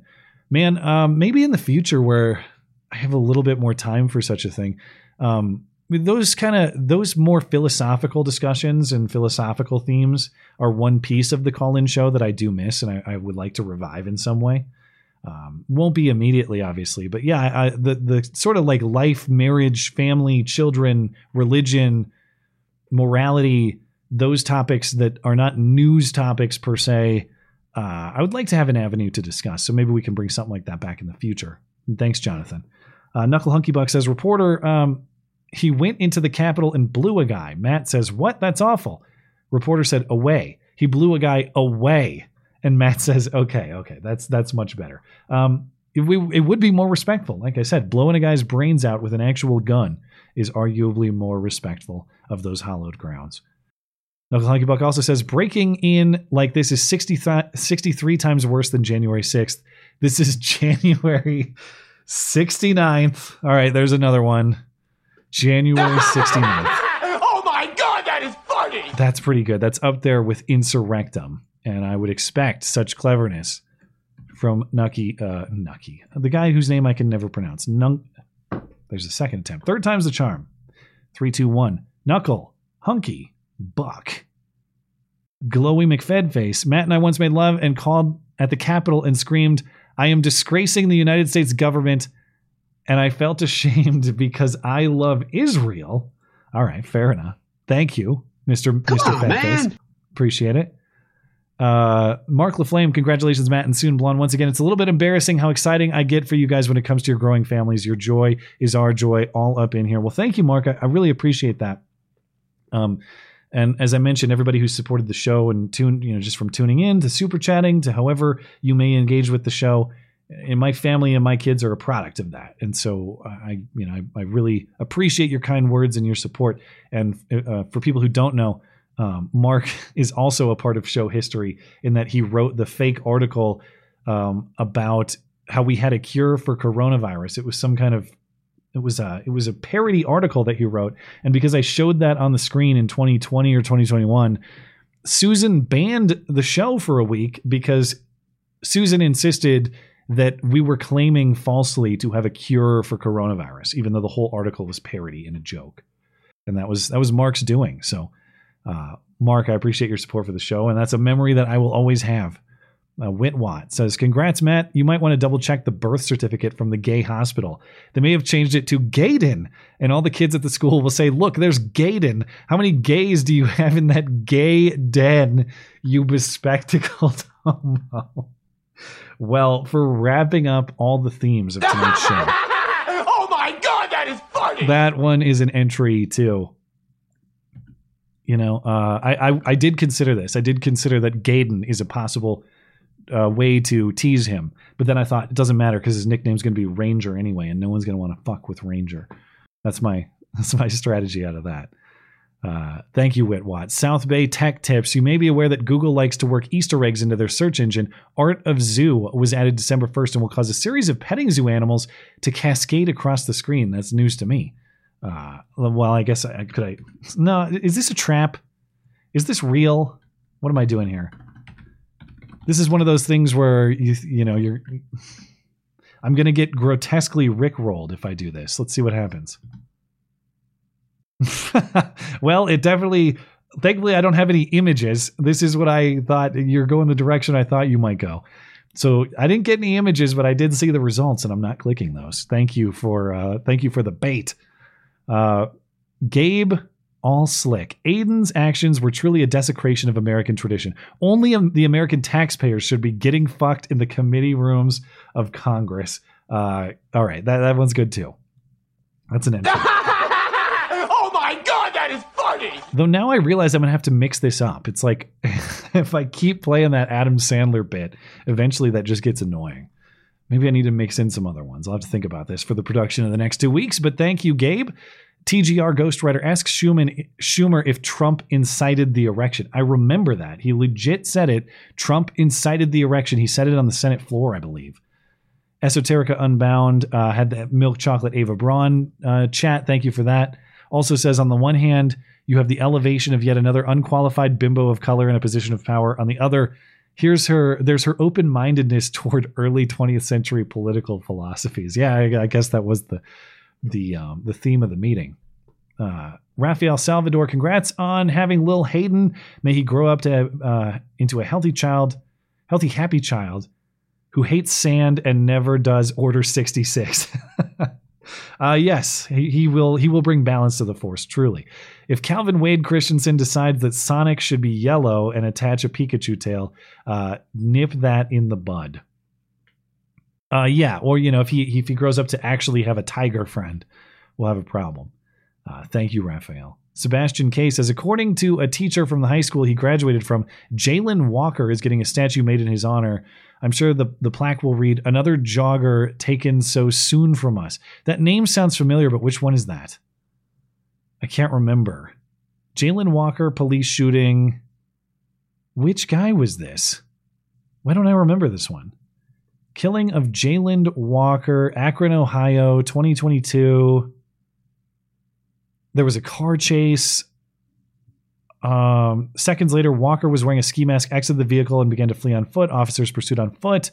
Man, um, maybe in the future where I have a little bit more time for such a thing. Um, those kind of those more philosophical discussions and philosophical themes are one piece of the call-in show that I do miss and I, I would like to revive in some way. Um, won't be immediately, obviously, but yeah, I, the the sort of like life, marriage, family, children, religion, morality, those topics that are not news topics per se. Uh, I would like to have an avenue to discuss, so maybe we can bring something like that back in the future. And thanks, Jonathan. Uh, Knuckle Hunky Buck says, reporter, um, he went into the Capitol and blew a guy. Matt says, what? That's awful. Reporter said, away. He blew a guy away. And Matt (laughs) says, okay, okay, that's that's much better. Um, it, we, it would be more respectful. Like I said, blowing a guy's brains out with an actual gun is arguably more respectful of those hallowed grounds. Knuckle Hunky Buck also says breaking in like this is 60 th- 63 times worse than January 6th. This is (laughs) January 69th. All right, there's another one. January (laughs) 69th. oh my god, that is funny! That's pretty good. That's up there with Insurrectum. And I would expect such cleverness from Nucky, uh, Nucky, the guy whose name I can never pronounce. Nunk. There's a second attempt. Third time's the charm. Three, two, one. Knuckle, Hunky, Buck. Glowy McFed face. Matt and I once made love and called at the Capitol and screamed, I am disgracing the United States government. And I felt (laughs) ashamed because I love Israel. All right, fair enough. Thank you, Mr. Mr. on, man. Appreciate it. Uh, Mark LaFlame, congratulations, Matt and Soon Blonde. Once again, it's a little bit embarrassing how exciting I get for you guys when it comes to your growing families. Your joy is our joy, all up in here. Well, thank you, Mark. I, I really appreciate that. Um, and as I mentioned, everybody who supported the show and tune, you know, just from tuning in to super chatting to however you may engage with the show, and my family and my kids are a product of that. And so I, you know, I, I really appreciate your kind words and your support. And uh, for people who don't know, um, Mark (laughs) is also a part of show history in that he wrote the fake article um, about how we had a cure for coronavirus. It was some kind of it was a it was a parody article that he wrote, and because I showed that on the screen in 2020 or 2021, Susan banned the show for a week because Susan insisted that we were claiming falsely to have a cure for coronavirus, even though the whole article was parody and a joke, and that was that was Mark's doing. So, uh, Mark, I appreciate your support for the show, and that's a memory that I will always have. Uh, Whitwatt says, Congrats, Matt. You might want to double check the birth certificate from the gay hospital. They may have changed it to Gaydon, and all the kids at the school will say, Look, there's Gaydon. How many gays do you (laughs) have in that gay den, you bespectacled homo? Well, for wrapping up all the themes of tonight's show, (laughs) oh my god, that is funny! that one is an entry too. You know, uh, I, I I did consider this. I did consider that Gaydon is a possible uh, way to tease him, but then I thought it doesn't matter because his nickname's going to be Ranger anyway, and no one's going to want to fuck with Ranger. That's my (laughs) that's my strategy out of that. Uh, thank you, Witwat. South Bay Tech Tips. You may be aware that Google likes to work Easter eggs into their search engine. Art of Zoo was added December 1st and will cause a series of petting zoo animals to cascade across the screen. That's news to me. Uh, well, I guess I could I. No, is this a trap? Is this real? What am I doing here? This is one of those things where you you know you're. I'm gonna get grotesquely rickrolled if I do this. Let's see what happens. (laughs) well, it definitely. Thankfully, I don't have any images. This is what I thought. You're going the direction I thought you might go. So I didn't get any images, but I did see the results, and I'm not clicking those. Thank you for uh, thank you for the bait. Uh, Gabe all slick. Aiden's actions were truly a desecration of American tradition. Only um, the American taxpayers should be getting fucked in the committee rooms of Congress. Uh, all right, that, that one's good too. That's an entry. (laughs) oh my god, that is funny! Though now I realize I'm gonna have to mix this up. It's like (laughs) if I keep playing that Adam Sandler bit, eventually that just gets annoying. Maybe I need to mix in some other ones. I'll have to think about this for the production of the next two weeks. But thank you, Gabe. TGR Ghostwriter asks Schumann, Schumer if Trump incited the erection. I remember that. He legit said it. Trump incited the erection. He said it on the Senate floor, I believe. Esoterica Unbound uh, had the milk chocolate Ava Braun uh, chat. Thank you for that. Also says on the one hand, you have the elevation of yet another unqualified bimbo of color in a position of power. On the other, here's her. There's her open mindedness (laughs) toward early 20th century political philosophies. Yeah, I, I guess that was the the um, the theme of the meeting. Uh, Rafael Salvador, congrats on having Lil Hayden. May he grow up to uh, into a healthy child, healthy, happy child who hates sand and never does Order 66. (laughs) uh, yes, he, he will. He will bring balance to the Force. Truly, if Calvin Wade Christiansen decides that Sonic should be yellow and attach a Pikachu tail, uh, nip that in the bud. Uh, yeah, or you know, if he if he grows up to actually have a tiger friend, we'll have a problem. Uh, thank you, Raphael. Sebastian K says, according to a teacher from the high school he graduated from, Jayland Walker is getting a statue made in his honor. I'm sure the, the plaque will read, Another jogger taken so soon from us. That name sounds familiar, but which one is that? I can't remember. Jayland Walker, police shooting. Which guy was this? Why don't I remember this one? Killing of Jayland Walker, Akron, Ohio, 2022. There was a car chase. Um, seconds later, Walker was wearing a ski mask, exited the vehicle, and began to flee on foot. Officers pursued on foot.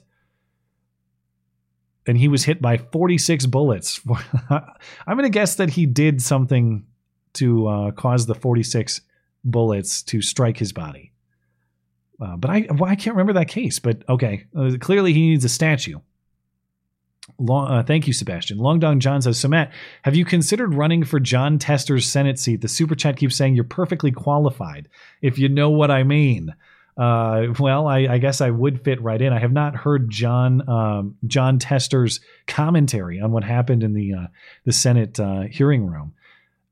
And he was hit by 46 bullets. (laughs) I'm going to guess that he did something to uh, cause the 46 bullets to strike his body. Uh, but I, well, I can't remember that case. But okay, uh, clearly he needs a statue. Long, uh, thank you, Sebastian. Long Dong John says, So, Matt, have you considered running for Jon Tester's Senate seat? The super chat keeps saying you're perfectly qualified, if you know what I mean. Uh, well, I, I, guess I would fit right in. I have not heard John um, Jon Tester's commentary on what happened in the uh, the Senate uh, hearing room.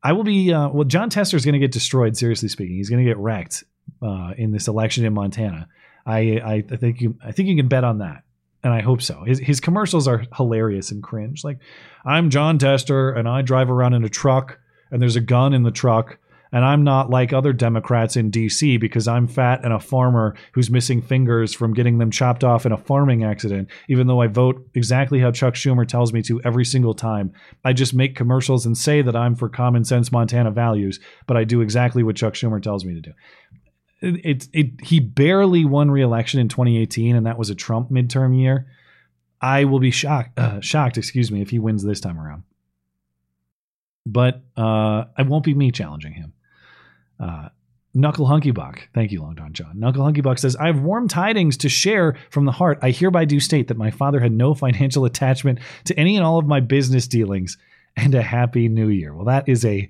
I will be uh, well. Jon Tester is going to get destroyed. Seriously speaking, he's going to get wrecked uh, in this election in Montana. I, I think you I think you can bet on that and I hope so. His his commercials are hilarious and cringe. Like, I'm Jon Tester, and I drive around in a truck, and there's a gun in the truck, and I'm not like other Democrats in D.C. because I'm fat and a farmer who's missing fingers from getting them chopped off in a farming accident. Even though I vote exactly how Chuck Schumer tells me to every single time, I just make commercials and say that I'm for common sense Montana values, but I do exactly what Chuck Schumer tells me to do it, it he barely won re-election in 2018 and that was a Trump midterm year. I will be shocked uh, shocked, excuse me, if he wins this time around. But uh, I won't be me challenging him. Uh, Knuckle Hunky Buck, thank you, Long Dong John. Knuckle Hunky Buck says, I have warm tidings to share from the heart. I hereby do state that my father had no financial attachment to any and all of my business dealings, and a happy new year. Well, that is a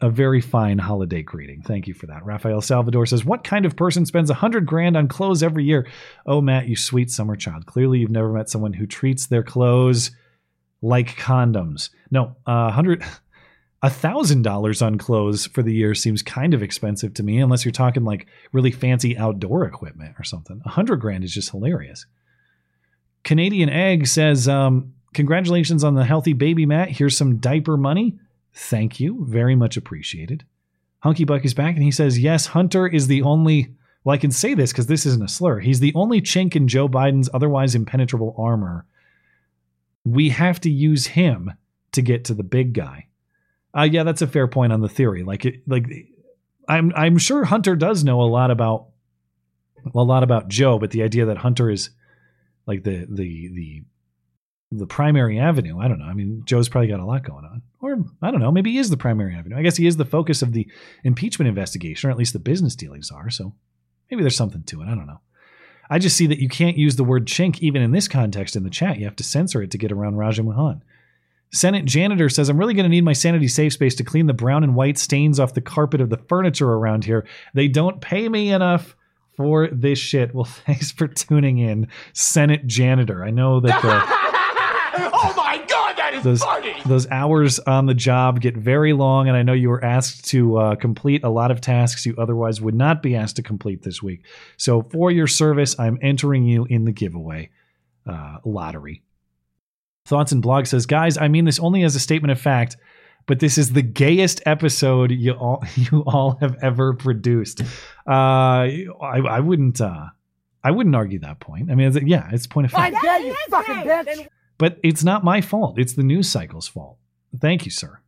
a, very fine holiday greeting. Thank you for that. Rafael Salvador says, What kind of person spends a hundred grand on clothes every year? Oh, Matt, you sweet summer child. Clearly, you've never met someone who treats their clothes like condoms. No, a uh, hundred. A thousand dollars on clothes for the year seems kind of expensive to me, unless you're talking like really fancy outdoor equipment or something. A hundred grand is just hilarious. Canadian Egg says, um, "Congratulations on the healthy baby, Matt. Here's some diaper money. Thank you. Very much appreciated. Hunky Buck is back and he says, Yes, Hunter is the only. Well, I can say this because this isn't a slur. He's the only chink in Joe Biden's otherwise impenetrable armor. We have to use him to get to the big guy. Uh, yeah, that's a fair point on the theory. Like, it, like I'm I'm sure Hunter does know a lot about a lot about Joe, but the idea that Hunter is like the the the the primary avenue. I don't know. I mean, Joe's probably got a lot going on. Or I don't know, maybe he is the primary avenue. I guess he is the focus of the impeachment investigation, or at least the business dealings are. So maybe there's something to it. I don't know. I just see that you can't use the word chink even in this context in the chat. You have to censor it to get around Raja Mohan. Senate janitor says, I'm really going to need my sanity safe space to clean the brown and white stains off the carpet of the furniture around here. They don't pay me enough for this shit. Well, (laughs) thanks for tuning in, Senate janitor. I know that the. Uh, (laughs) oh my god, those, funny. Those hours on the job get very long, and I know you were asked to uh, complete a lot of tasks you otherwise would not be asked to complete this week. So, for your service, I'm entering you in the giveaway uh, lottery. Thoughts and blog says, guys, I mean this only as a statement of fact, but this is the gayest episode you all (laughs) you all have ever produced. Uh, I, I wouldn't. Uh, I wouldn't argue that point. I mean, yeah, it's point of fact. I dare you, fucking bitch. But it's not my fault. It's the news cycle's fault. Thank you, sir.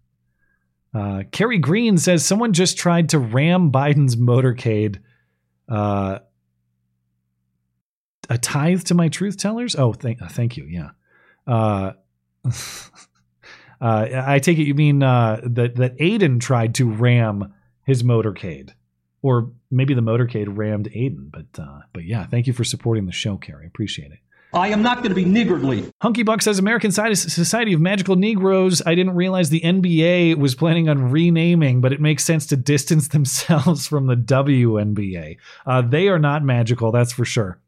Uh, Kerry Green says someone just tried to ram Biden's motorcade. Uh, a tithe to my truth tellers? Oh, thank, uh, thank you. Yeah. Uh, (laughs) uh, I take it you mean uh, that that Aiden tried to ram his motorcade, or maybe the motorcade rammed Aiden. But but yeah, thank you for supporting the show, Kerry. Appreciate it. I am not going to be niggardly. Hunky Buck says American Society of Magical Negroes. I didn't realize the NBA was planning on renaming, but it makes sense to distance (laughs) themselves from the WNBA. Uh, they are not magical, that's for sure.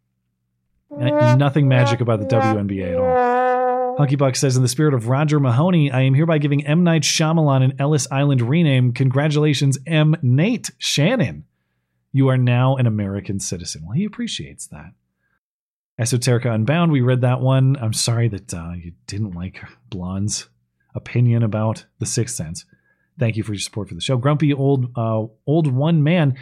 Nothing magic about the WNBA at all. Hunky Buck says, in the spirit of Roger Mahoney, I am hereby giving M. Night Shyamalan an Ellis Island rename. Congratulations, M. Nate Shannon. You are now an American citizen. Well, he appreciates that. Esoterica Unbound, we read that one. I'm sorry that uh, you didn't like Blonde's opinion about The Sixth Sense. Thank you for your support for the show. Grumpy old uh, old one man.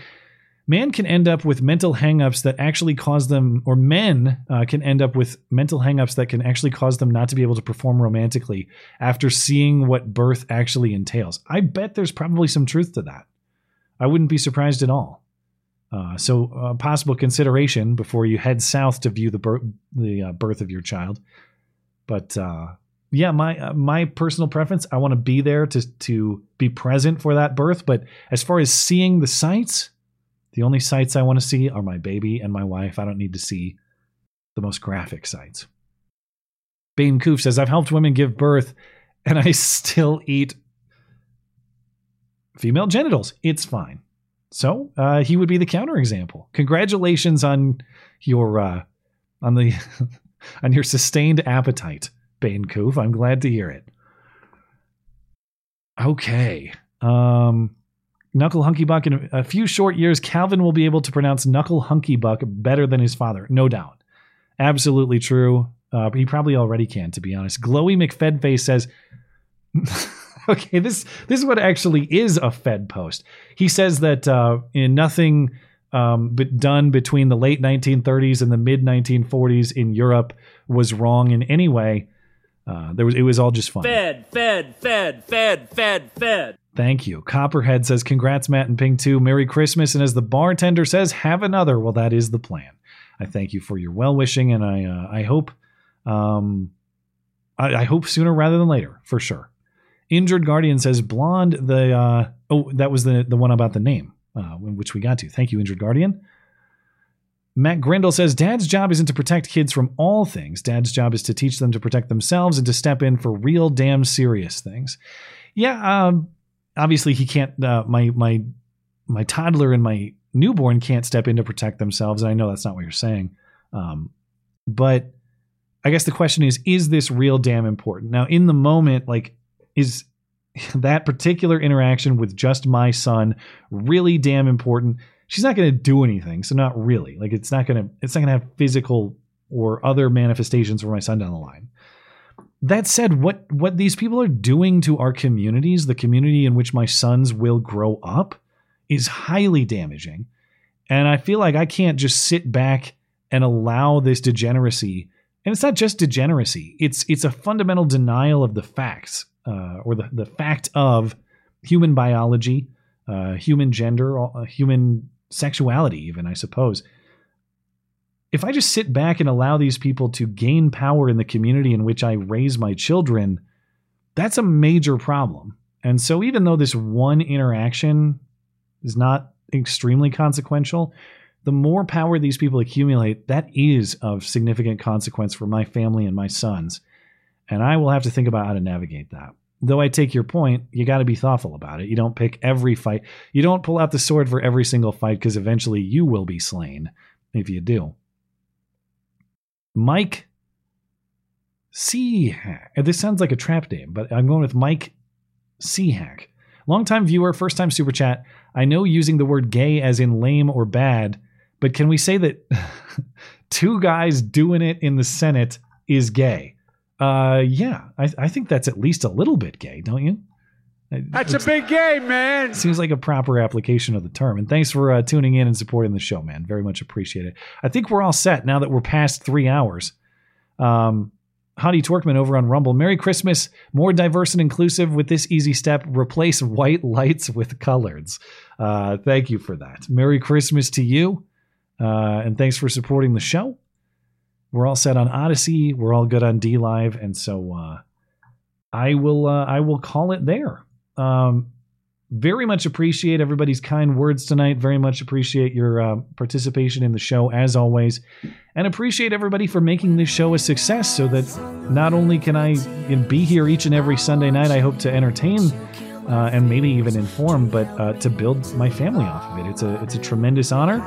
Man can end up with mental hangups that actually cause them, or men uh, can end up with mental hangups that can actually cause them not to be able to perform romantically after seeing what birth actually entails. I bet there's probably some truth to that. I wouldn't be surprised at all. Uh, so, uh, possible consideration before you head south to view the, bir- the uh, birth of your child. But uh, yeah, my uh, my personal preference, I want to be there to to be present for that birth. But as far as seeing the sights, the only sights I want to see are my baby and my wife. I don't need to see the most graphic sights. Bane Koof says, I've helped women give birth and I (laughs) still eat female genitals. It's fine. So uh, he would be the counterexample. Congratulations on your uh, on the (laughs) on your sustained appetite, Bane Koof. I'm glad to hear it. Okay. Um, Knuckle Hunky Buck in a few short years, Calvin will be able to pronounce Knuckle Hunky Buck better than his father, no doubt. Absolutely true. Uh, he probably already can, to be honest. Glowy McFedface says, (laughs) (laughs) "Okay, this this is what actually is a Fed post." He says that uh, in nothing um, but done between the late 1930s and the mid 1940s in Europe was wrong in any way. Uh, there was it was all just fun. Fed, fed, fed, fed, fed, fed. Thank you. Copperhead says, Congrats, Matt and Ping 2. Merry Christmas. And as the bartender says, have another. Well, that is the plan. I thank you for your well wishing, and I uh, I hope um I, I, hope sooner rather than later, for sure. Injured Guardian says blonde. The uh, oh, that was the the one about the name, uh, which we got to. Thank you, Injured Guardian. Matt Grindle says Dad's job isn't to protect kids from all things. Dad's job is to teach them to protect themselves and to step in for real damn serious things. Yeah, um, obviously he can't. Uh, my my my toddler and my newborn can't step in to protect themselves. And I know that's not what you're saying, um, but I guess the question is: Is this real damn important? Now, in the moment, like, is (laughs) that particular interaction with just my son really damn important? She's not going to do anything, so not really. Like, it's not going to it's not going to have physical or other manifestations for my son down the line that said, what what these people are doing to our communities, the community in which my sons will grow up, is highly damaging. And I feel like I can't just sit back and allow this degeneracy. And it's not just degeneracy; it's it's a fundamental denial of the facts, uh, or the the fact of human biology, uh, human gender, uh, human sexuality, even I suppose if I just sit back and allow these people to gain power in the community in which I raise my children, that's a major problem. And so, even though this one interaction is not extremely consequential, the more power these people accumulate, that is of significant consequence for my family and my sons. And I will have to think about how to navigate that. Though I take your point, you got to be thoughtful about it. You don't pick every fight, you don't pull out the sword for every single fight because eventually you will be slain if you do. Mike Seahack. This sounds like a trap name, but I'm going with Mike Seahack. Longtime viewer, first time super chat. I know using the word gay as in lame or bad, but can we say that (laughs) two guys doing it in the Senate is gay? Uh, yeah, I, I think that's at least a little bit gay, don't you? That's a big game, man. Seems like a proper application of the term. And thanks for uh, tuning in and supporting the show, man. Very much appreciate it. I think we're all set now that we're past three hours. Um, Hottie Twerkman over on Rumble. Merry Christmas. More diverse and inclusive with this easy step. Replace white (laughs) lights with colors. Uh, thank you for that. Merry Christmas to you. Uh, and thanks for supporting the show. We're all set on Odysee. We're all good on DLive, And so uh, I will uh, I will call it there. Um, very much appreciate everybody's kind words tonight. Very much appreciate your uh, participation in the show as always, and appreciate everybody for making this show a success. So that not only can I be here each and every Sunday night, I hope to entertain uh, and maybe even inform, but uh, to build my family off of it. It's a it's a tremendous honor,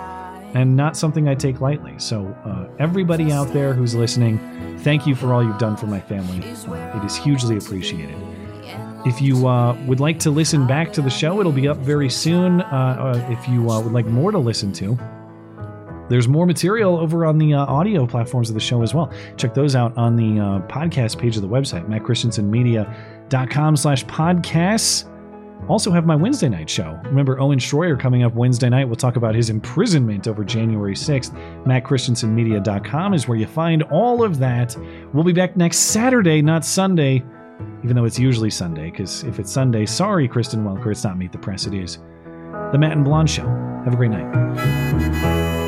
and not something I take lightly. So uh, everybody out there who's listening, thank you for all you've done for my family. Uh, it is hugely appreciated. If you uh, would like to listen back to the show, it'll be up very soon. Uh, uh, if you uh, would like more to listen to, there's more material over on the audio platforms of the show as well. Check those out on the podcast page of the website, mattchristiansenmedia.com slash podcasts. Also, have my Wednesday night show. Remember Owen Schroyer coming up Wednesday night. We'll talk about his imprisonment over January 6th. MattChristiansenMedia.com is where you find all of that. We'll be back next Saturday, not Sunday, even though it's usually Sunday, because if it's Sunday, sorry, Kristen Welker, it's not Meet the Press, it is. The Matt and Blonde Show. Have a great night.